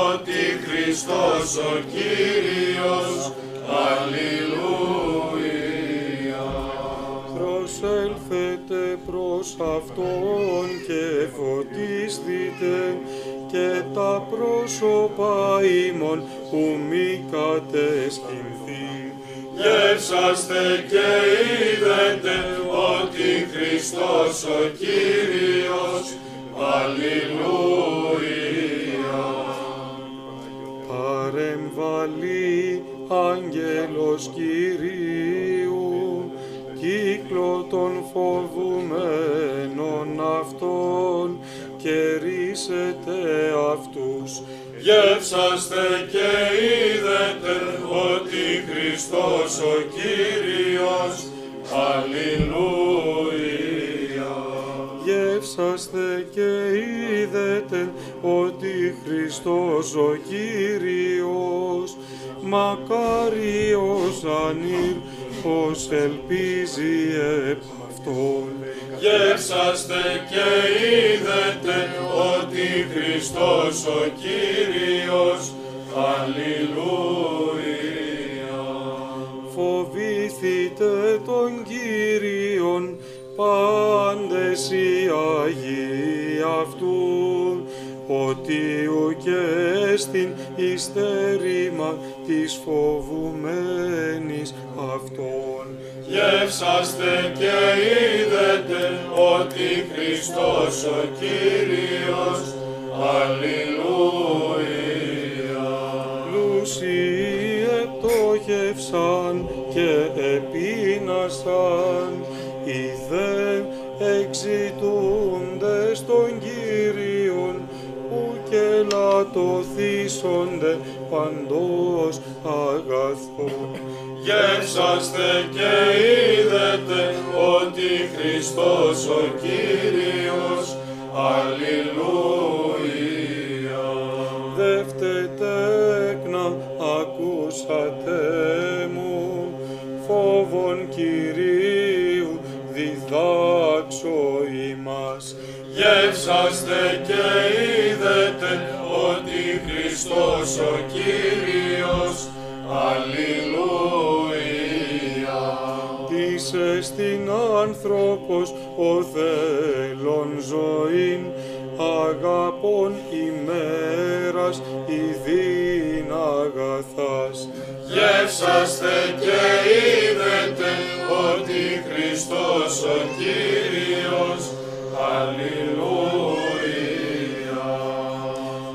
S6: ότι Χριστός ο Κύριος, Αλληλούια.
S3: Προσέλθετε προς Αυτόν και φωτίστητε και τα πρόσωπα ημών που μη κατεσχυνθεί.
S6: Γεύσαστε και είδετε ότι Χριστός ο Κύριος, Αλληλούια.
S3: Παρεμβαλή άγγελος Κυρίου, κύκλο των φοβουμένων αυτών και ρίσετε αυτούς.
S6: Γεύσαστε και είδετε ότι Χριστός ο Κύριος, Αλληλούια.
S3: Γεύσαστε και είδετε ότι Χριστός ο Κύριος, μακάριος ανήρ, πως ελπίζει επ' Αυτόν.
S6: Γεύσαστε και είδετε ότι Χριστός ο Κύριος, Αλληλούια.
S3: Φοβήθητε τον Κύριον, πάντες οι Αγίοι Αυτού, ότι ουκ εστιν ειστέρημα της φοβουμένης Αυτόν.
S6: Γεύσαστε και είδετε ότι Χριστός ο Κύριος, Αλληλούια.
S3: Πλούσιοι επτόχευσαν και επίνασαν, οι δε εξητούντες των Κύριων, που και λατωθήσονται παντός αγαθό.
S6: Γεύσαστε και είδετε ότι Χριστός ο Κύριος, Αλληλούια.
S3: Δεύτε τέκνα ακούσατε μου, φόβον Κυρίου διδάξω ημάς.
S6: Γεύσαστε και είδετε ότι Χριστός ο Κύριος, Αλληλούια.
S3: Είσαι στην άνθρωπος ο θέλων ζωήν, αγαπών ημέρας ειδήν αγαθάς.
S6: Γεύσαστε και είδετε ότι Χριστός ο Κύριος, Αλληλούια.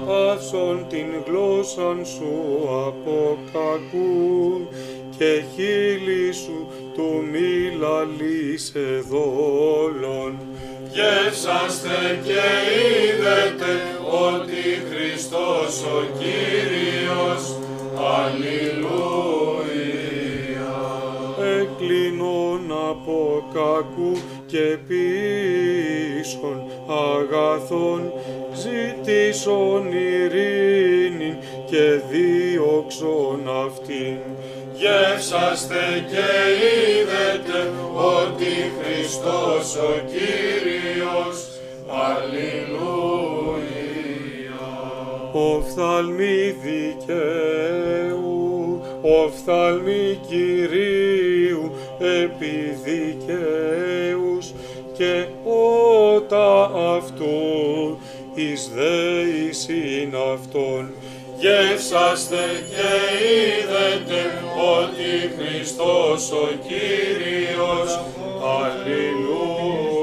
S3: Πάσον την γλώσσαν σου από κακού και χείλη σου του μη λαλήσε δόλων.
S6: Γεύσαστε και είδετε ότι Χριστός ο Κύριος, Αλληλούια.
S3: Από κακού και πίσων αγαθών ζητήσον ειρήνην και δίωξον αυτήν.
S6: Γεύσαστε και είδετε ότι Χριστός ο Κύριος, Αλληλούια.
S3: Οφθαλμοί δικαίου, οφθαλμοί Κυρίου επί δικαίους και ότα αυτού εις δέησιν αυτόν.
S6: Γεύσαστε και είδετε ότι Χριστός ο Κύριος, Αλληλούια.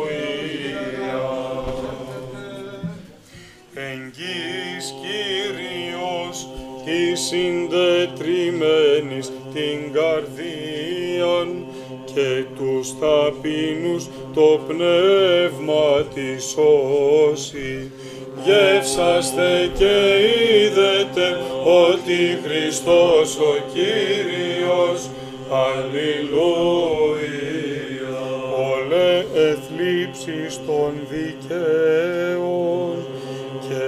S3: Εγγύης Κύριος της συντετριμένης την καρδίαν και τους ταπεινούς το πνεύμα της σώσει.
S6: γεύσαστε και είδετε ότι Χριστός ο Κύριος, Αλληλούια.
S3: Όλε εθλίψεις των δικαίων και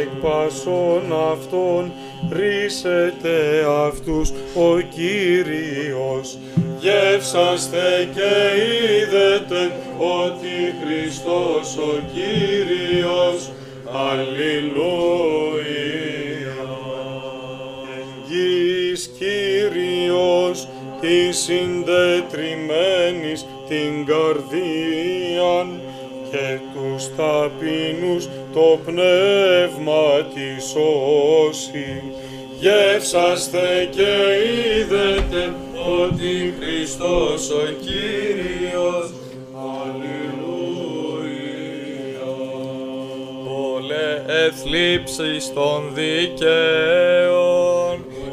S3: εκ πασών αυτών ρίσεται αυτούς ο Κύριος.
S6: Γεύσαστε και είδετε ότι Χριστός ο Κύριος, Αλληλούια.
S3: Γης Κύριος τη συντετριμένης την καρδίαν και τους ταπεινούς το πνεύμα της σώσει.
S6: Γεύσαστε και είδετε ότι Χριστός ο Κύριος, Αλληλούια.
S18: Όλε εθλίψεις των δικαίων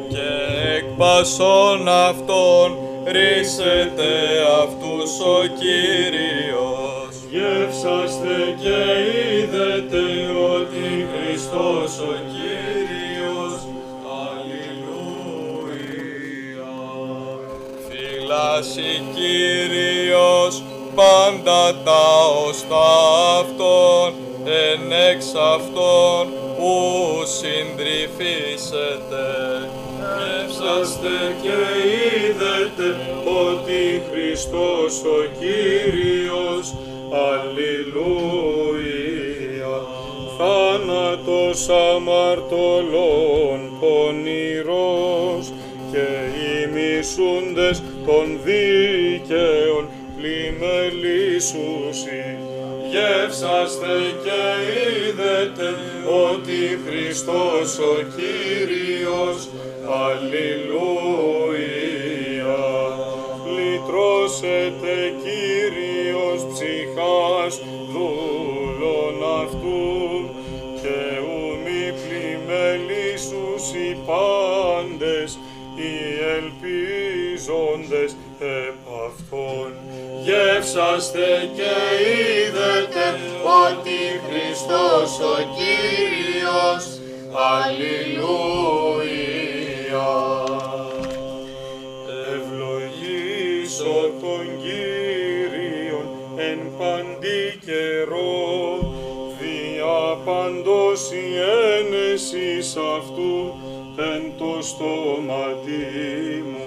S18: και εκ πασών αυτών ρίσεται αυτούς ο Κύριος.
S6: Γεύσαστε και είδετε ότι Χριστός ο Κύριος,
S18: Φυλάσσει Κύριος πάντα τα οστά αυτών, εν εξ αυτών ου συντριφίσετε.
S6: Γεύσαστε και είδετε ότι Χριστός ο Κύριος, Αλληλούια.
S3: θάνατος αμαρτωλών πονηρός και οι μισούντες των δίκαιων πλημελήσουσι.
S6: Γεύσαστε και είδετε ότι Χριστός ο Κύριος, Αλληλούια.
S3: Λυτρώσετε Κύριος ψυχάς δούλων αυτού και ου μη πλημελήσους ελπίζοντες επ' αυτόν.
S6: Γεύσαστε και είδετε ότι Χριστός ο Κύριος, Αλληλούια.
S3: Ευλογήσω τον Κύριον εν παντή καιρό, δια παντός η ένεσης αυτού εν το στόματί μου.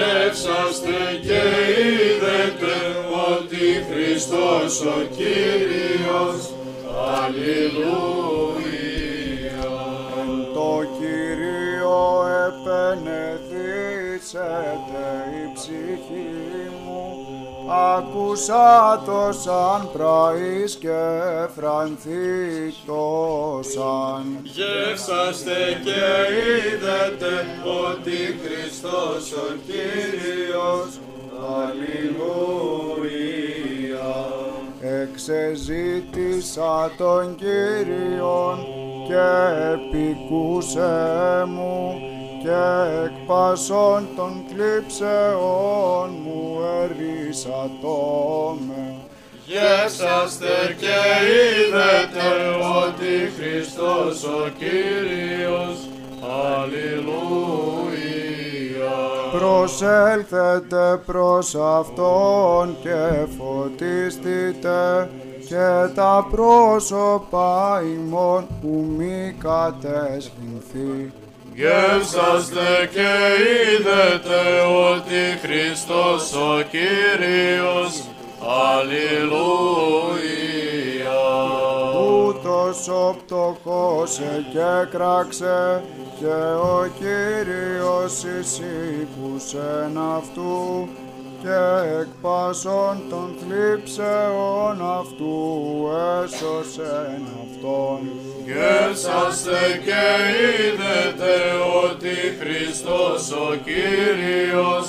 S6: Γεύσαστε και είδετε ότι Χριστός ο Κύριος, Αλληλούια.
S2: Εν το Κυρίο επενεθήσετε η ψυχή μου, άκουσα το σαν πραείς και φρανθεί το σαν.
S6: Γεύσαστε και είδετε ότι Χριστός ο Κύριος, Αλληλούια.
S2: Εξεζήτησα τον Κύριον και επικούσε μου και εκ πασών των κλήψεών μου ερίσατό με.
S6: Γεύσαστε και είδετε ότι Χριστός ο Κύριος, Αλληλούια.
S2: Προσέλθετε προς Αυτόν και φωτίστητε και τα πρόσωπα ημών που μη κατεσχυνθεί.
S6: Γεύσαστε και είδετε ότι Χριστός ο Κύριος, Αλληλούια.
S2: Ούτως ο πτωχός εκέκραξε και ο Κύριος εισήκουσεν αυτού και εκ πασών των θλίψεων αυτού έσωσεν αυτόν.
S6: Γεύσαστε και είδετε ότι Χριστός ο Κύριος,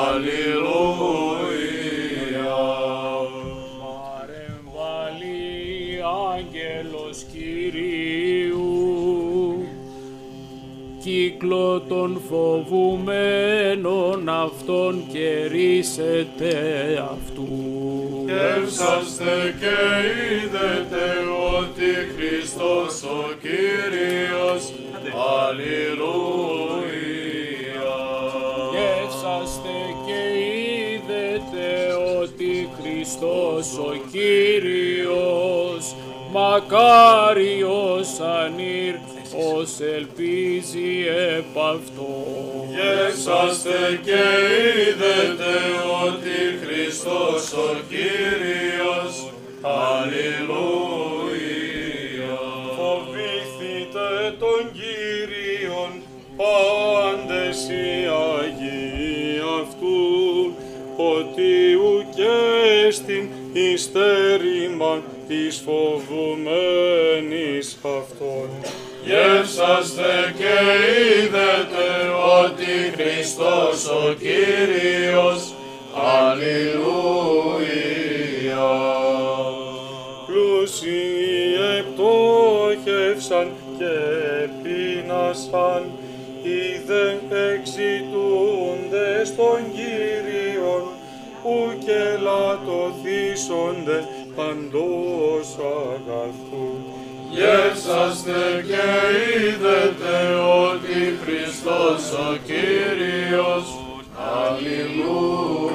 S6: Αλληλούια.
S4: Παρεμβάλλει άγγελος Κυρίου, κύκλο των φοβουμένων αυτών και ρίσετε αυτού.
S6: Γεύσαστε και είδετε ότι ότι Χριστός ο Κύριος, Αλληλούια.
S4: Γεύσαστε και είδετε ότι Χριστός ο Κύριος μακάριος ανήρ ως ελπίζει επ' αυτό.
S6: Γεύσαστε και είδετε ότι Χριστός ο Κύριος, Αλληλούια.
S3: Φοβήθητε τον Κύριον πάντες οι Αγίοι αυτού, ότι ουκέστην ειστέρημα της φοβουμένης αυτών.
S6: Γεύσαστε και είδετε ότι Χριστός ο Κύριος, Αλληλούια.
S3: Πλούσιοι επτόχευσαν και πείνασαν, είδε εξητούνται στον Κύριον, που και λατωθήσονται παντός αγαθού.
S6: Γεύσαστε και είδετε ότι Χριστός ο Κύριος, Αλληλούια.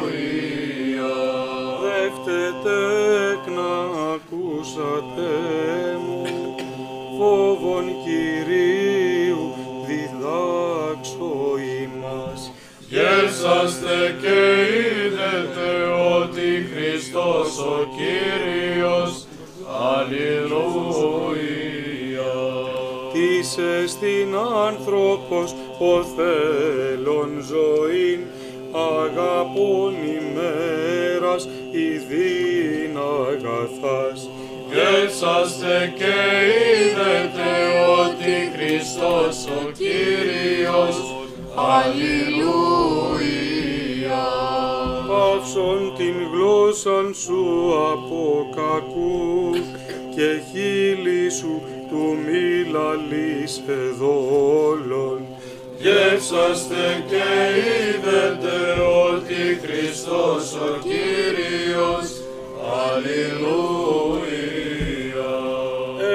S3: Δεύτετε να ακούσατε μου, φόβον Κυρίου διδάξω ημάς.
S6: Γεύσαστε και είδετε ότι Χριστός ο Κύριος, Αλληλούια.
S3: Της εστιν άνθρωπος ο θέλων ζωήν, αγαπών ημέρας ειδήν αγαθάς.
S6: Γεύσαστε και είδετε ότι Χριστός ο Κύριος, Αλληλούια.
S3: Παύσον την γλώσσαν σου από κακούς και χείλη σου του μη λαλείς εδόλων.
S6: Γεύσαστε και είδετε ότι Χριστός ο Κύριος, Αλληλούια.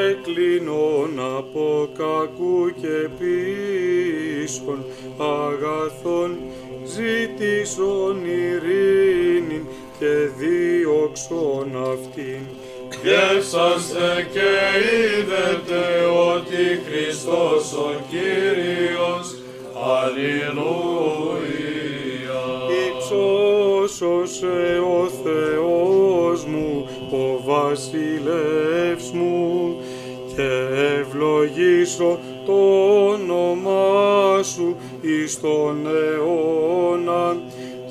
S3: Έκλεινον από κακού και πίσων αγαθών ζήτησον ειρήνην και δίωξον αυτήν.
S6: Γεύσαστε και είδετε ότι Χριστός ο Κύριος, Αλληλούια.
S3: Υψώσωσε ο Θεός μου, ο βασιλεύς μου, και ευλογήσω το όνομά σου εις τον αιώνα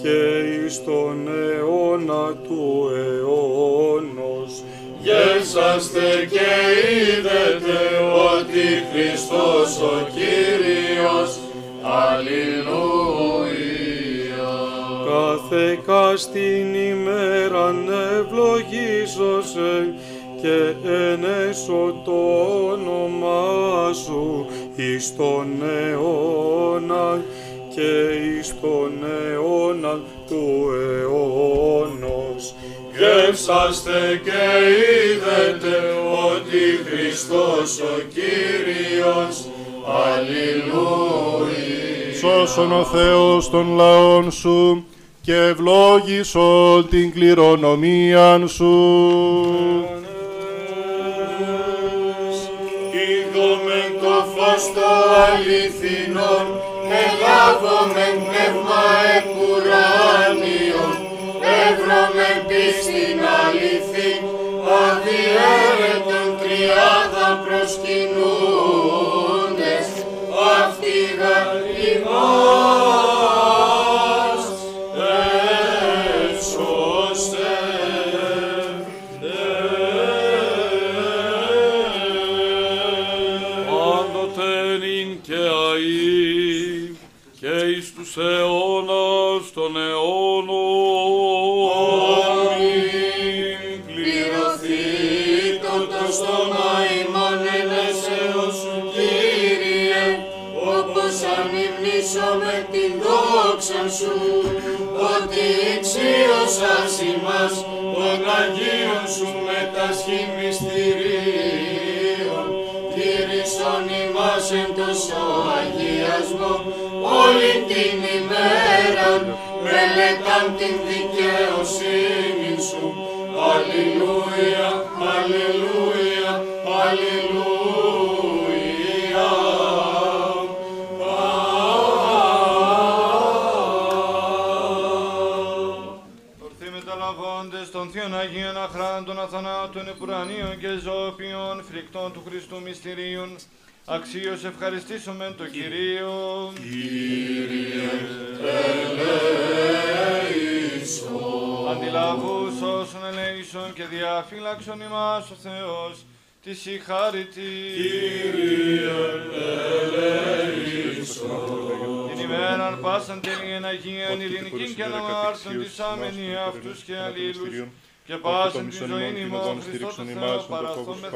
S3: και εις τον αιώνα του αιώνος.
S6: Γεύσαστε και είδετε ότι Χριστός ο Κύριος, Αλληλούια.
S3: Κάθε καστήν ημέραν ευλογήσωσε και ενέσω το όνομά σου εις τον αιώνα και εις τον αιώνα του αιώνος.
S6: Γεύσαστε και είδετε ότι Χριστός ο Κύριος, Αλληλούια.
S9: Σώσον ο Θεός των λαών σου και ευλόγησον την κληρονομίαν σου.
S16: Είδομεν το φως το αληθινόν, ελάβομεν πνεύμα εκουράνιον, εύρωμεν πίστην αληθή, αδιέρετον τριάδα προσκυνούντες,
S12: δώσασι μας των
S16: Αγίων σου μετασχημιστηρίων, τήρησον ημάς εν το αγιασμό,
S13: όλη την ημέρα μελετάν την δικαιοσύνη σου. Αλληλούια, Αλληλούια.
S10: Θείων Αγίων Αχράντων Αθανάτων Επουρανίων και Ζώπιων φρικτών του Χριστού μυστηρίων αξίως ευχαριστήσουμε το Κυρίο. Αντιλαβούς όσων ελέησον και διαφύλαξον ημάς ο Θεός της η χάρητη. Την ημέραν πάσαν τελείαν Αγίαν ειρηνικήν και αναμάρτων της άμενη αυτούς και αλλήλους και πάσαν τη ζωή ημών Χριστό το Θεό παραθόμεθα.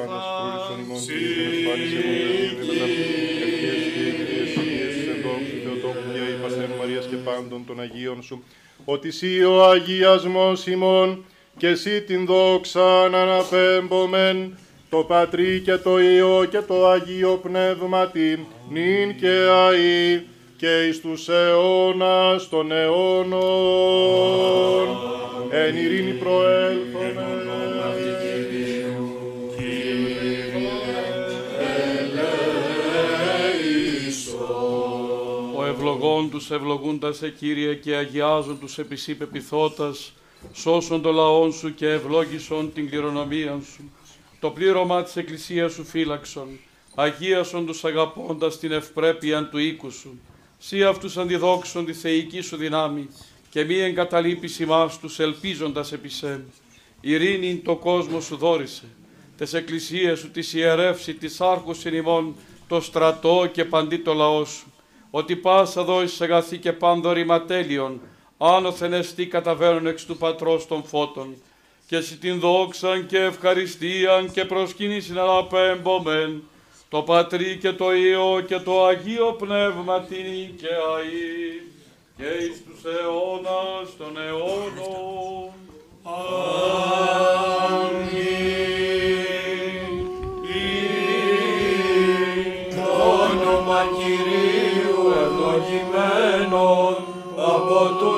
S9: Μαρίας και πάντων των Αγίων σου, ότι σύ ο αγιασμός ημών και εσύ την δόξα να αναπέμπομεν, το Πατρί και το Υιό και το Αγίο Πνεύματι, νυν και αΐ και εις τους αιώνας των αιώνων. Εν ειρήνη προέλθομε.
S12: Ο ευλογών τους ευλογούντας σε Κύριε και αγιάζουν τους επισή πεπιθώτας, σώσον το λαόν σου και ευλόγησον την κληρονομία σου. Το πλήρωμα της Εκκλησίας σου φύλαξον, αγίασον τους αγαπώντας την ευπρέπεια του οίκου σου. Σύ αυτούς αντιδόξον τη θεϊκή σου δυνάμει και μη εγκαταλείπεις ημάς τους ελπίζοντας επί σέμ. Ειρήνην το κόσμο σου δόρισε, τες εκκλησίες σου της ιερεύσει, της άρχους ημών, το στρατό και παντί το λαό σου. Ότι πάσα δόησης αγαθή και πάνδο ματέλειον, άνωθεν εστί καταβαίνουν εξ του πατρός των φώτων. Και εσύ την δόξαν και ευχαριστίαν και προσκύνησιν αναπέμπομεν, το Πατρί και το Υιό και το Αγίο Πνεύμα την και αΐ και εις τους αιώνας των αιώνων.
S13: Το όνομα Κυρίου ευλογημένον από του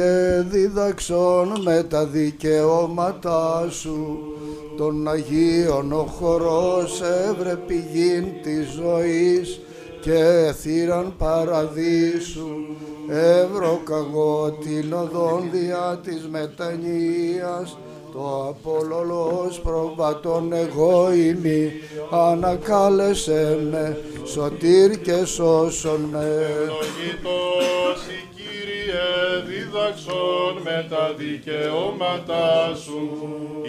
S19: Κύριε δίδαξον με τα δικαιώματά Σου. Των Αγίων ο χορός έβρε πηγήν της ζωής και θύραν παραδείσου. Εύρο καγώ την οδόν διά της μετανοίας. Το απολολός προβατών εγώ ημί ανακάλεσε με σωτήρ και σώσον με.
S9: Ευλογητός η Κύριε δίδαξον με τα δικαιώματά σου.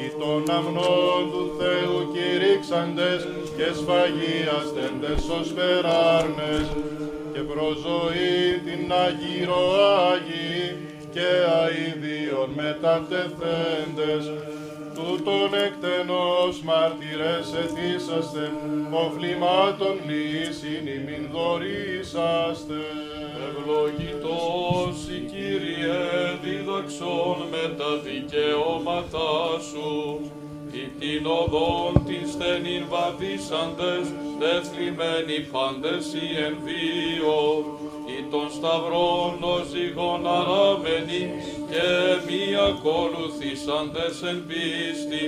S9: Ή των αμνών του Θεού κηρύξαντες και σφαγίαστεντες ως περάρνες και προζωή την Αγύρο Άγιη και αηδίων μετατεθέντες τούτον εκτενός μάρτυρες εθίσαστε, οβλημάτων λύσιν ημιν δωρήσαστε.
S12: Ευλογητός η Κύριε δίδαξον με τα δικαιώματά σου, ή την οδόν την στενήν βαδίσαντες, τεθλιμμένοι πάντες οι εν βίο, ή των σταυρών ως ζυγών αραμένοι, και μη ακολουθήσαντες εν πίστη,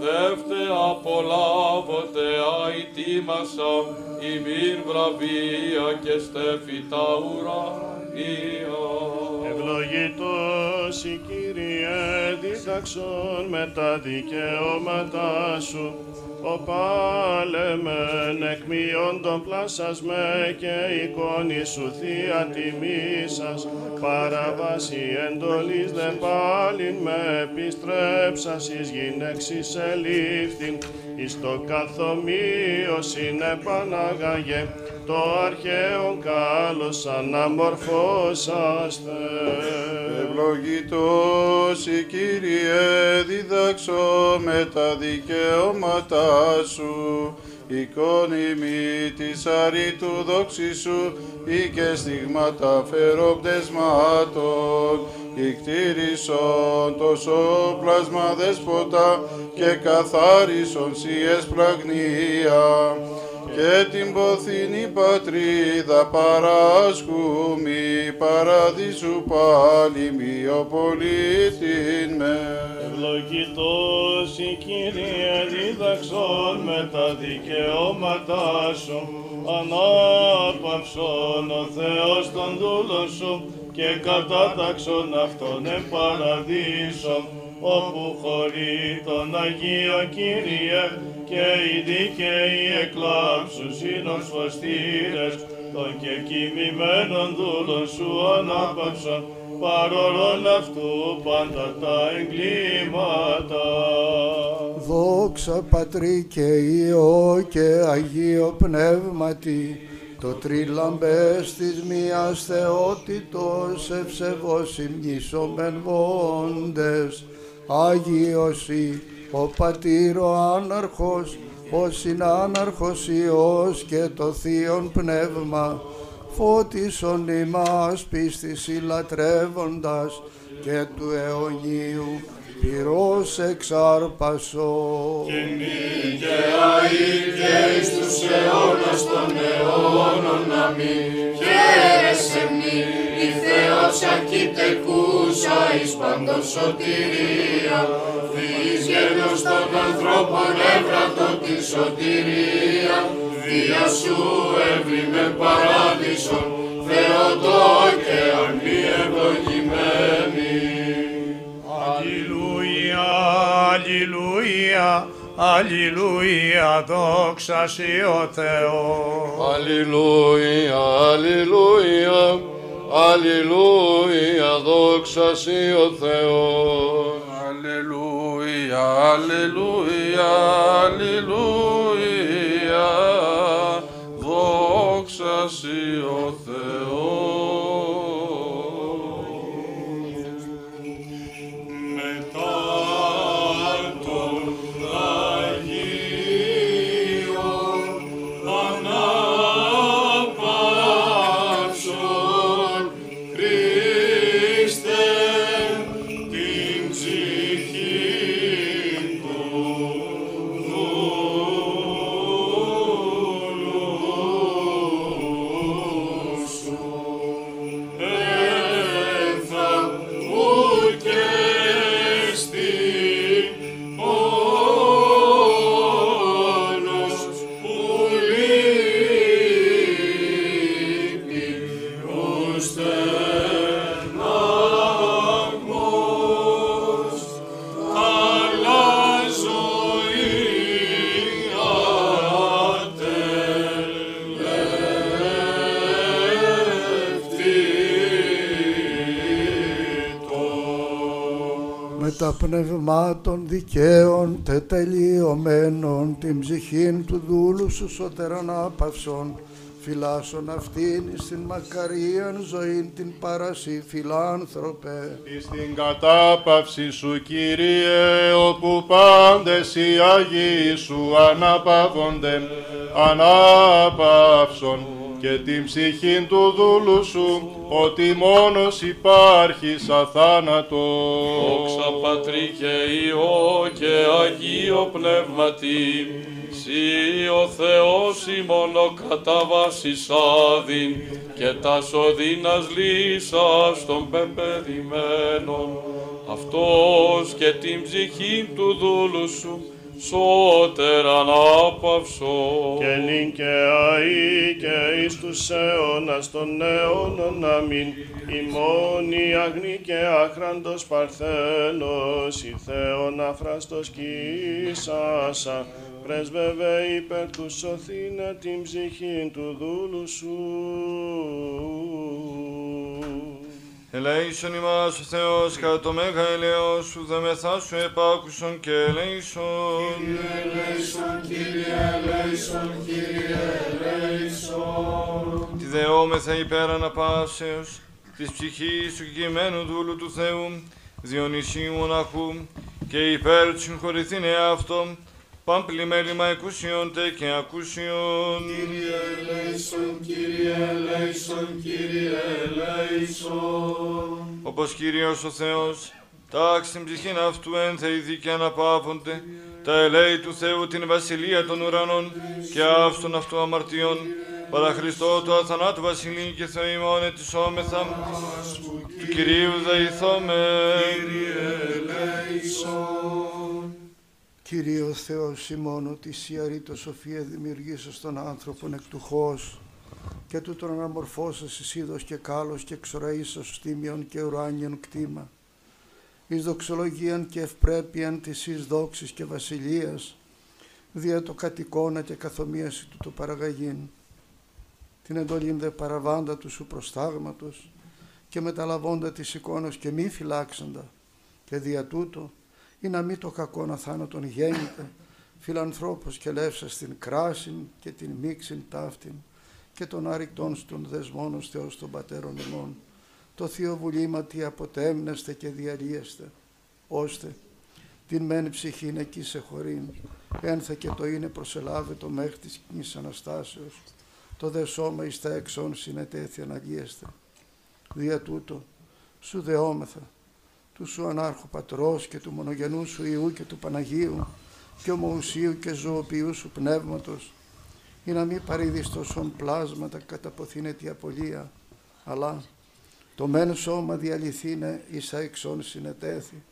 S12: Δεύτε απολάβοτε αητήμασα, ημίν βραβεία και στέφη τα ουρανία.
S11: Ευλογητός η Κύριε δίδαξον με τα δικαιώματά σου, ο πάλεμεν εκμειόντων πλάσας με και εικόνη σου θεία τιμήσας, παραβάση εντολής δε πάλιν με επιστρέψας εις γυναίξης ελήφθην, εις το καθομοίο συνεπανάγαγε, το αρχαίον κάλος αναμορφώσαστε.
S1: Ευλογητός η Κύριε διδάξω με τα δικαιώματά σου, εικόνη μη της αρήτου δόξη σου, ή και στιγμάτα φεροπτεσμάτων, ικτήρισον τόσο πλάσμα δέσποτα και καθάρισον σιες πραγνία και την ποθήνη πατρίδα παράσκουμη παραδείσου πάλι μη ο πολίτην με.
S11: Ευλογητός η Κύριε δίδαξον με τα δικαιώματά σου, ανάπαυσον ο Θεός των δούλων σου και κατάταξον αυτόν εν παραδείσον, όπου χωρεί τον Αγίο Κύριε και οι δίκαιοι εκλάψους είναι ως φωστήρες των και κοιμημένων δούλων σου ανάπαυσον παρόλον αυτού πάντα τα εγκλήματα.
S19: Δόξα Πατρί και Υιό και Αγίο Πνεύματι, το τρίλαμπες της μίας θεότητος ευσεβώς ημνήσομεν βόντες, Άγιος ή ο Πατήρ ο Άναρχος, ο Συνάναρχος Υιός και το Θείον Πνεύμα, φώτισον ημάς πίστης λατρεύοντας και του αιωνίου πυρός εξάρπασο.
S6: Και νίκαια και εις τους αιώνας των αιώνων αμήν. Χαίρεσαι μη, η Θεός ακητεκούσα εις παντός σωτηρία, Φυής γένος των ανθρώπων έβρατο την σωτηρία, Δια σου έβριμε παράδεισον, Θεοτό και
S20: αλληλούια, αλληλούια, δόξα σοι ο Θεός.
S12: Αλληλούια, αλληλούια, αλληλούια, δόξα σοι ο Θεός. Αλληλούια, αλληλούια, αλληλούια,
S19: δικαίων τετελειωμένων την ψυχήν του δούλου σου σωτεράν άπαυσον φυλάσσον αυτήν εις την μακαρίαν ζωήν την παρασύ φιλάνθρωπε.
S9: Εις την κατάπαυση σου, Κύριε, όπου πάντες οι Άγιοι σου αναπαύονται, ανάπαυσον και την ψυχήν του δούλου σου, ότι μόνος υπάρχεις αθάνατο.
S12: Δόξα Πατρί και Υιό και Αγίο Πνεύματι, Συ ο Θεός ημών ο καταβάσης άδειν και τας σωδίνας λύσας των πεπερημένων. Αυτός και την ψυχή του δούλου σου σώτερ ανάπαυσον.
S11: και νυν και αεί και εις τους αιώνας των αιώνων αμήν. Ημώνη αγνή και άχραντος παρθένος, η Θεόν αφραστος κοίσασα, πρέσβευε υπέρ του σωθήνε την ψυχή του δούλου σου.
S10: Ελέησον ημάς ο Θεός κατά το μέγα ελαιός σου δεμεθά σου επάκουσον και ελέησον.
S6: Ελέησον, Κύριε, ελέησον, Κύριε, ελέησον.
S10: Τη δεόμεθα υπέρ αναπαύσεως της ψυχής του κειμένου δούλου του Θεού, Διονυσίου μοναχού και υπέρ του συγχωρηθήν εαυτό, πάμπλημέλημα εκούσιον τε και ακούσιον.
S6: Κύριε, ελέησον, Κύριε, ελέησον, Κύριε, ελέησον.
S10: Όπως Κύριος ο Θεός, τάξει την ψυχήν αυτού ένθεηδη και αναπαύονται, τα ελέη του Θεού την βασιλεία των ουρανών και αύστον αυτού αμαρτιών, παρά Χριστό του αθανάτου βασιλεί και Θεό ημών ετισόμεθα, του Κυρίου δεηθώμε.
S19: Κύριε ο Θεός ημών ότι η αρήτω σοφία δημιουργήσας τον άνθρωπον εκ του χώς και του τον αναμορφώσας εις είδος και κάλος και εξοραίσας στήμιον και ουράνιον κτήμα. Εις δοξολογίαν και ευπρέπειαν της εις δόξης και βασιλείας δια το κατοικώνα και καθομίαση του το παραγαγήν. Την εντολήν δε παραβάντα του σου προστάγματος και μεταλαβώντα της εικόνος και μη φυλάξαντα και δια τούτο ή να μη το κακό να θάνατον γέννητε, φιλανθρώπος και λεύσας στην κράσιν και την μίξιν ταύτην και τον άρρηκτον στον δεσμόν ως Θεός των Πατέρων ημών, το Θείο Βουλήματι αποτέμνεστε και διαλύεστε, ώστε την μεν ψυχήν εκεί σε χωρήν, ένθε και το είναι προσελάβετο μέχρι της κοινής Αναστάσεως, το δε σώμα εις τα εξών συνετέθη αναλύεστε. Δια τούτο, σου δεόμεθα, του σου ανάρχου πατρός και του μονογενούς σου Ιού και του Παναγίου και ομοουσίου και ζωοποιού σου πνεύματος ή να μην παρήδεις τόσον πλάσματα κατά ποθήνετη απολία αλλά το μεν σώμα διαλυθήνε εις αεξών συνετέθη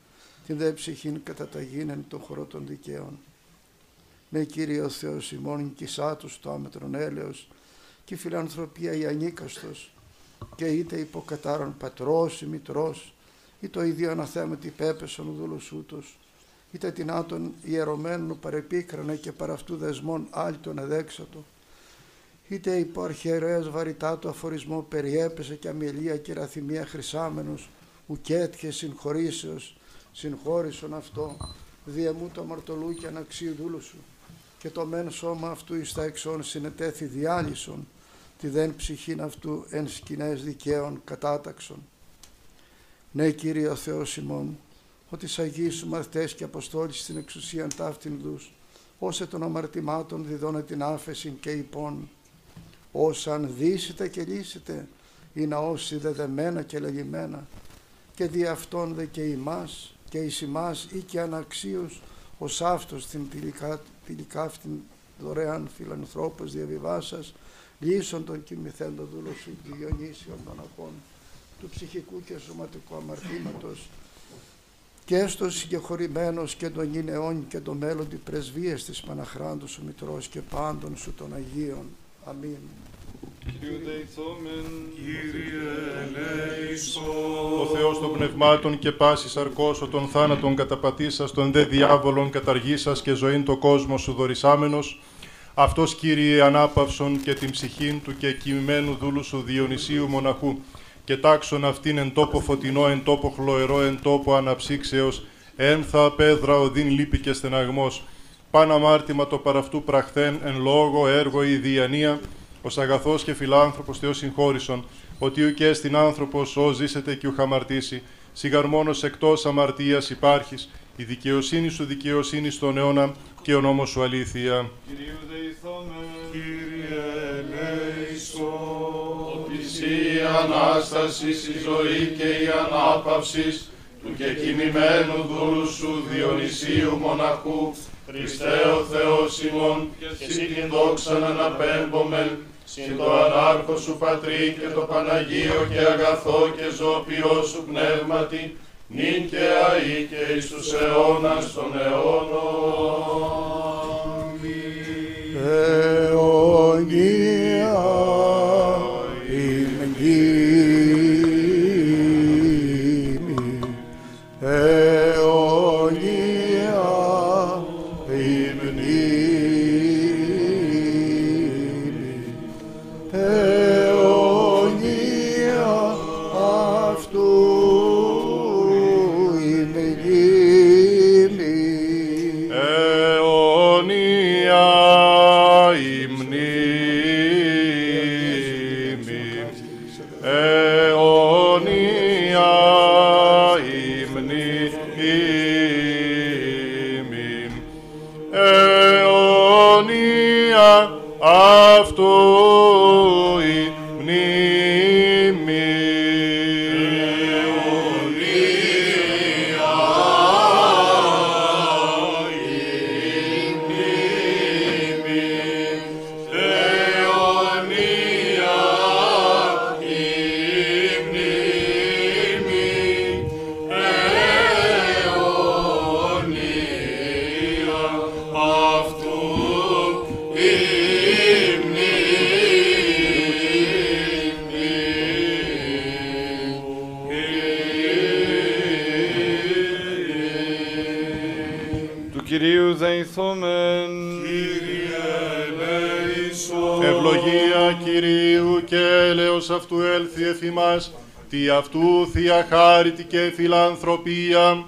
S19: την δε ψυχήν κατά τα γίνεν των χωρών των δικαίων. Ναι Κύριε ο Θεός ημών κυσάτους το άμετρον έλεος και η φιλανθρωπία η ανίκαστος και είτε υποκατάρων πατρός ή μητρός ή το ίδιο αναθέματι πέπεσον δούλος ούτως, είτε την άτον ιερωμένου παρεπίκρανε και παρά αυτού δεσμών άλλη τον εδέξατο, είτε υπό αρχιερέας βαρυτά του αφορισμό περιέπεσε και αμελία και ραθυμία χρυσάμενος, ουκέτχε συγχωρήσεως, συγχώρησον αυτό, διεμού το αμαρτωλού και αναξίου δούλους σου, και το μεν σώμα αυτού εις τα εξών συνετέθη διάλυσον, τη δεν ψυχήν αυτού εν σκηνές δικαίων κατάταξον ναι, Κύριε ο Θεός ημών, ότι σ' Αγίους σου μαθητές και αποστόλεις στην εξουσίαν ταύτην δούς, όσε των αμαρτημάτων διδώνε την άφεση και υπόν, όσαν δύσετε και λύσετε, ή να όσοι δεδεμένα και λεγημένα, και δι' αυτόν δε και ημάς, και εις ημάς ή και αναξίους, ως αυτός την τυλικά αυτήν δωρεάν φιλανθρώπος διαβιβάσας, λύσον τον κοιμηθέντο δούλο σου Διονύσιον των Ακών του ψυχικού και σωματικού αμαρτήματος και έστω συγκεχωρημένος και των γυναιών και των μέλλοντι πρεσβείες της Παναχράντου σου Μητρός και πάντων σου των Αγίων. Αμήν.
S9: Ο Θεός των πνευμάτων και πάσης αρκώσω των θάνατων καταπατήσας, των δε διάβολων καταργήσας και ζωήν το κόσμο σου δορισάμενος, αυτός Κύριε ανάπαυσον και την ψυχήν του και κοιημένου δούλου σου Διονυσίου μοναχού, και τάξον αυτήν εν τόπο φωτεινό, εν τόπο χλωερό, εν τόπο αναψύξεως, ένθα πέδρα οδύν λύπη και στεναγμός, παν αμάρτημα το παραυτού πραχθέν, εν λόγο, έργο ή διανία, ως αγαθός και φιλάνθρωπος Θεός συγχώρησον, ότι ουκ έστιν άνθρωπος ω ζήσετε και ουχαμαρτήσει, σιγαρμόνος εκτός αμαρτίας υπάρχεις, η δικαιοσύνη σου δικαιοσύνη στον αιώνα και ο νόμος σου αλήθεια.
S10: Κυρίου δεηθώμε.
S6: Κύριε η Ανάσταση, η ζωή και η ανάπαυση του και κοιμημένου δούλου σου Διονυσίου μοναχού, Χριστέ ο Θεός ημών, και εσύ την δόξα να αναπέμπομεν, συν το ανάρχο σου Πατρί και το Παναγίο και αγαθό και ζώπιό σου πνεύματι,
S9: νυν και αεί και εις τους αιώνας των αιώνων.
S19: αιωνία
S9: έλθει εφ' ημάς, τι αυτού θεία χάρητη και φιλανθρωπία,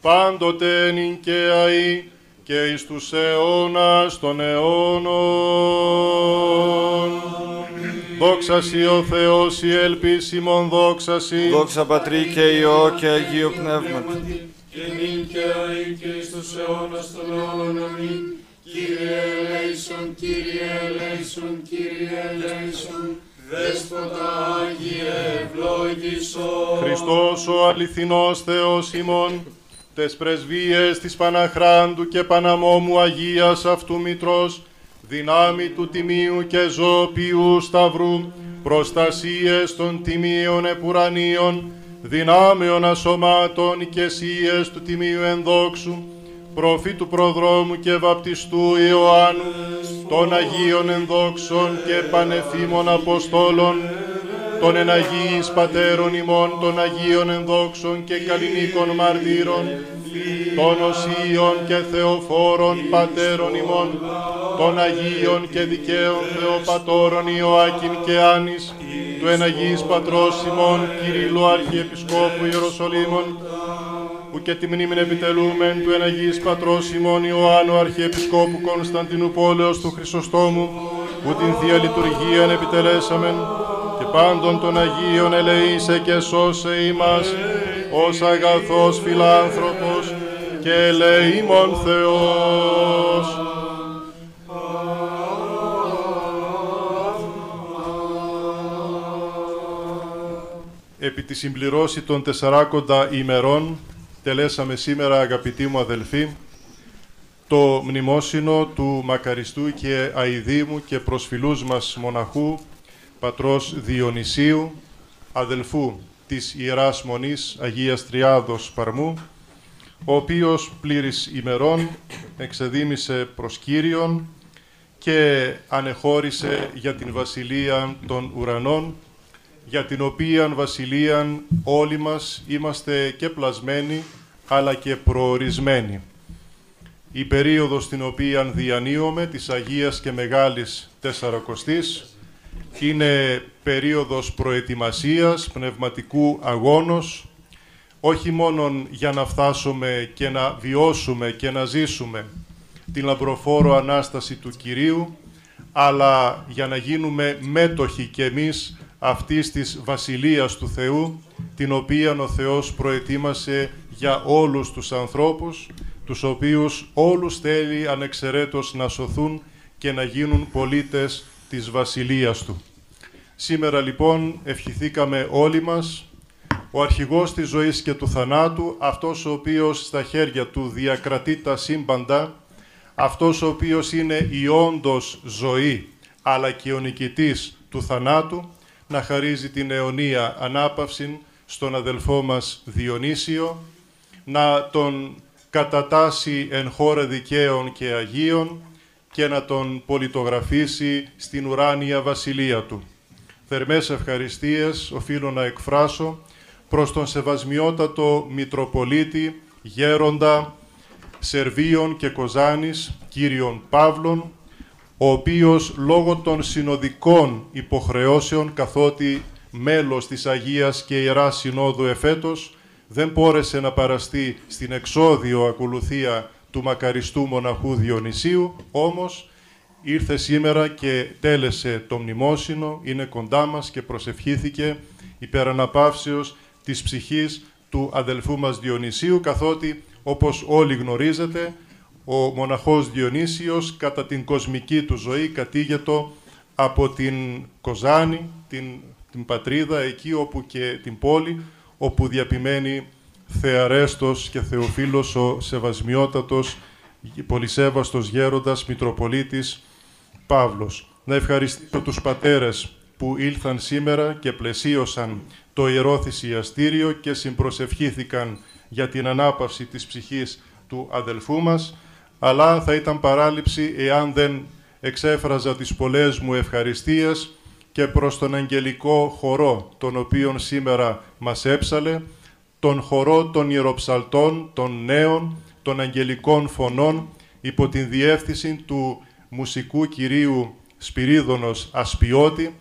S9: πάντοτε νυν και αεί, και εις τους αιώνας των αιώνων. Δόξα Σοι ο Θεός η ελπίσιμον δόξα Σοι.
S10: Δόξα Πατρί και Υιό και Αγίου Πνεύματι.
S6: και νυν και αεί και εις τους αιώνας των αιώνων αμήν. Κύριε ελέησον, Κύριε ελέησον, Κύριε ελέησον, Δέσποτα Άγιε ευλόγησον.
S9: Χριστός ο αληθινός Θεός ημών, τες πρεσβείες της Παναχράντου και Παναμόμου Αγίας αυτού Μητρός, δυνάμει του Τιμίου και Ζωπιού Σταυρού, προστασίες των Τιμίων Επουρανίων, δυνάμεων ασωμάτων ηκεσίες του Τιμίου Ενδόξου, προφήτου προδρόμου και βαπτιστού Ιωάννου, των Αγίων Ενδόξων και Πανεφήμων Αποστόλων, των εναγίης πατέρων ημών, των Αγίων Ενδόξων και καλλινίκων μαρτύρων, των Οσίων και Θεοφόρων πατέρων ημών, των Αγίων και δικαίων Θεοπατώρων Ιωάκην και Άνης, του εναγίης πατρός ημών, Κυρίλου Αρχιεπισκόπου Ιεροσολύμων, που και τη μνήμην επιτελούμεν του εναγίης πατρός ημών Ιωάννου Αρχιεπισκόπου Κωνσταντινούπολεως του Χρυσοστόμου, που την Θεία Λειτουργίαν επιτελέσαμεν, και πάντων των Αγίων ελεήσε και σώσε ημάς, ως αγαθός φιλάνθρωπος και ελεήμων Θεός. Επί τη συμπληρώση των τεσσαράκοντα ημερών, τελέσαμε σήμερα, αγαπητοί μου αδελφοί, το μνημόσυνο του μακαριστού και αηδήμου και προσφυλούς μας μοναχού, πατρός Διονυσίου, αδελφού της Ιεράς Μονής Αγίας Τριάδος Παρμού, ο οποίος πλήρης ημερών εξεδίμησε προς Κύριον και ανεχώρησε για την Βασιλεία των Ουρανών, για την οποίαν Βασιλείαν όλοι μας είμαστε και πλασμένοι, αλλά και προορισμένοι. Η περίοδος την οποία διανύουμε της Αγίας και Μεγάλης Τεσσαρακοστής είναι περίοδος προετοιμασίας, πνευματικού αγώνος, όχι μόνον για να φτάσουμε και να βιώσουμε και να ζήσουμε την λαμπροφόρο Ανάσταση του Κυρίου, αλλά για να γίνουμε μέτοχοι και εμείς αυτής της Βασιλείας του Θεού, την οποία ο Θεός προετοίμασε για όλους τους ανθρώπους, τους οποίους όλους θέλει ανεξαιρέτως να σωθούν και να γίνουν πολίτες της Βασιλείας Του. Σήμερα λοιπόν ευχηθήκαμε όλοι μας, ο αρχηγός της ζωής και του θανάτου, αυτός ο οποίος στα χέρια του διακρατεί τα σύμπαντα, αυτός ο οποίος είναι η όντως ζωή, αλλά και ο νικητής του θανάτου, να χαρίζει την αιωνία ανάπαυση στον αδελφό μας Διονύσιο, να τον κατατάσει εν χώρε δικαίων και αγίων και να τον πολιτογραφήσει στην ουράνια βασιλεία του. Θερμές ευχαριστίες οφείλω να εκφράσω προς τον Σεβασμιότατο Μητροπολίτη, Γέροντα, Σερβίων και Κοζάνης, κύριον Παύλων, ο οποίος λόγω των συνοδικών υποχρεώσεων καθότι μέλος της Αγίας και Ιεράς Συνόδου εφέτος δεν μπόρεσε να παραστεί στην εξόδιο ακολουθία του μακαριστού μοναχού Διονυσίου, όμως ήρθε σήμερα και τέλεσε το μνημόσυνο, είναι κοντά μας και προσευχήθηκε υπεραναπαύσεως της ψυχής του αδελφού μας Διονυσίου, καθότι, όπως όλοι γνωρίζετε, ο μοναχός Διονύσιος κατά την κοσμική του ζωή κατήγετο από την Κοζάνη, την, την πατρίδα, εκεί όπου και την πόλη, όπου διαπημένει Θεαρέστος και Θεοφίλος ο Σεβασμιότατος, πολυσέβαστος γέροντας Μητροπολίτης Παύλος. Να ευχαριστήσω τους πατέρες που ήλθαν σήμερα και πλαισίωσαν το Ιερό Θυσιαστήριο και συμπροσευχήθηκαν για την ανάπαυση της ψυχής του αδελφού μας, αλλά θα ήταν παράληψη εάν δεν εξέφραζα τις πολλές μου ευχαριστίες και προς τον αγγελικό χορό, τον οποίον σήμερα μας έψαλε, τον χορό των ιεροψαλτών, των νέων, των αγγελικών φωνών, υπό την διεύθυνση του μουσικού κυρίου Σπυρίδωνος Ασπιώτη,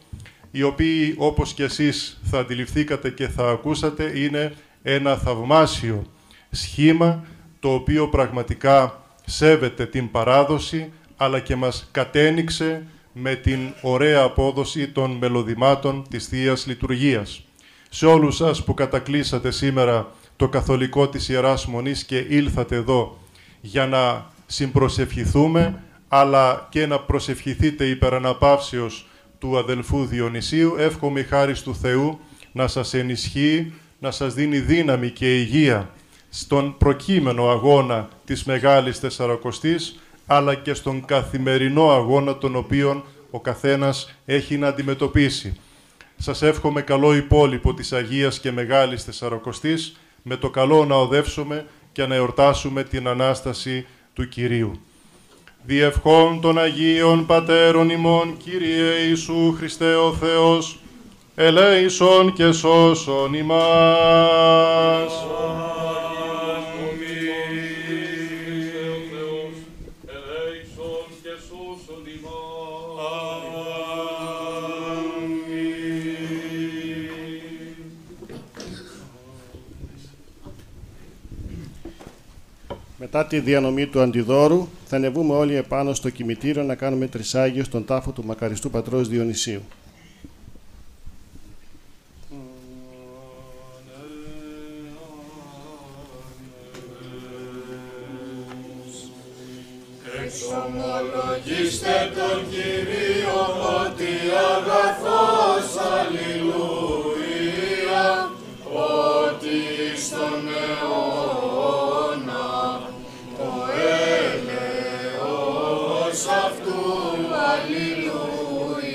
S9: οι οποίοι όπως και εσείς θα αντιληφθήκατε και θα ακούσατε είναι ένα θαυμάσιο σχήμα το οποίο πραγματικά σέβεται την παράδοση αλλά και μας κατένιξε με την ωραία απόδοση των μελωδημάτων της Θείας Λειτουργίας. Σε όλους σας που κατακλείσατε σήμερα το καθολικό της Ιεράς Μονής και ήλθατε εδώ για να συμπροσευχηθούμε αλλά και να προσευχηθείτε υπεραναπαύσεως του αδελφού Διονυσίου. Εύχομαι η χάρη του Θεού να σας ενισχύει, να σας δίνει δύναμη και υγεία στον προκείμενο αγώνα της Μεγάλης Τεσσαρακοστής, αλλά και στον καθημερινό αγώνα τον οποίον ο καθένας έχει να αντιμετωπίσει. Σας εύχομαι καλό υπόλοιπο της Αγίας και Μεγάλης Τεσσαρακοστής, με το καλό να οδεύσουμε και να εορτάσουμε την Ανάσταση του Κυρίου. Διευχών των Αγίων Πατέρων ημών, Κύριε Ιησού Χριστέ ο Θεός, ελέησον και σώσον ημάς.
S11: Μετά τη διανομή του αντιδόρου, θα ανεβούμε όλοι επάνω στο κημητήριο να κάνουμε τρισάγιο στον τάφο του μακαριστού πατρός Διονυσίου.
S13: Εξομολογήστε τον Κύριο ότι αγαθός αλληλούια, ότι στον αιώνας έλεος αυτού αλληλούια.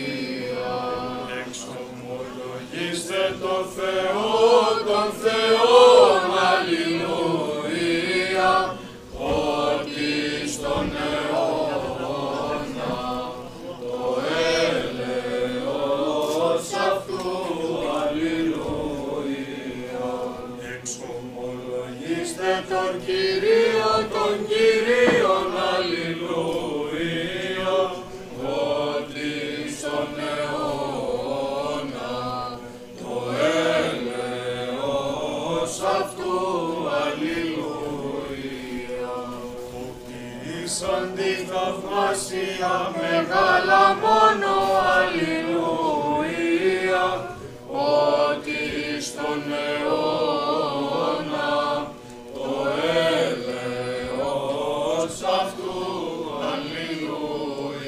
S13: Εξομολογήστε τον Θεό, τον Θεό τη θαυμάσια μεγάλα μόνο αλληλούια, ότι στον αιώνα το έλεος αυτού αλληλούια.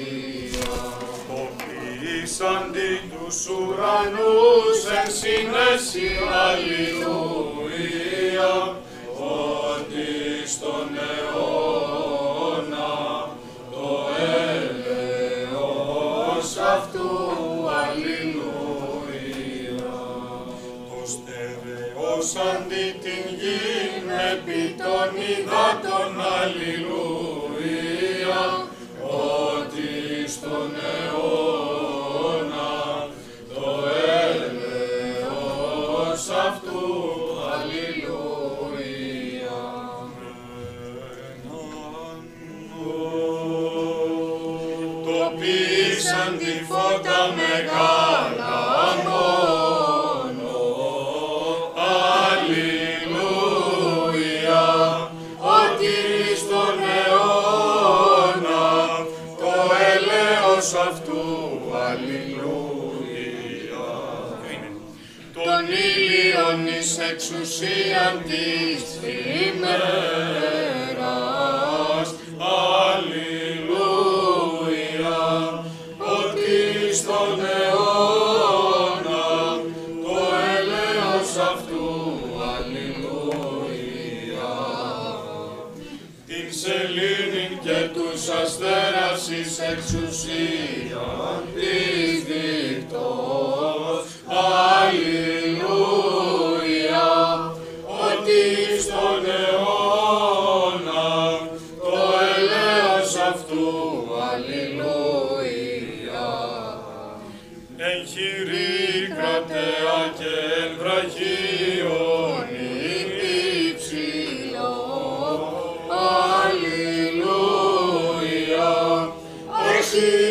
S13: Ήσαν τους ουρανούς εν συνέση αλληλούια, ότι στον αιώνα Αντί την γη επί των υδάτων αλληλούια ότι στον αιώνα το έλεος αυτού αλληλούια. Το πείσαν τη φώτα μεγάλη εις εξουσίαν της.
S3: see.